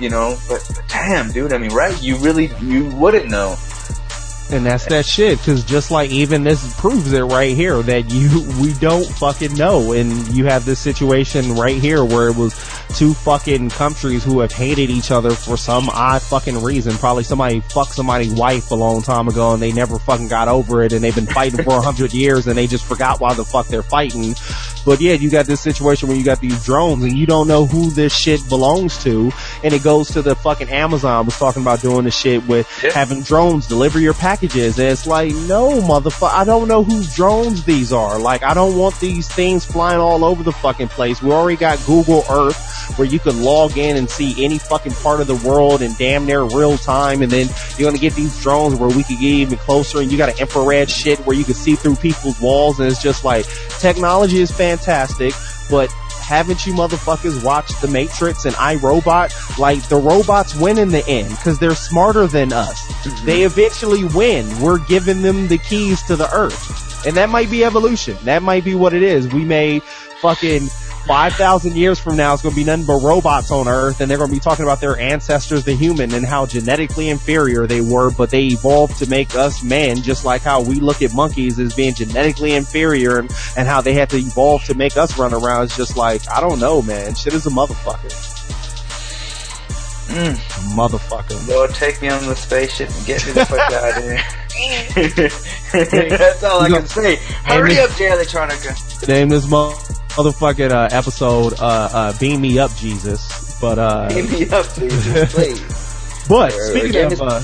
you know. But, but damn, dude. I mean, right? You really, you wouldn't know. And that's that shit, cause just like even this proves it right here that you, we don't fucking know. And you have this situation right here where it was two fucking countries who have hated each other for some odd fucking reason. Probably somebody fucked somebody's wife a long time ago and they never fucking got over it and they've been fighting for a hundred years and they just forgot why the fuck they're fighting. But yeah, you got this situation where you got these drones and you don't know who this shit belongs to. And it goes to the fucking Amazon was talking about doing the shit with Yeah. having drones deliver your packages. And it's like, no, motherfucker, I don't know whose drones these are. Like, I don't want these things flying all over the fucking place. We already got Google Earth where you can log in and see any fucking part of the world in damn near real time. And then you're gonna get these drones where we could get even closer and you got an infrared shit where you can see through people's walls. And it's just like, technology is fantastic, but haven't you motherfuckers watched The Matrix and iRobot? Like, the robots win in the end, cause they're smarter than us. Mm-hmm. They eventually win. We're giving them the keys to the earth. And that might be evolution. That might be what it is. We may fucking 5,000 years from now, it's going to be nothing but robots on Earth, and they're going to be talking about their ancestors, the human, and how genetically inferior they were, but they evolved to make us man, just like how we look at monkeys as being genetically inferior, and, and how they had to evolve to make us run around. It's just like, I don't know, man. Shit is a motherfucker. Mm. Motherfucker. Lord, take me on the spaceship and get me the fuck out of here. That's all I can say. Hurry up, Jay Electronica. Name this mo- motherfucking uh, episode uh, uh, "Beam Me Up, Jesus." But uh, Give me up, dude. Please. but Or- or speaking give of uh, or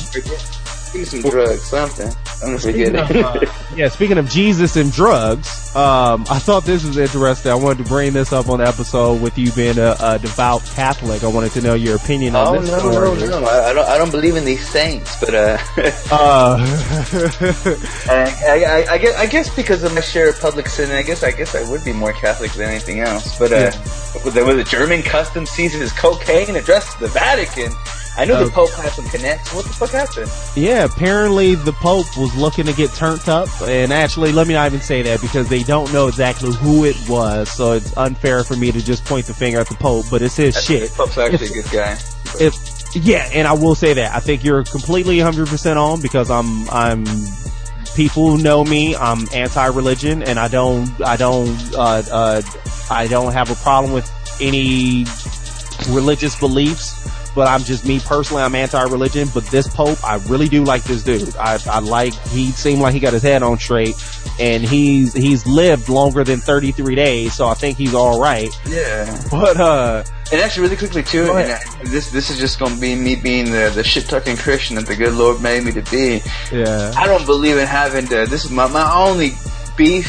give- me some drugs, something. I'm gonna forget of, it. uh, yeah, speaking of Jesus and drugs, um, I thought this was interesting. I wanted to bring this up on the episode with you being a, a devout Catholic. I wanted to know your opinion on Oh this no story. no no! I, I don't I don't believe in these saints, but uh, Uh, I, I, I, guess, I guess because of my share of public sin, I guess I guess I would be more Catholic than anything else. But uh, there was a German custom seizes cocaine addressed to the Vatican. I knew Oh. the Pope had some connects. What the fuck happened? yeah, apparently the Pope was looking to get turned up, and actually, let me not even say that because they don't know exactly who it was, so it's unfair for me to just point the finger at the Pope. But it's his shit. The Pope's actually a good guy. if yeah, and I will say that I think you're completely 100% on because I'm I'm people who know me, I'm anti-religion and I don't I don't uh uh I don't have a problem with any religious beliefs, but I'm just me personally. I'm anti-religion, but this Pope, I really do like this dude. I, I like. He seemed like he got his head on straight, and he's he's lived longer than 33 days, so I think he's all right. Yeah. But uh, And actually, really quickly too, and this this is just gonna be me being the the shit talking Christian that the good Lord made me to be. yeah, I don't believe in having to. This is my my only beef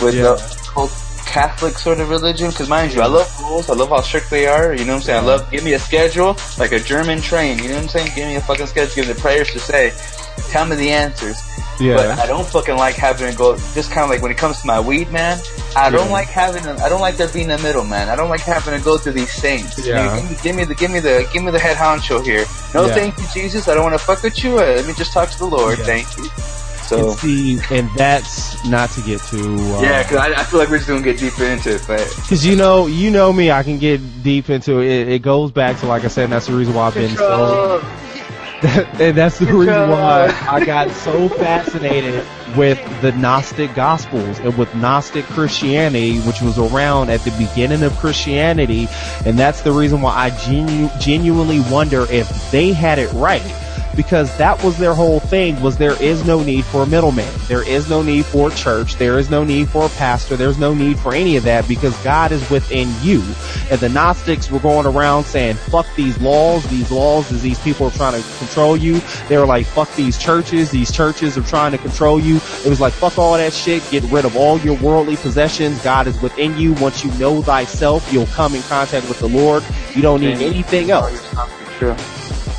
with Yeah. the whole Catholic sort of religion. Because mind you, I love rules. I love how strict they are. You know what I'm saying? I love give me a schedule like a German train. You know what I'm saying? Give me a fucking schedule. Give me the prayers to say. Tell me the answers. Yeah. But I don't fucking like having to go. Just kind of like when it comes to my weed, man. I don't like having. A, I don't like there being a middle, man. I don't like having to go through these saints. Yeah. You give, me, give me the give me the give me the head honcho here. No, Yeah. thank you, Jesus. I don't want to fuck with you. Uh, let me just talk to the Lord. Yeah. Thank you. So and see, and that's not to get too. Uh, yeah, because I, I feel like we're just gonna get deeper into it, but Cause you know, you know me, I can get deep into it. It, it goes back to, like I said, and that's the reason why I've been so, and that's the reason why I got so fascinated with the Gnostic Gospels and with Gnostic Christianity, which was around at the beginning of Christianity, and that's the reason why I genu- genuinely wonder if they had it right. Because that was their whole thing was there is no need for a middleman. There is no need for a church. There is no need for a pastor. There's no need for any of that because God is within you. And the Gnostics were going around saying, fuck these laws. These laws is these people are trying to control you. They were like, fuck these churches. These churches are trying to control you. It was like, fuck all that shit. Get rid of all your worldly possessions. God is within you. Once you know thyself, you'll come in contact with the Lord. You don't need anything else.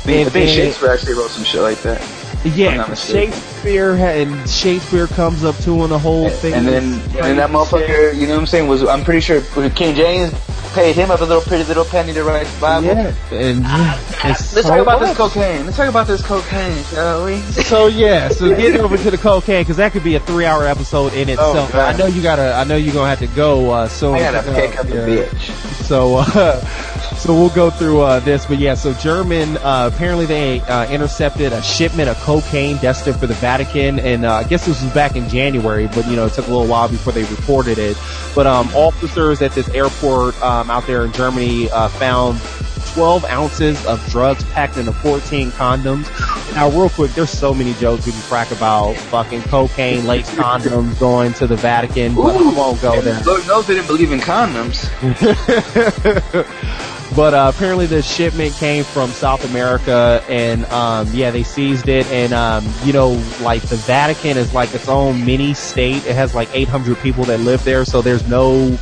I think, I think then- Shakespeare actually wrote some shit like that. Yeah. Shakespeare ha- and Shakespeare comes up to in the whole thing. And then, and then that motherfucker, you know what I'm saying, was, I'm pretty sure King James paid him up a little pretty little penny to write the Bible. Yeah, and yeah, Let's so talk about this cocaine. Let's talk about this cocaine, shall we? So yeah, so getting over to the cocaine because that could be a three-hour episode in itself. Oh, I know you gotta, I know you're gonna have to go uh, soon. I gotta Uh, pick up a yeah. bitch. So, uh, so we'll go through uh, this, but yeah. So German, uh, apparently they uh, intercepted a shipment of cocaine destined for the Vatican, and uh, I guess this was back in January, but you know it took a little while before they reported it. But um, officers at this airport um, out there in Germany uh, found 12 ounces of drugs packed into 14 condoms. Now, real quick, there's so many jokes we can crack about fucking cocaine, laced condoms going to the Vatican, but I won't go there. Lord knows they didn't believe in condoms. but uh, apparently the shipment came from South America, and um, yeah, they seized it. And um, you know, like the Vatican is like its own mini state. It has like 800 people that live there, so there's no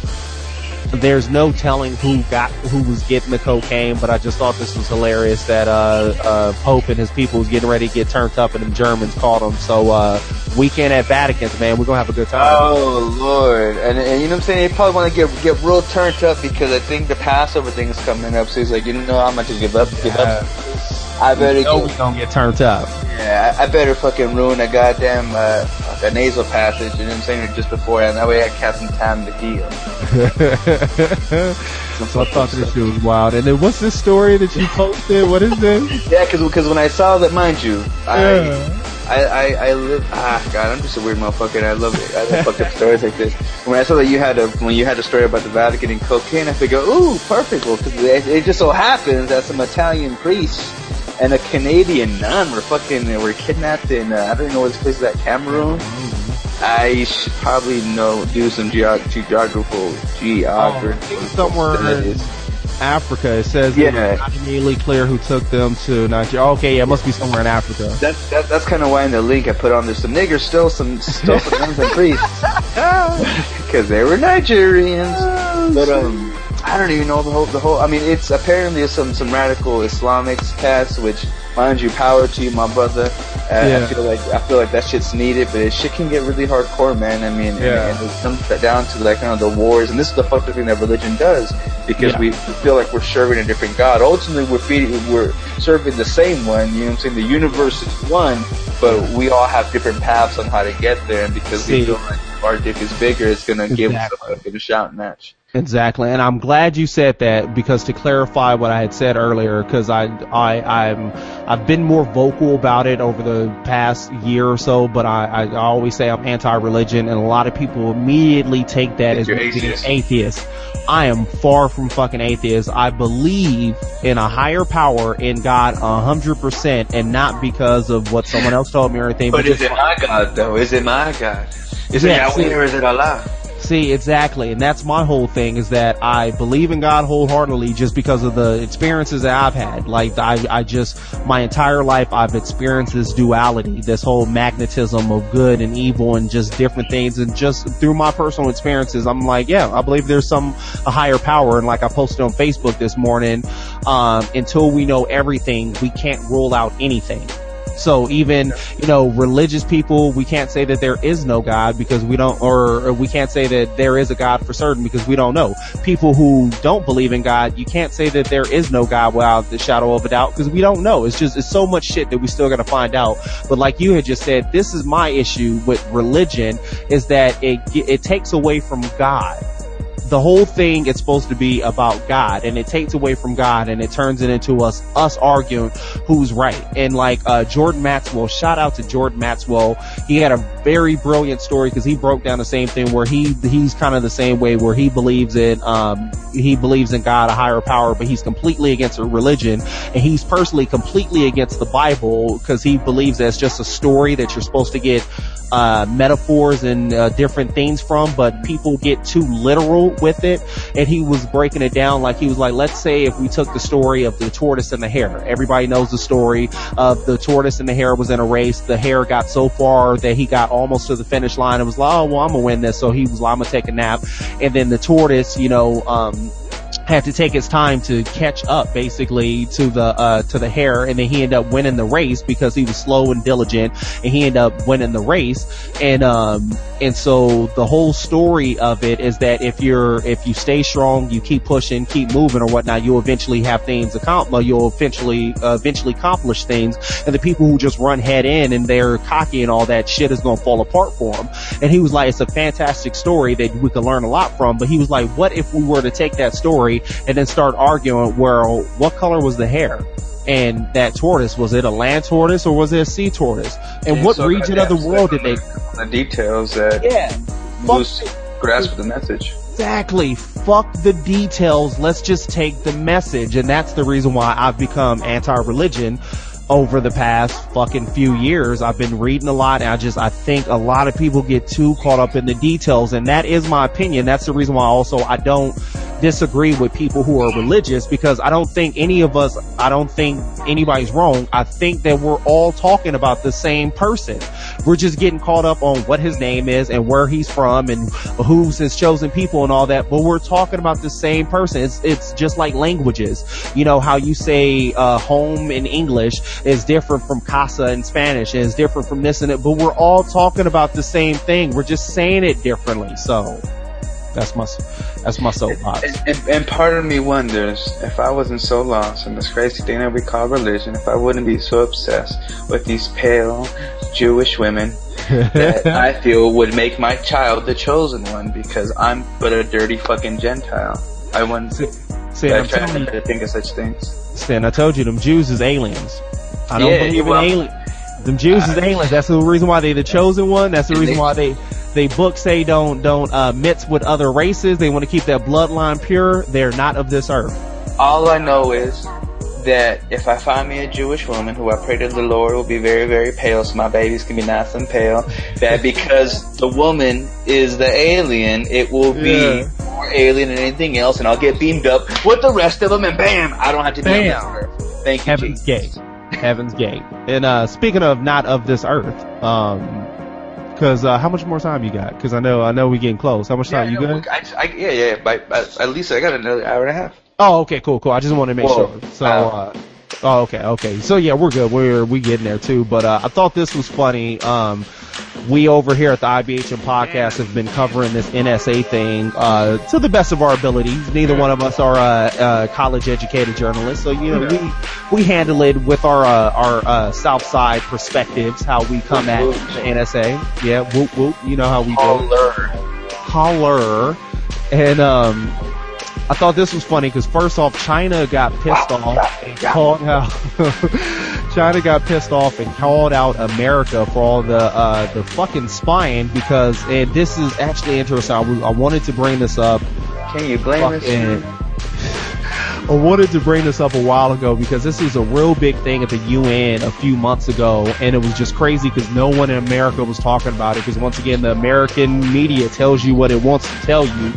there's no telling who got who was getting the cocaine. But I just thought this was hilarious that uh, uh, Pope and his people was getting ready to get turned up, and the Germans caught them. So uh, weekend at Vatican's, man, we're gonna have a good time. Oh Lord! And, and you know what I'm saying? They probably want to get get real turned up because I think the Passover thing is coming up. So he's like, you know, I'm about to give up, give up. I better You know get, we gonna get turned up. yeah, I, I better fucking ruin a goddamn uh, a nasal passage. You know what I'm saying? Just before, and that way I have some time to heal. so I thought this shit was wild. And then what's this story that you posted? What is this? Yeah, because because when I saw that, mind you, I. Yeah. I, I, I live, ah, God, I'm just a weird motherfucker and I love it. I love fucked up stories like this. When I saw that you had a, when you had a story about the Vatican and cocaine, I figured ooh, perfect. Well, cause it, it just so happens that some Italian priests and a Canadian nun were fucking, were kidnapped in, uh, I don't know what this place is at, Cameroon. I should probably know, do some geog- geographical, geography. Think somewhere in Africa. It says Yeah. it not immediately clear who took them to Nigeria. Okay, yeah, it must be somewhere in Africa. That's that, that's kind of why in the link I put on there some niggers stole some stole some nuns and priests because they were Nigerians. But um, I don't even know the whole the whole. I mean, it's apparently some some radical Islamic cats, which mind you, power to you, my brother. Uh, I feel like I feel like that shit's needed, but it shit can get really hardcore, man. I mean, Yeah. and, and it comes down to like kind of the wars, and this is the fucked up thing that religion does because Yeah. we feel like we're serving a different God. Ultimately, we're feeding, we're serving the same one. You know what I'm saying? The universe is one, but we all have different paths on how to get there, and because we feel like our dick is bigger, it's gonna give us a fucking shout match. Exactly, and I'm glad you said that because to clarify what I had said earlier, because I I I'm I've been more vocal about it over the past year or so, but I I always say I'm anti-religion, and a lot of people immediately take that as being atheist. atheist. I am far from fucking atheist. I believe in a higher power in God a hundred percent, and not because of what someone else told me or anything. But is it my God though? Is it my God? Is it Yahweh or is it Allah? See, exactly. And that's my whole thing is that I believe in God wholeheartedly just because of the experiences that I've had. Like, I, I just, my entire life I've experienced this duality, this whole magnetism of good and evil and just different things. And just through my personal experiences, I'm like, yeah, I believe there's some, a higher power. And like I posted on Facebook this morning, um, until we know everything, we can't rule out anything. So even, you know, religious people, we can't say that there is no God because we don't, or, we can't say that there is a God for certain because we don't know. People who don't believe in God, you can't say that there is no God without the shadow of a doubt because we don't know. It's just, it's so much shit that we still gotta find out. But like you had just said, this is my issue with religion is that it, it takes away from God the whole thing is supposed to be about God and it takes away from God and it turns it into us, us arguing who's right. And like, uh, Jordan Maxwell, shout out to Jordan Maxwell. He had a very brilliant story because he broke down the same thing where he, he's kind of the same way where he believes in, um, he believes in God, a higher power, but he's completely against a religion and he's personally completely against the Bible because he believes that it's just a story that you're supposed to get uh, metaphors and uh, different things from, but people get too literal with it. And he was breaking it down like he was like, let's say if we took the story of the tortoise and the hare. Everybody knows the story of the tortoise and the hare was in a race. The hare got so far that he got almost to the finish line and was like, oh, well, I'm gonna win this. So he was like, I'm gonna take a nap. And then the tortoise, you know, um, had to take his time to catch up basically to the uh to the hare and then he ended up winning the race because he was slow and diligent and he ended up winning the race. And um and so the whole story of it is that if you're if you stay strong you keep pushing keep moving or whatnot you'll eventually have things accomplish you'll eventually uh, eventually accomplish things. And the people who just run head in and they're cocky and all that shit is to fall apart for them and he was like it's a fantastic story that we could learn a lot from but he was like what if we were to take that story and then start arguing well what color was the hare? and that tortoise was it a land tortoise or was it a sea tortoise and what So region of the world did they on The details that yeah lose grasp of the message. Exactly. Fuck the details. Let's just take the message. And that's the reason why I've become anti-religion over the past fucking few years. I've been reading a lot and I just, I think a lot of people get too caught up in the details and that is my opinion. That's the reason why also I don't disagree with people who are religious because I don't think any of us, I don't think anybody's wrong. I think that we're all talking about the same person. We're just getting caught up on what his name is and where he's from and who's his chosen people and all that, but we're talking about the same person. It's, it's just like languages. You know, how you say, uh, home in English is different from casa in Spanish and is different from this and that, but we're all talking about the same thing. We're just saying it differently. So that's my, that's my soapbox. And, and, and part of me wonders if I wasn't so lost in this crazy thing that we call religion, if I wouldn't be so obsessed with these pale Jewish women that I feel would make my child the chosen one because I'm but a dirty fucking Gentile. I wouldn't. See, I I'm try telling not you, to think of such things. Stan, I told you them Jews is aliens. I don't Yeah, believe in well- aliens. Them Jews is aliens. That's the reason why they the chosen one. That's the reason they- why they they books say don't don't uh, mix with other races. They want to keep that bloodline pure. They're not of this earth. All I know is that if I find me a Jewish woman who I pray to the Lord will be very, very pale so my babies can be nice and pale, that because the woman is the alien, it will be Yeah. more alien than anything else and I'll get beamed up with the rest of them and bam, I don't have to be on. Thank you, Heaven's Jesus. Gate. Heaven's Gate. And uh speaking of not of this earth, um, because uh, how much more time you got? Because I know I know we getting close. How much Yeah, time you no, good? I, I, yeah, yeah, by, by, at least I got another hour and a half. Oh, okay, cool, cool. I just wanted to make Whoa. sure. So, Wow. uh, oh, okay, okay. So yeah, we're good. We're we getting there too. But uh, I thought this was funny. Um, we over here at the IBHM podcast have been covering this NSA thing uh, to the best of our abilities. Neither one of us are uh, uh, college educated journalists, so you know we we handle it with our uh, our uh, South Side perspectives, how we come at the NSA. Yeah, whoop whoop. You know how we do Holler. holler. And um, I thought this was funny because first off, China got pissed off and called out. China got pissed off and called out America for all the uh, the fucking spying because, and this is actually interesting. I, I wanted to bring this up. Can you blame us? I wanted to bring this up a while ago because this was a real big thing at the UN a few months ago, and it was just crazy because no one in America was talking about it. Because once again, the American media tells you what it wants to tell you,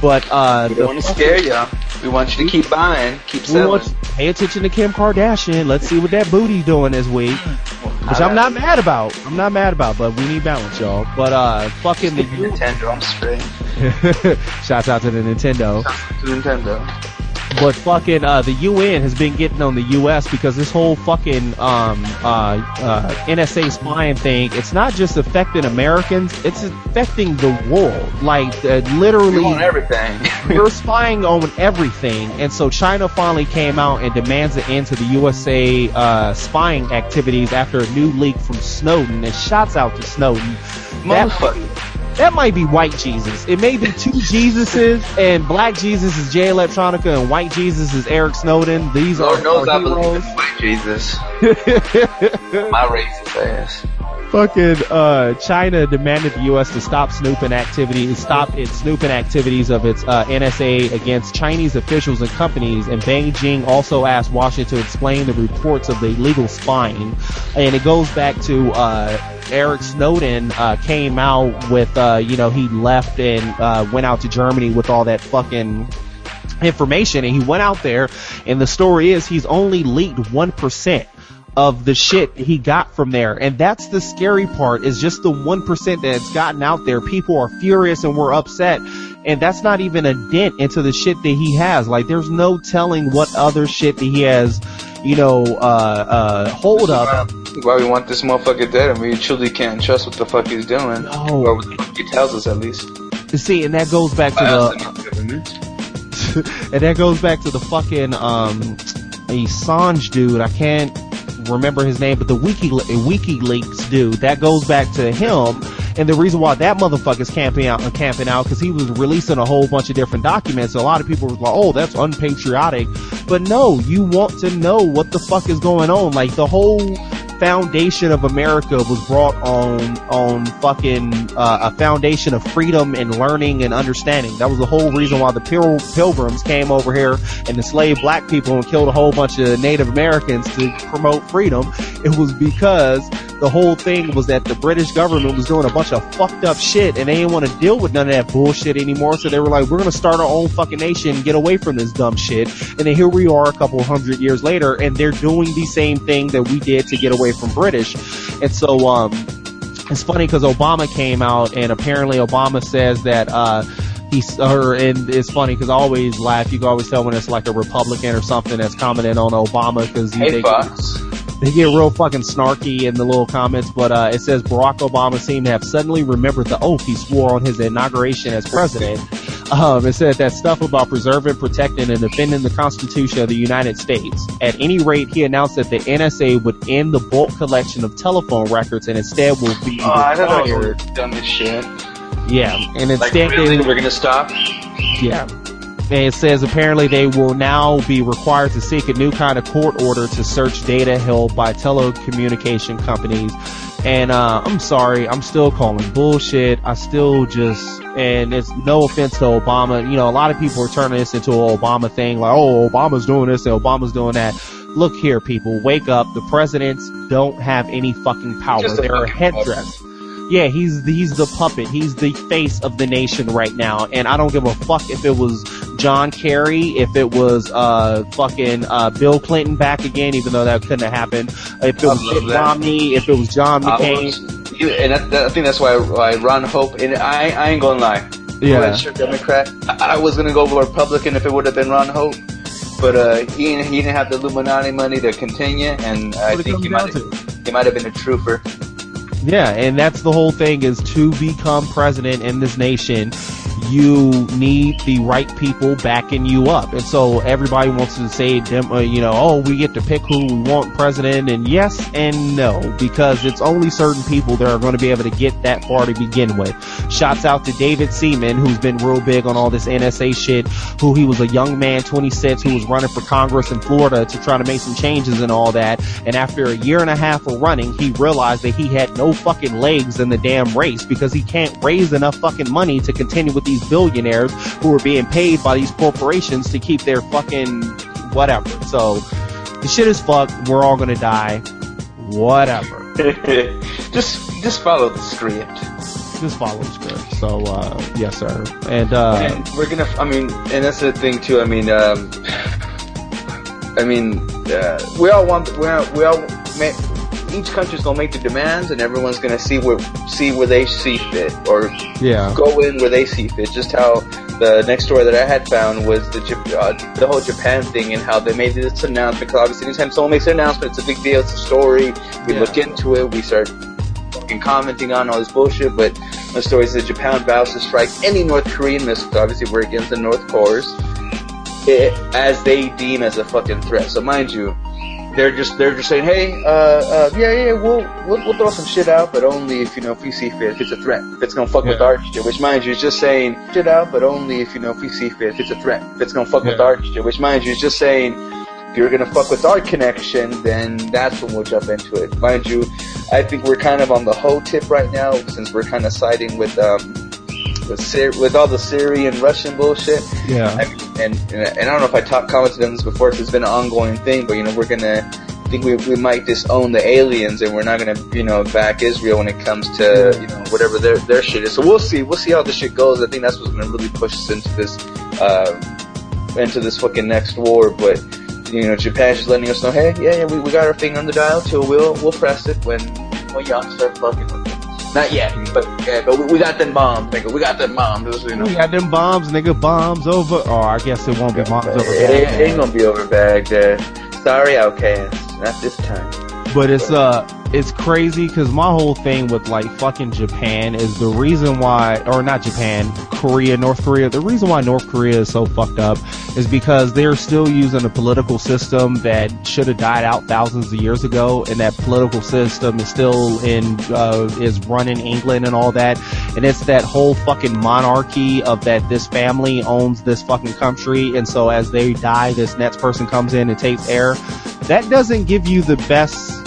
but uh, we don't want to scare you. We want you to keep buying, keep selling. Pay attention to Kim Kardashian. Let's see what that booty doing this week. Which I'm not mad about. I'm not mad about, but we need balance, y'all. But uh, fucking the Nintendo, I'm straight. Shouts out to the Nintendo. Shouts out to Nintendo. But fucking uh, the UN has been getting on the US because this whole fucking um, uh, uh, NSA spying thing, it's not just affecting Americans, it's affecting the world. Like uh, literally on everything. we're spying on everything. And so China finally came out and demands an end to the USA uh, spying activities after a new leak from Snowden. And shots out to Snowden. Motherfucker that might be white Jesus. It may be two Jesuses, and black Jesus is Jay Electronica, and white Jesus is Eric Snowden. These Lord are knows our I believe heroes. white Jesus. My racist ass. Fucking uh, China demanded the U.S. to stop snooping activities, stop its snooping activities of its uh, NSA against Chinese officials and companies, and Beijing also asked Washington to explain the reports of the illegal spying. And it goes back to uh, Eric Snowden uh, came out with, uh, you know, he left and uh, went out to Germany with all that fucking information, and he went out there, and the story is he's only leaked one percent of the shit he got from there. And that's the scary part is just the 1% that's gotten out there. People are furious and we're upset. And that's not even a dent into the shit that he has. Like there's no telling what other shit that he has, you know, uh, uh, hold up. Why we want this motherfucker dead and we truly can't trust what the fuck he's doing. No. Or what he tells us at least. See, and that goes back to the, and and that goes back to the fucking um Assange dude. I can't remember his name, but the Wiki WikiLeaks dude. That goes back to him. And the reason why that motherfucker's camping out, uh, camping out, because he was releasing a whole bunch of different documents. So a lot of people were like, "Oh, that's unpatriotic," but no, you want to know what the fuck is going on. Like the whole foundation of America was brought on on fucking uh, a foundation of freedom and learning and understanding. That was the whole reason why the Pil- Pilgrims came over here and enslaved black people and killed a whole bunch of Native Americans to promote freedom. It was because the whole thing was that the British government was doing a bunch of fucked up shit and they didn't want to deal with none of that bullshit anymore. So they were like, we're going to start our own fucking nation and get away from this dumb shit. And then here we are a couple hundred years later and they're doing the same thing that we did to get away from British. And so, um, it's funny because Obama came out and apparently Obama says that, uh, he's, or, and it's funny because I always laugh. You can always tell when it's like a Republican or something that's commenting on Obama because Hey, they, Fox. they get real fucking snarky in the little comments, but uh, it says Barack Obama seemed to have suddenly remembered the oath he swore on his inauguration as president. Um, it said that stuff about preserving, protecting, and defending the Constitution of the United States. At any rate, he announced that the NSA would end the bulk collection of telephone records and instead will be Oh, I don't know required. we're done this shit. Yeah, and Like, instead really? they We're gonna stop? yeah. And it says apparently they will now be required to seek a new kind of court order to search data held by telecommunication companies. And uh, I'm sorry, I'm still calling bullshit. I still just, and it's no offense to Obama. You know, a lot of people are turning this into an Obama thing, like, oh, Obama's doing this and Obama's doing that. Look here, people, wake up. The presidents don't have any fucking power. They're a headdress. Yeah, he's he's the puppet. He's the face of the nation right now, and I don't give a fuck if it was John Kerry, if it was uh fucking uh Bill Clinton back again, even though that couldn't have happened. If it I was Mitt. Romney, if it was John McCain. you- and that, that, I think that's why, why Ron Hope, and I, I ain't gonna lie. Yeah. Registered Democrat. I, I was gonna go for Republican if it would have been Ron Hope. But uh, he, didn't- he didn't have the Illuminati money to continue, and I think he might have, he might have been a trooper. Yeah, and that's the whole thing is to become president in this nation, you need the right people backing you up. And so everybody wants to say, uh, you know, oh, we get to pick who we want president. And yes and no, because it's only certain people that are going to be able to get that far to begin with. Shouts out to David Seaman, who's been real big on all this NSA shit, who he was a young man, 26, who was running for Congress in Florida to try to make some changes and all that. And after a year and a half of running, he realized that he had no fucking legs in the damn race because he can't raise enough fucking money to continue with these billionaires who are being paid by these corporations to keep their fucking whatever. So the shit is fucked. We're all gonna die. Whatever. just just follow the script. Just follow the script. So uh, yes, sir. And, uh, and we're gonna. I mean, and that's the thing too. I mean, um, I mean, uh, we all want. We all, we all each country's gonna make the demands, and everyone's gonna see where see where they see fit, or yeah, go in where they see fit. Just how the next story that I had found was the uh, the whole Japan thing and how they made this announcement. Because obviously, anytime someone makes an announcement, it's a big deal. It's a story. We yeah. look into it. We start fucking commenting on all this bullshit. But the story is that Japan vows to strike any North Korean missile. Obviously, we're against the North Course. It, as they deem as a fucking threat. So mind you, they're just they're just saying, hey, uh, uh, yeah, yeah, we'll, we'll we'll throw some shit out, but only if you know if we see fit, if it's a threat, if it's gonna fuck yeah. with our shit. Which mind you, is just saying shit out, but only if you know if we see fit, if it's a threat, if it's gonna fuck yeah. with our shit. Which mind you, is just saying if you're gonna fuck with our connection, then that's when we'll jump into it. Mind you, I think we're kind of on the hoe tip right now since we're kind of siding with um with Syri- with all the Syrian Russian bullshit. Yeah. I mean, and, and I don't know if I talked commented on this before. If it's been an ongoing thing, but you know we're gonna. I think we, we might disown the aliens and we're not gonna you know back Israel when it comes to you know whatever their their shit is. So we'll see we'll see how this shit goes. I think that's what's gonna really push us into this uh, into this fucking next war. But you know Japan's just letting us know, hey, yeah, yeah, we, we got our finger on the dial too. We'll we'll press it when when y'all start fucking with it. Not yet, but yeah, but we, we got them bombs, nigga. We got them bombs. You know. We got them bombs, nigga. Bombs over. Oh, I guess it won't be bombs over. It, it ain't gonna be over Baghdad. Sorry, OutKast. Not this time. But it's uh it's crazy because my whole thing with like fucking Japan is the reason why, or not Japan, Korea, North Korea. The reason why North Korea is so fucked up is because they're still using a political system that should have died out thousands of years ago, and that political system is still in uh, is running England and all that, and it's that whole fucking monarchy of that this family owns this fucking country, and so as they die, this next person comes in and takes heir. That doesn't give you the best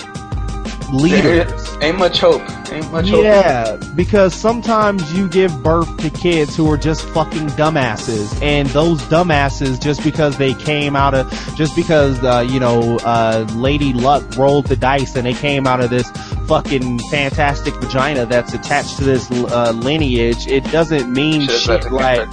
leaders. Ain't much hope. Ain't much hope. Yeah, because sometimes you give birth to kids who are just fucking dumbasses, and those dumbasses, just because they came out of, just because uh, you know, uh, Lady Luck rolled the dice and they came out of this fucking fantastic vagina that's attached to this uh, lineage, it doesn't mean shit like.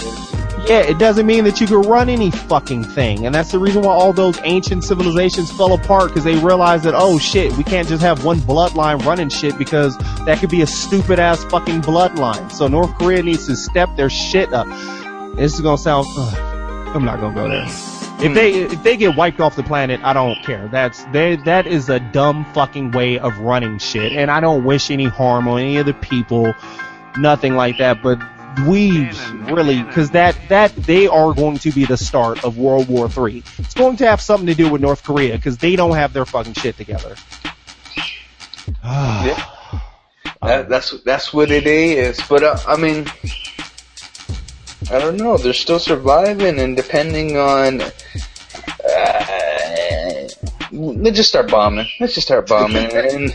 Yeah, it doesn't mean that you can run any fucking thing. And that's the reason why all those ancient civilizations fell apart because they realized that, oh shit, we can't just have one bloodline running shit because that could be a stupid ass fucking bloodline. So North Korea needs to step their shit up. This is gonna sound, I'm not gonna go there. If they if they get wiped off the planet, I don't care. That's they that is a dumb fucking way of running shit, and I don't wish any harm on any of the people, nothing like that. But we really because that that they are going to be the start of World War Three. It's going to have something to do with North Korea because they don't have their fucking shit together. yeah. That, that's that's what it is. But uh, I mean, I don't know. They're still surviving, and depending on. Uh, let's just start bombing. Let's just start bombing, and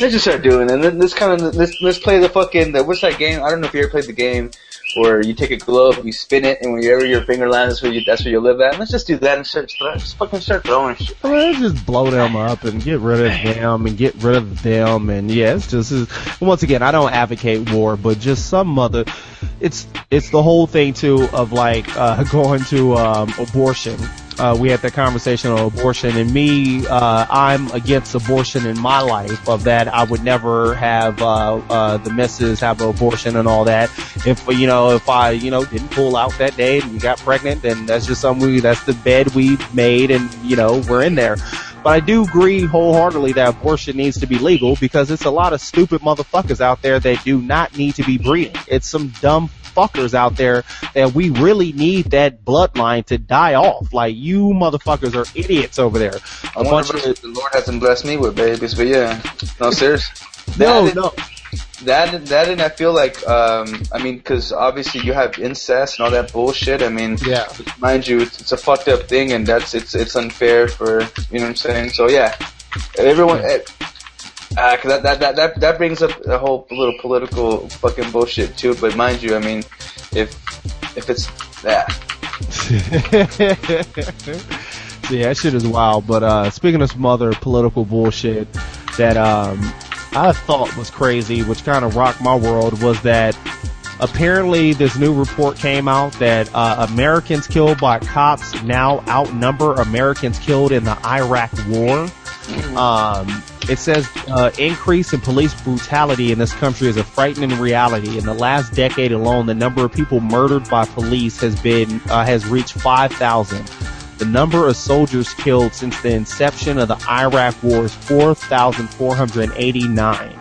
let's just start doing it. Let's kind of let's let's play the fucking the, what's that game? I don't know if you ever played the game where you take a glove, you spin it, and wherever your finger lands, that's where you, that's where you live at. Let's just do that and start, just fucking start throwing shit. let's just blow them up and get rid of them and get rid of them. And yeah, it's just it's, once again, I don't advocate war, but just some mother. It's it's the whole thing too of like uh, going to um, abortion uh, we had that conversation on abortion and me, uh, I'm against abortion in my life of that. I would never have, uh, uh, the missus have an abortion and all that. If, you know, if I, you know, didn't pull out that day and you got pregnant, then that's just something we, that's the bed we made and, you know, we're in there. But I do agree wholeheartedly that abortion needs to be legal because it's a lot of stupid motherfuckers out there that do not need to be breeding. It's some dumb fuckers out there that we really need that bloodline to die off. Like you motherfuckers are idiots over there. A bunch of the Lord hasn't blessed me with babies, but yeah, no, serious. no, no. That that and I feel like um I mean because obviously you have incest and all that bullshit. I mean, yeah. Mind you, it's, it's a fucked up thing, and that's it's it's unfair for you know what I'm saying. So yeah, everyone. Uh, that, that that that that brings up a whole little political fucking bullshit too. But mind you, I mean, if if it's that. yeah, that shit is wild. But uh speaking of some other political bullshit that um I thought was crazy, which kind of rocked my world, was that apparently this new report came out that uh, Americans killed by cops now outnumber Americans killed in the Iraq War. Um, it says uh, increase in police brutality in this country is a frightening reality. In the last decade alone, the number of people murdered by police has been uh, has reached 5,000. The number of soldiers killed since the inception of the Iraq War is 4,489.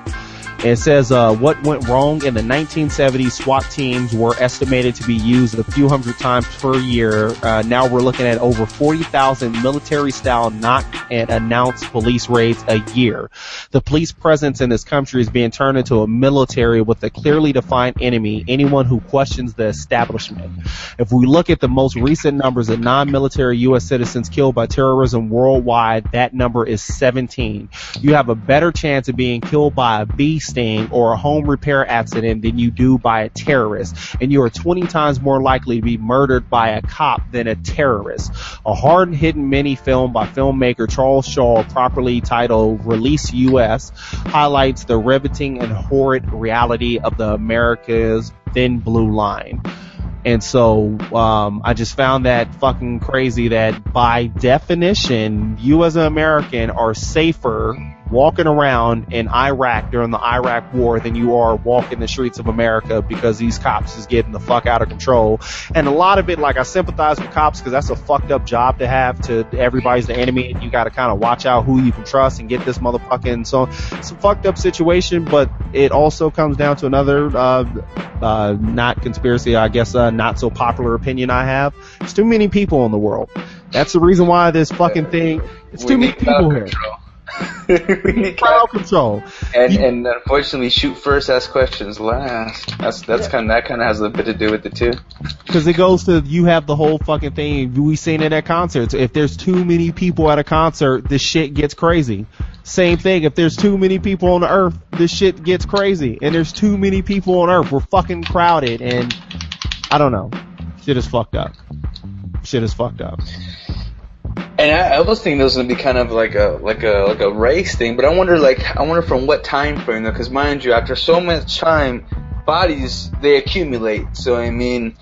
It says uh, what went wrong in the 1970s. SWAT teams were estimated to be used a few hundred times per year. Uh, now we're looking at over 40,000 military-style knock and announce police raids a year. The police presence in this country is being turned into a military with a clearly defined enemy, anyone who questions the establishment. If we look at the most recent numbers of non-military U.S. citizens killed by terrorism worldwide, that number is 17. You have a better chance of being killed by a beast sting or a home repair accident than you do by a terrorist. And you are 20 times more likely to be murdered by a cop than a terrorist. A hard hidden mini film by filmmaker Charles Shaw, properly titled Release US, highlights the riveting and horrid reality of the America's thin blue line. And so um, I just found that fucking crazy that by definition, you as an American are safer walking around in Iraq during the Iraq war than you are walking the streets of America because these cops is getting the fuck out of control. And a lot of it, like I sympathize with cops because that's a fucked up job to have to everybody's the enemy and you got to kind of watch out who you can trust and get this motherfucking so it's a fucked up situation, but it also comes down to another, uh, uh, not conspiracy, I guess, uh, not so popular opinion I have. There's too many people in the world. That's the reason why this fucking thing, it's too many people here. we need crowd control. And you, and unfortunately, shoot first, ask questions last. That's that's yeah. kind of that kind of has a bit to do with it too. Because it goes to you have the whole fucking thing. We seen it at concerts. If there's too many people at a concert, this shit gets crazy. Same thing. If there's too many people on the earth, this shit gets crazy. And there's too many people on earth. We're fucking crowded, and I don't know. Shit is fucked up. Shit is fucked up. And I, I was thinking this was gonna be kind of like a like a like a race thing, but I wonder like I wonder from what time frame though, because mind you, after so much time, bodies they accumulate. So I mean,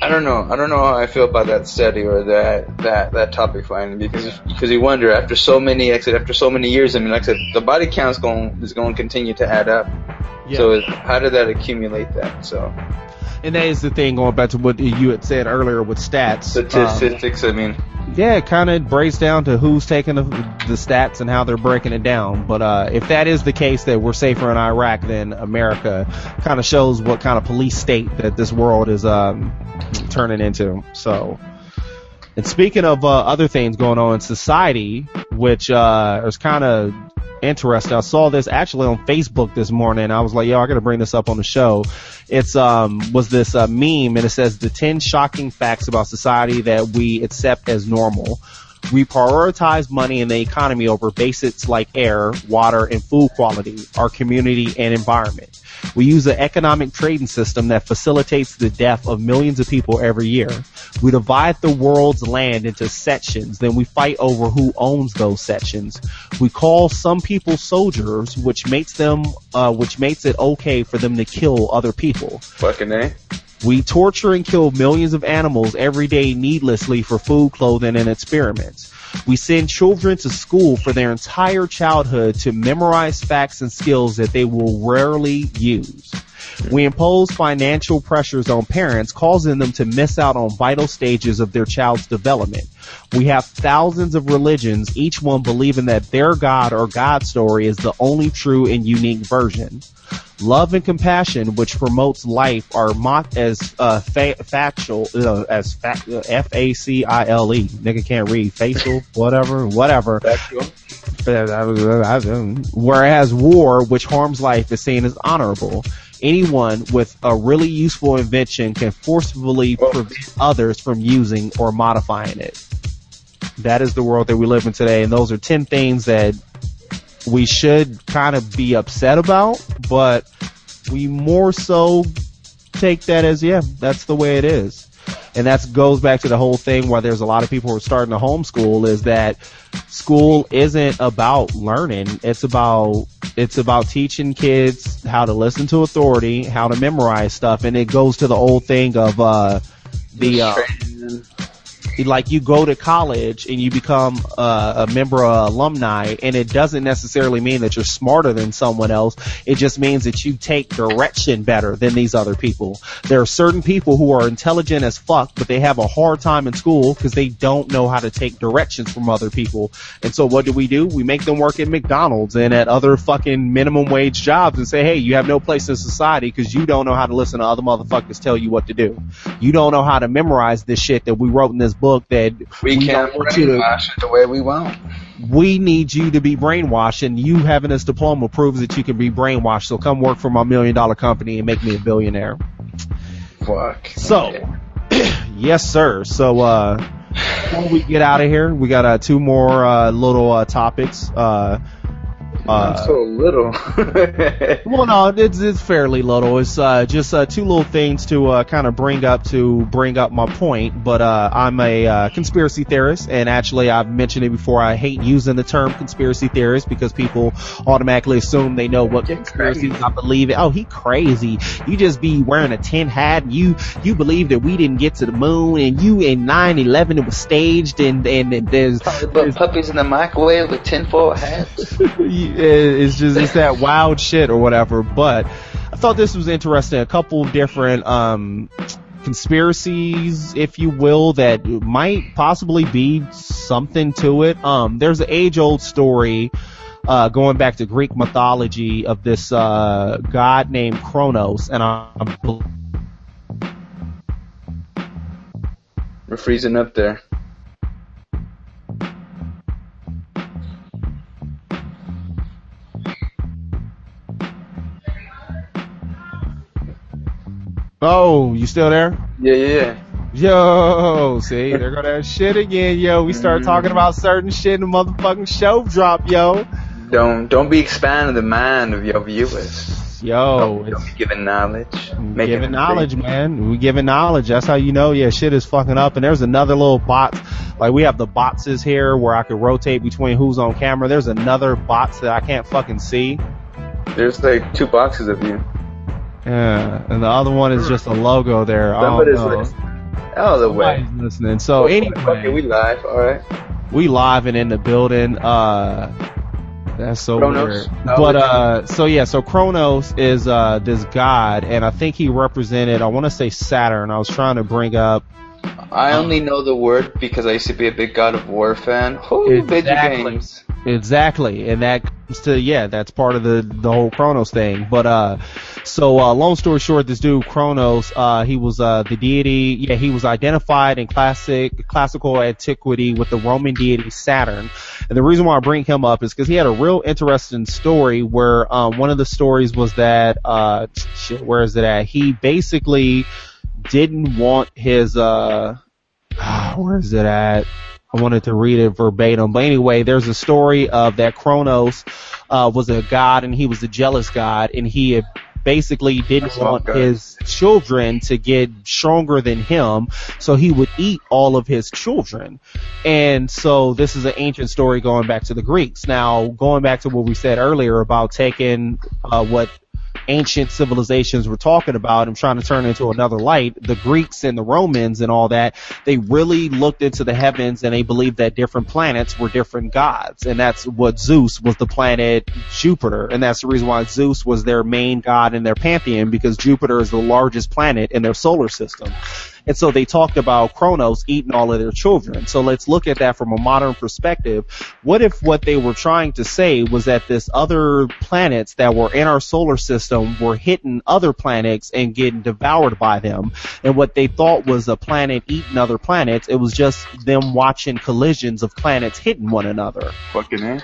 I don't know. I don't know how I feel about that study or that that that topic finding because because you wonder after so many exit after so many years. I mean, like I said, the body count's going is going to continue to add up. Yeah. So how did that accumulate that? So and that is the thing going back to what you had said earlier with stats. Statistics, um, I mean. Yeah, it kind of breaks down to who's taking the, the, stats and how they're breaking it down. But uh, if that is the case that we're safer in Iraq than America, kind of shows what kind of police state that this world is um, turning into. So. And speaking of uh, other things going on in society, which uh, is kind of interesting. I saw this actually on Facebook this morning. I was like, yo, I gotta bring this up on the show. It's, um, was this uh, meme and it says the 10 shocking facts about society that we accept as normal. We prioritize money in the economy over basics like air, water, and food quality, our community and environment. We use an economic trading system that facilitates the death of millions of people every year. We divide the world's land into sections, then we fight over who owns those sections. We call some people soldiers, which makes them, uh, which makes it okay for them to kill other people. Fucking A. We torture and kill millions of animals every day needlessly for food, clothing, and experiments. We send children to school for their entire childhood to memorize facts and skills that they will rarely use. We impose financial pressures on parents, causing them to miss out on vital stages of their child's development. We have thousands of religions, each one believing that their God or God story is the only true and unique version. Love and compassion, which promotes life, are mocked as uh, fa- factual, uh, as fa- uh, F A C I L E. Nigga can't read facial, whatever, whatever. Whereas war, which harms life, is seen as honorable. Anyone with a really useful invention can forcibly prevent others from using or modifying it. That is the world that we live in today, and those are 10 things that we should kind of be upset about, but we more so take that as, yeah, that's the way it is. And that goes back to the whole thing where there's a lot of people who are starting to homeschool is that school isn't about learning. It's about, it's about teaching kids how to listen to authority, how to memorize stuff. And it goes to the old thing of, uh, the, uh, like you go to college and you become uh, a member of alumni and it doesn't necessarily mean that you're smarter than someone else. It just means that you take direction better than these other people. There are certain people who are intelligent as fuck, but they have a hard time in school because they don't know how to take directions from other people. And so what do we do? We make them work at McDonald's and at other fucking minimum wage jobs and say, hey, you have no place in society because you don't know how to listen to other motherfuckers tell you what to do. You don't know how to memorize this shit that we wrote in this book book that we, we can't brainwash it the way we want. We need you to be brainwashed, and you having this diploma proves that you can be brainwashed. So come work for my million dollar company and make me a billionaire. Fuck. So, yes, sir. So, uh, before we get out of here, we got uh, two more uh, little uh, topics. Uh, uh, so little. well, no, it's it's fairly little. It's uh, just uh, two little things to uh, kind of bring up to bring up my point. But uh, I'm a uh, conspiracy theorist, and actually, I've mentioned it before. I hate using the term conspiracy theorist because people automatically assume they know what conspiracies I believe. In. Oh, he crazy! You just be wearing a tin hat. And you you believe that we didn't get to the moon, and you in 9/11 it was staged, and and, and there's, there's puppies in the microwave with tinfoil hats. it's just it's that wild shit or whatever. But I thought this was interesting. A couple different um, conspiracies, if you will, that might possibly be something to it. Um, there's an age-old story. Uh, going back to Greek mythology of this uh, god named Kronos, and I'm. We're freezing up there. Oh, you still there? Yeah, yeah. Yo, see, they're gonna shit again, yo. We start mm-hmm. talking about certain shit in the motherfucking show drop, yo. Don't don't be expanding the mind of your viewers. Yo, don't, don't be giving knowledge. Giving knowledge, man. We giving knowledge. That's how you know, yeah, shit is fucking up. And there's another little box, like we have the boxes here where I could rotate between who's on camera. There's another box that I can't fucking see. There's like two boxes of you. Yeah, and the other one is just a logo there. Somebody's oh, listening. Oh, the way. listening. So oh, anyway, okay, we live. All right. We live and in the building. Uh, that's so Kronos. weird. But uh, so yeah, so Kronos is uh this god, and I think he represented. I want to say Saturn. I was trying to bring up. I only know the word because I used to be a big God of War fan. Who exactly. video games? Exactly, and that comes to yeah, that's part of the the whole Kronos thing. But uh, so uh, long story short, this dude Kronos, uh, he was uh the deity. Yeah, he was identified in classic classical antiquity with the Roman deity Saturn. And the reason why I bring him up is because he had a real interesting story where um one of the stories was that uh shit, where is it at? He basically didn't want his uh where is it at? I wanted to read it verbatim. But anyway, there's a story of that Kronos uh, was a god and he was a jealous god and he basically didn't want his children to get stronger than him, so he would eat all of his children. And so this is an ancient story going back to the Greeks. Now, going back to what we said earlier about taking uh, what ancient civilizations were talking about and trying to turn into another light, the Greeks and the Romans and all that, they really looked into the heavens and they believed that different planets were different gods. And that's what Zeus was the planet Jupiter. And that's the reason why Zeus was their main god in their pantheon because Jupiter is the largest planet in their solar system. And so they talked about Kronos eating all of their children. So let's look at that from a modern perspective. What if what they were trying to say was that this other planets that were in our solar system were hitting other planets and getting devoured by them? And what they thought was a planet eating other planets, it was just them watching collisions of planets hitting one another. Fucking.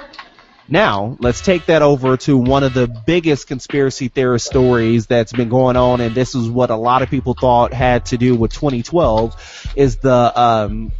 Now, let's take that over to one of the biggest conspiracy theorist stories that's been going on, and this is what a lot of people thought had to do with 2012, is the, um,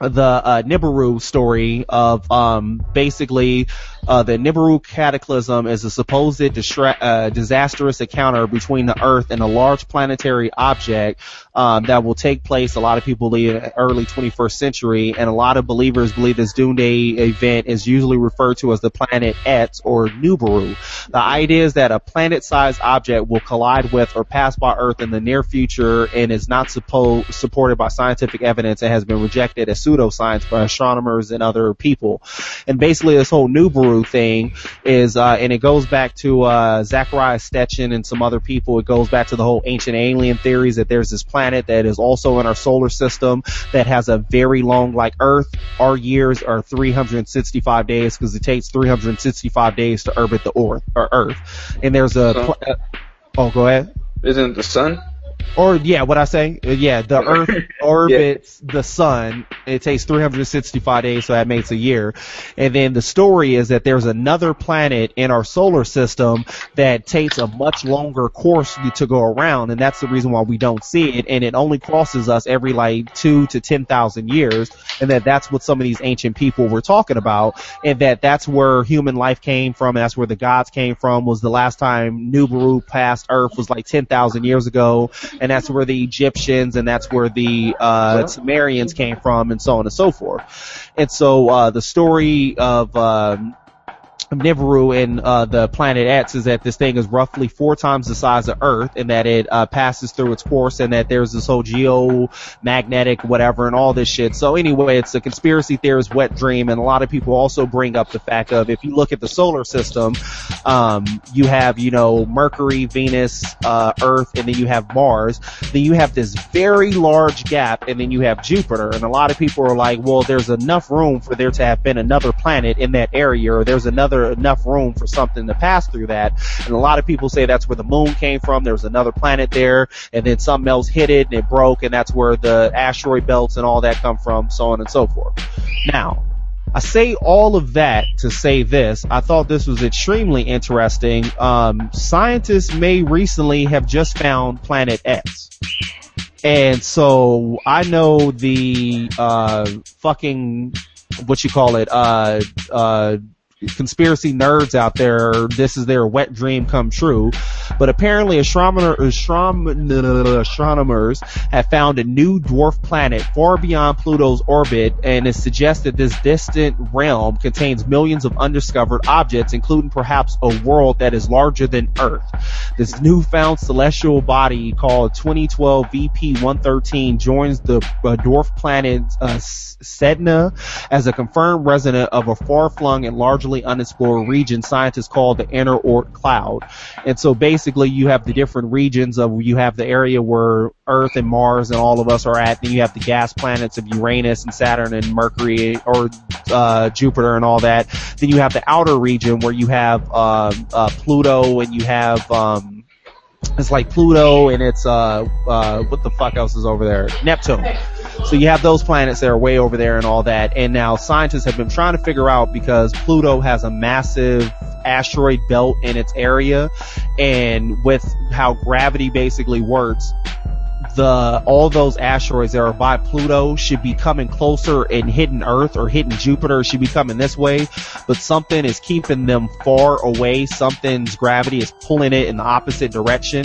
the uh, Nibiru story of um, basically uh, the Nibiru cataclysm is a supposed distra- uh, disastrous encounter between the Earth and a large planetary object um, that will take place. A lot of people believe early 21st century, and a lot of believers believe this doomsday event is usually referred to as the planet X or Nibiru. The idea is that a planet-sized object will collide with or pass by Earth in the near future and is not suppo- supported by scientific evidence and has been rejected as pseudoscience by astronomers and other people. And basically, this whole Nibiru thing is, uh, and it goes back to uh, Zecharia Sitchin and some other people. It goes back to the whole ancient alien theories that there's this planet that is also in our solar system that has a very long, like Earth. Our years are 365 days because it takes 365 days to orbit the Earth. Or Earth, and there's a. Pl- oh, go ahead. Isn't it the sun? Or yeah, what I say? Uh, Yeah, the Earth orbits the sun. It takes 365 days, so that makes a year. And then the story is that there's another planet in our solar system that takes a much longer course to go around, and that's the reason why we don't see it. And it only crosses us every like two to ten thousand years, and that that's what some of these ancient people were talking about, and that that's where human life came from, and that's where the gods came from. Was the last time Nibiru passed Earth was like ten thousand years ago, and that's where the Egyptians and that's where the uh, Sumerians came from, and so on and so forth. And so uh, the story of um, Nibiru and uh, the planet X is that this thing is roughly four times the size of Earth, and that it uh, passes through its course, and that there's this whole geomagnetic whatever and all this shit. So anyway, it's a conspiracy theorist wet dream, and a lot of people also bring up the fact of if you look at the solar system, um, you have you know Mercury, Venus, uh, Earth, and then you have Mars. Then you have this very large gap, and then you have Jupiter. And a lot of people are like, well, there's enough room for there to have been another planet in that area, or there's another enough room for something to pass through that. And a lot of people say that's where the moon came from. There was another planet there, and then something else hit it and it broke, and that's where the asteroid belts and all that come from, so on and so forth. Now, I say all of that to say this. I thought this was extremely interesting. Um, scientists may recently have just found Planet X. And so I know the uh, fucking what you call it, uh, uh, conspiracy nerds out there, this is their wet dream come true. But apparently astronomer, astronomers have found a new dwarf planet far beyond Pluto's orbit and it suggests that this distant realm contains millions of undiscovered objects, including perhaps a world that is larger than Earth. This newfound celestial body called 2012 VP-113 joins the uh, dwarf planet uh, Sedna as a confirmed resident of a far-flung and largely unexplored region scientists call the inner Oort cloud. And so basically you have the different regions of, you have the area where Earth and Mars and all of us are at, then you have the gas planets of Uranus and Saturn and Mercury or uh, Jupiter and all that. Then you have the outer region where you have um, uh, Pluto and you have um, it's like Pluto and it's uh uh what the fuck else is over there? Neptune. So you have those planets that are way over there and all that. And now scientists have been trying to figure out because Pluto has a massive asteroid belt in its area and with how gravity basically works, the all those asteroids that are by Pluto should be coming closer and hitting Earth or hitting Jupiter should be coming this way, but something is keeping them far away. Something's gravity is pulling it in the opposite direction,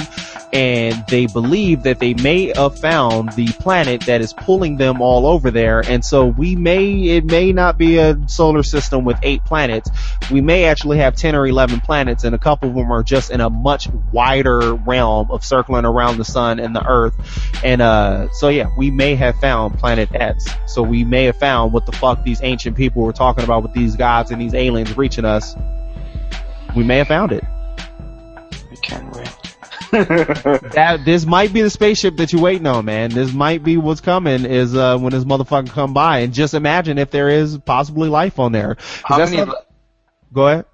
and they believe that they may have found the planet that is pulling them all over there. And so we may it may not be a solar system with eight planets. We may actually have ten or eleven planets, and a couple of them are just in a much wider realm of circling around the sun and the Earth and uh, so yeah, we may have found Planet X. So we may have found what the fuck these ancient people were talking about with these gods and these aliens reaching us. We may have found it. I can't wait. that this might be the spaceship that you're waiting on, man. This might be what's coming is uh, when this motherfucker come by, and just imagine if there is possibly life on there. How many? Not... Go ahead.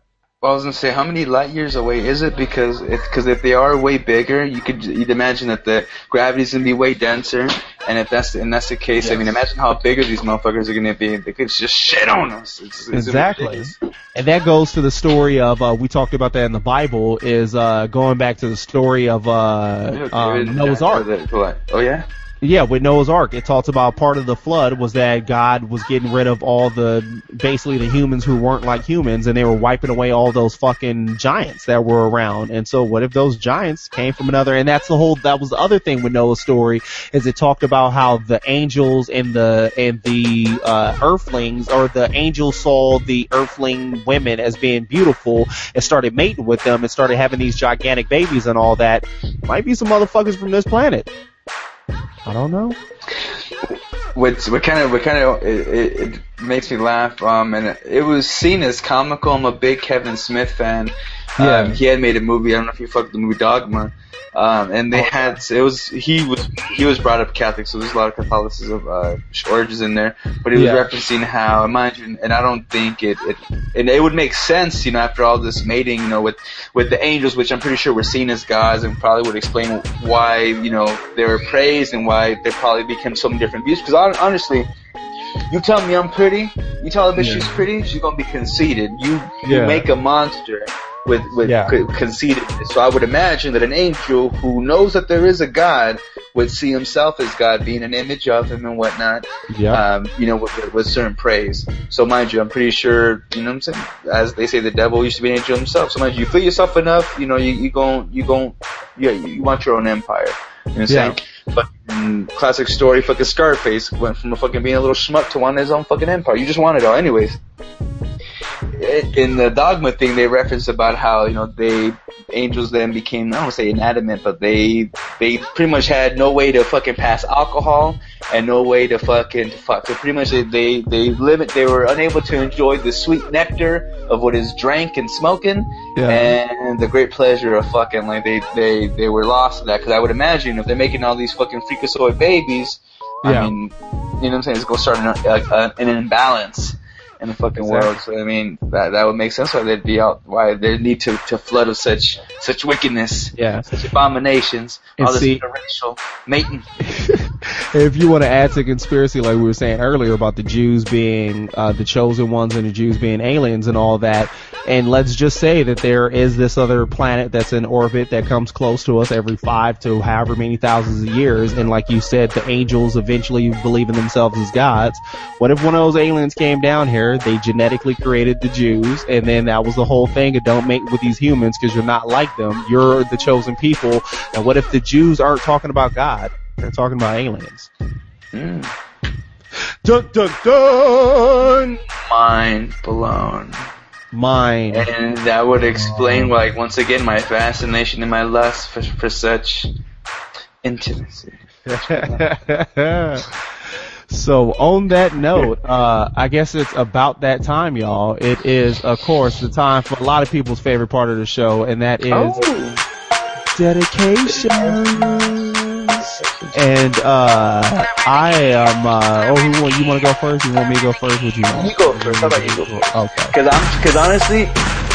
Well, I was gonna say, how many light years away is it? Because if because if they are way bigger, you could you'd imagine that the gravity's gonna be way denser, and if that's and that's the case, yes. I mean, imagine how bigger these motherfuckers are gonna be. They could just shit on us. It's, it's exactly, and that goes to the story of uh, we talked about that in the Bible. Is uh, going back to the story of uh, um, Noah's Ark. Oh yeah. Yeah, with Noah's Ark, it talks about part of the flood was that God was getting rid of all the, basically the humans who weren't like humans and they were wiping away all those fucking giants that were around. And so what if those giants came from another, and that's the whole, that was the other thing with Noah's story, is it talked about how the angels and the, and the, uh, earthlings, or the angels saw the earthling women as being beautiful and started mating with them and started having these gigantic babies and all that. Might be some motherfuckers from this planet. I don't know. What what kind of what kind of it, it, it makes me laugh. Um, and it was seen as comical. I'm a big Kevin Smith fan. Yeah. Um, he had made a movie. I don't know if you fucked the movie Dogma. Um, and they had it was he was he was brought up Catholic, so there's a lot of Catholicism uh, origins in there. But he was yeah. referencing how, mind you, and I don't think it, it and it would make sense, you know, after all this mating, you know, with with the angels, which I'm pretty sure were seen as gods, and probably would explain why you know they were praised and why they probably became so many different views. Because honestly, you tell me I'm pretty, you tell her that yeah. she's pretty, she's gonna be conceited. You you make a monster with with yeah. conceited. So I would imagine that an angel who knows that there is a God would see himself as God, being an image of Him and whatnot. Yeah. Um, you know, with, with certain praise. So mind you, I'm pretty sure, you know what I'm saying? As they say, the devil used to be an angel himself. So mind you, you feel yourself enough, you know, you you gon' you gon' yeah, you want your own empire. You know what I'm yeah. saying? But classic story, fucking Scarface went from a fucking being a little schmuck to wanting his own fucking empire. You just want it all, anyways in the dogma thing, they reference about how you know they angels then became I don't want to say inanimate, but they they pretty much had no way to fucking pass alcohol and no way to fucking to fuck. So pretty much they they they limit they were unable to enjoy the sweet nectar of what is drank and smoking yeah. and the great pleasure of fucking. Like they they they were lost in that because I would imagine if they're making all these fucking freakazoid babies, yeah. I mean, you know what I'm saying? It's gonna start an, a, an imbalance in the fucking exactly. world. So I mean, that that would make sense why they'd be out, why they need to to flood with such such wickedness, yeah, such abominations, and all this see, interracial mating. if you want to add to conspiracy, like we were saying earlier about the Jews being uh, the chosen ones and the Jews being aliens and all that, and let's just say that there is this other planet that's in orbit that comes close to us every five to however many thousands of years, and like you said, the angels eventually believe in themselves as gods. What if one of those aliens came down here? they genetically created the Jews, and then that was the whole thing don't mate with these humans because you're not like them. You're the chosen people. And what if the Jews aren't talking about God? They're talking about aliens. Mm. Dun dun dun! Mind blown. Mind. And that would explain, like, once again, my fascination and my lust for, for such intimacy. So on that note, uh, I guess it's about that time, y'all. It is, of course, the time for a lot of people's favorite part of the show, and that is oh. dedications. And uh, I am. Uh, oh, who want, you want to go first? You want me to go first? Would you? Want? You go first. How about you go first? Okay. Because I'm, because honestly,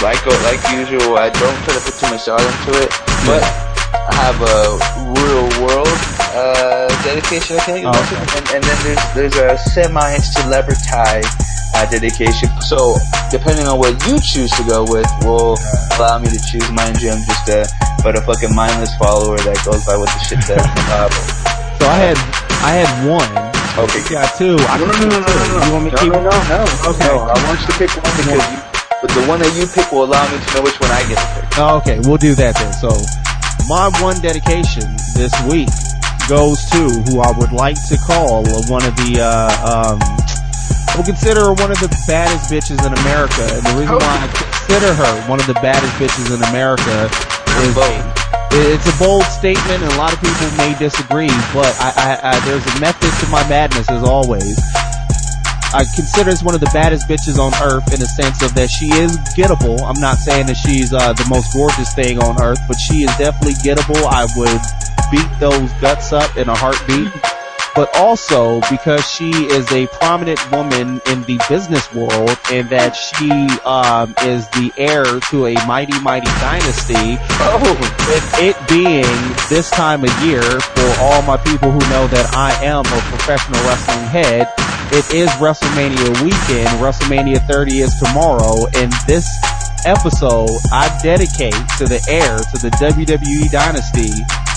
like like usual, I don't try to put too much thought into it, but I have a real world uh, dedication, okay? Oh, okay. And, and, then there's there's a semi-celebrity dedication. So depending on what you choose to go with, will allow me to choose. Mind you, I'm just a but a fucking mindless follower that goes by what the shit says in the Bible. So I had I had one. Okay. Yeah, got two. I No, no, can no, no, no, no, no. You want me to no, keep no, no, no. Okay. No, I want you to pick one because you, but the one that you pick will allow me to know which one I get to pick. Oh, okay, we'll do that then. So, my one dedication this week goes to who I would like to call one of the, uh, um, I would consider her one of the baddest bitches in America. And the reason why I consider her one of the baddest bitches in America is it's a bold statement and a lot of people may disagree, but I, I, I there's a method to my madness as always. I consider this one of the baddest bitches on earth in the sense of that she is gettable. I'm not saying that she's uh, the most gorgeous thing on earth, but she is definitely gettable. I would beat those guts up in a heartbeat. But also because she is a prominent woman in the business world and that she um, is the heir to a mighty, mighty dynasty. Oh, With it being this time of year, for all my people who know that I am a professional wrestling head, it is WrestleMania weekend. WrestleMania 30 is tomorrow, and this episode I dedicate to the heir to the WWE dynasty,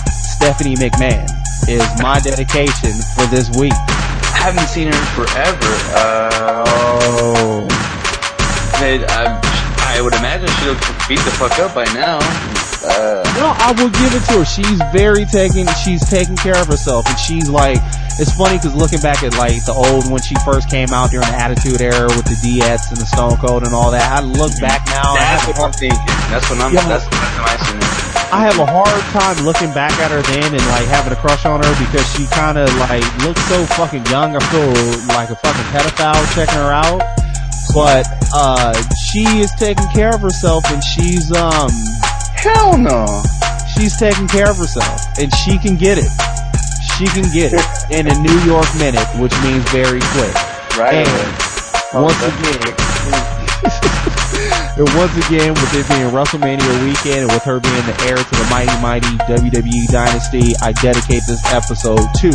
Stephanie McMahon. Is my dedication for this week. I haven't seen her in forever. Uh, Oh. I, I, I would imagine she looks beat the fuck up by now. Uh, No, I will give it to her. She's very taking, she's taking care of herself and she's like, it's funny because looking back at like the old, when she first came out during the Attitude Era with the Diettes and the Stone Cold and all that, I look back now that's what I'm thinking. That's what I'm. Yeah. That's the first time I seen her. I have a hard time looking back at her then and like having a crush on her because she kind of like looks so fucking young. I feel like a fucking pedophile checking her out. But, uh, she is taking care of herself and she's, um, Hell no. she's taking care of herself and she can get it. She can get it in a New York minute, which means very quick. Right. And once again, and once again, with it being WrestleMania weekend and with her being the heir to the mighty, mighty WWE dynasty, I dedicate this episode to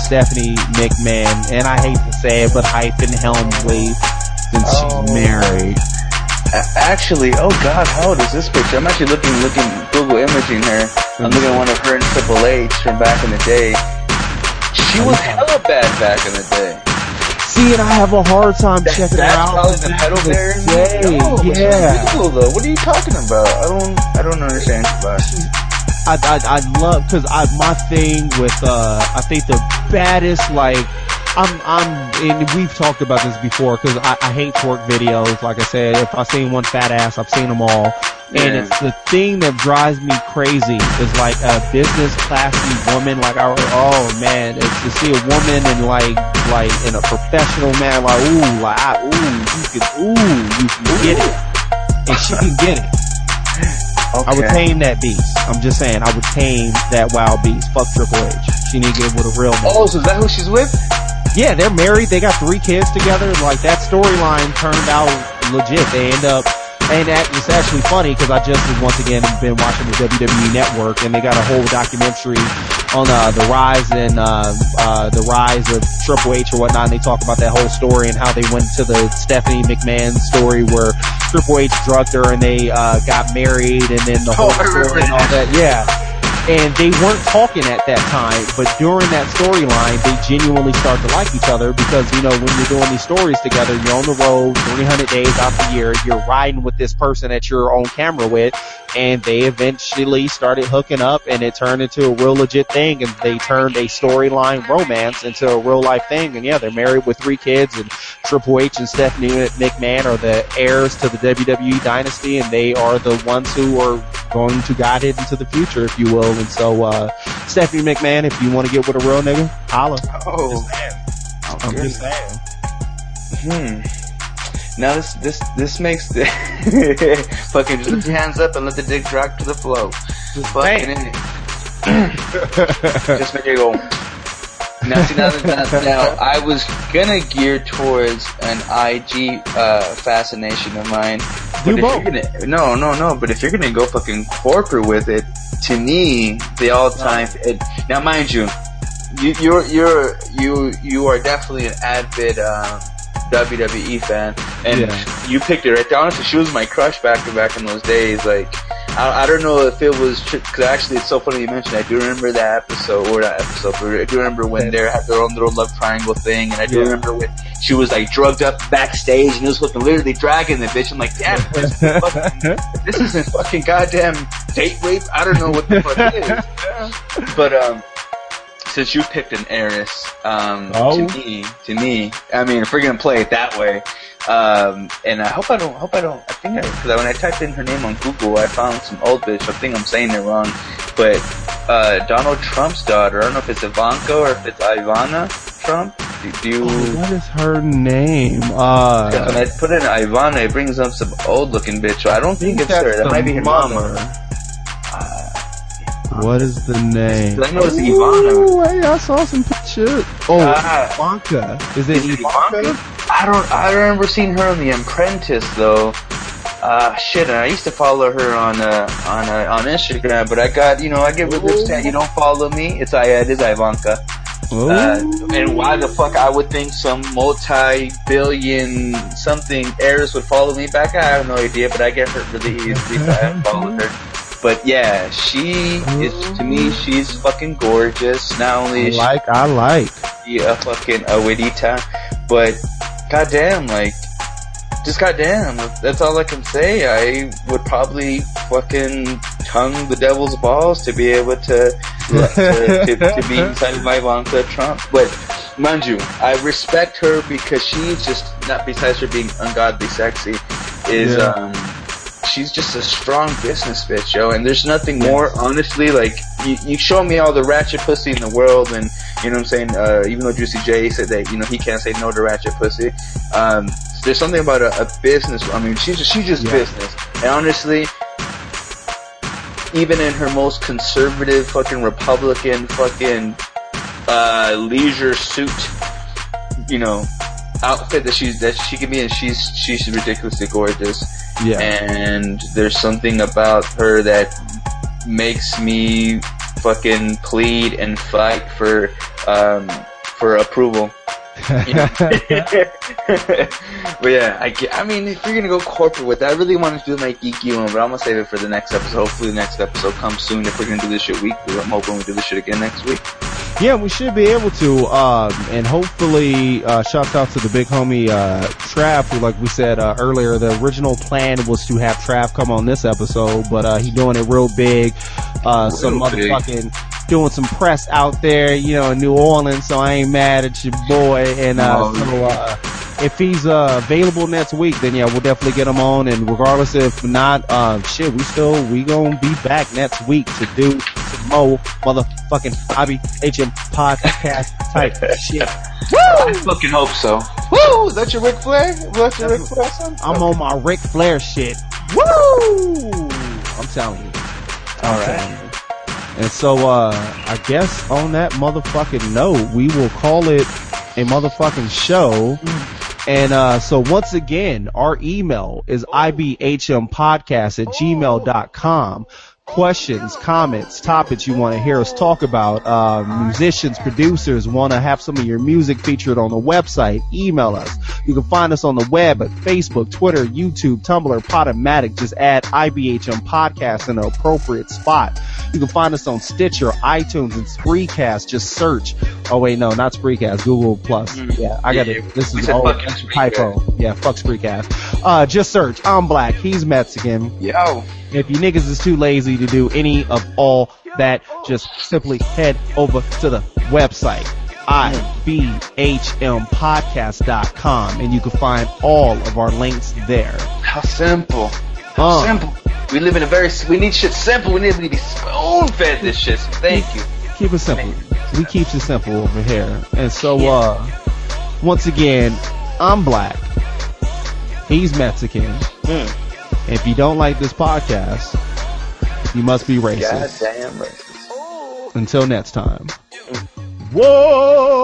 Stephanie McMahon. And I hate to say it, but hyphen Helmsley, since Oh. she's married. Actually, oh god, how old is this picture? I'm actually looking, looking, Google imaging her. I'm looking at one of her and Triple H from back in the day. She was hella bad back in the day. See, and I have a hard time That- checking her that's out. probably the back pedal in the bear. No, yeah. illegal, though. What are you talking about? I don't, I don't understand. But I, I, I love, cause I, my thing with, uh, I think the baddest, like, I'm, I'm, and we've talked about this before, cause I, I hate twerk videos. Like I said, if I've seen one fat ass, I've seen them all. And it's the thing that drives me crazy is like a business classy woman, like, I, oh man, it's to see a woman in like, like, in a professional man, like, ooh, like, I, ooh, you can, ooh, you can get it. And she can get it. Okay. I would tame that beast. I'm just saying, I would tame that wild beast. Fuck Triple H. She need to get with a real man. Oh, so is that who she's with? Yeah, they're married. They got three kids together. Like that storyline turned out legit. They end up, and that, it's actually funny because I just once again been watching the WWE Network, and they got a whole documentary on uh, the rise and uh, uh, the rise of Triple H or whatnot. And they talk about that whole story and how they went to the Stephanie McMahon story where Triple H drugged her and they uh, got married, and then the whole Oh, story and all that. Yeah and they weren't talking at that time, but during that storyline, they genuinely start to like each other because, you know, when you're doing these stories together, you're on the road 300 days out the year, you're riding with this person that you're on camera with, and they eventually started hooking up and it turned into a real legit thing and they turned a storyline romance into a real life thing. And yeah, they're married with three kids and Triple H and Stephanie McMahon are the heirs to the WWE dynasty and they are the ones who are going to guide it into the future, if you will. And so, uh, Stephanie McMahon, if you want to get with a real nigga, holla. Oh, I'm just saying. Hmm. Now this this this makes the fucking just lift your hands up and let the dick drop to the floor. Just fucking in it. just make it go. Now see now, now, now I was gonna gear towards an IG uh, fascination of mine. Do both. gonna, no, no, no. But if you're gonna go fucking corporate with it, to me, the all-time. It, now, mind you, you, you're you're you you are definitely an avid um, WWE fan, and Yeah. you picked it right there. Honestly, she was my crush back back in those days. Like, I, I don't know if it was because actually it's so funny you mentioned. I do remember that episode or that episode. But I do remember when they had their own little love triangle thing, and I do Yeah. remember when she was like drugged up backstage and he was fucking literally dragging the bitch. I'm like, damn, this, is fucking, this isn't fucking goddamn date rape. I don't know what the fuck it is. But um, since you picked an heiress, um, Oh. to me, to me, I mean, if we're gonna play it that way, um, and I hope I don't, hope I don't, I think I, cause when I typed in her name on Google, I found some old bitch, I think I'm saying it wrong, but, uh, Donald Trump's daughter, I don't know if it's Ivanka or if it's Ivana Trump, do, do you, what is her name? because when Uh, I put in Ivana, it brings up some old looking bitch, so I don't think, it's her, that might be her mama. What is the name? I know it's Ooh, Ivana. Wait, I saw some pictures. Oh, Ah. Ivanka. Is it Is it Ivanka? Ivanka? I don't. I remember seeing her on The Apprentice though. Uh, shit, and I used to follow her on uh, on uh, on Instagram, but I got you know I get with lips that you don't follow me. It's I it is Ivanka. Uh, and why the fuck I would think some multi-billion something heiress would follow me back? I have no idea, but I get hurt really easily. so I followed her. But yeah, she is to me. She's fucking gorgeous. Not only is she like, I like. be a fucking a abuelita, but goddamn, like, just goddamn, that's all I can say. I would probably fucking tongue the devil's balls to be able to to, to, to be inside my Ivanka Trump. But mind you, I respect her because she's just not besides her being ungodly sexy, is Yeah. um she's just a strong business bitch, yo. And there's nothing more, honestly, like, you, you show me all the ratchet pussy in the world, and, you know what I'm saying, uh, even though Juicy J said that, you know, he can't say no to ratchet pussy, um, there's something about a, a business, I mean, she's just, she's just Yeah. business. And honestly, even in her most conservative fucking Republican fucking, uh, leisure suit, you know, outfit that she's, that she can be and she's, she's ridiculously gorgeous Yeah. and there's something about her that makes me fucking plead and fight for um for approval. You know? but yeah, I, I mean, if you're gonna go corporate with that, I really want to do my geeky one, but I'm gonna save it for the next episode. Hopefully, the next episode comes soon. If we're gonna do this shit weekly, I'm hoping we do this shit again next week. Yeah, we should be able to, um, and hopefully, uh, shouts out to the big homie, uh, Trav, who, like we said, uh, earlier, the original plan was to have Trav come on this episode, but, uh, he doing it real big, uh, some Real big. motherfucking, doing some press out there, you know, in New Orleans, so I ain't mad at your boy, and, uh, Oh, so, uh, if he's, uh, available next week, then yeah, we'll definitely get him on, and regardless if not, um, shit, we still, we gonna be back next week to do some more motherfucking IBHM podcast type shit. Woo! I fucking hope so. Woo! Is that your Ric Flair? That's your Ric Flair son? I'm on my Ric Flair shit. Woo! I'm telling you. All right. telling you. And so, uh, I guess on that motherfucking note, we will call it a motherfucking show. And, uh, so once again, our email is ibhmpodcast at gmail.com. Questions, comments, topics you want to hear us talk about, uh, musicians, producers want to have some of your music featured on the website, email us. You can find us on the web at Facebook, Twitter, YouTube, Tumblr, Podomatic. Just add IBHM Podcast in the appropriate spot. You can find us on Stitcher, iTunes, and Spreecast. Just search. Oh wait, no, not Spreecast. Google Plus. Mm. Yeah, I got Yeah, it. This is all typo. Yeah, fuck Spreecast. Uh, just search. I'm black. He's Mexican. Yo. If you niggas is too lazy to do any of all that, just simply head over to the website ibhmpodcast.com and you can find all of our links there. How simple. How Uh. simple. We live in a very, we need shit simple. We need to be spoon fed this shit. So thank you. Keep it simple. We keeps it simple over here. And so, uh, once again, I'm black. He's Mexican. Hmm. If you don't like this podcast, you must be racist. Racist. Until next time. Whoa!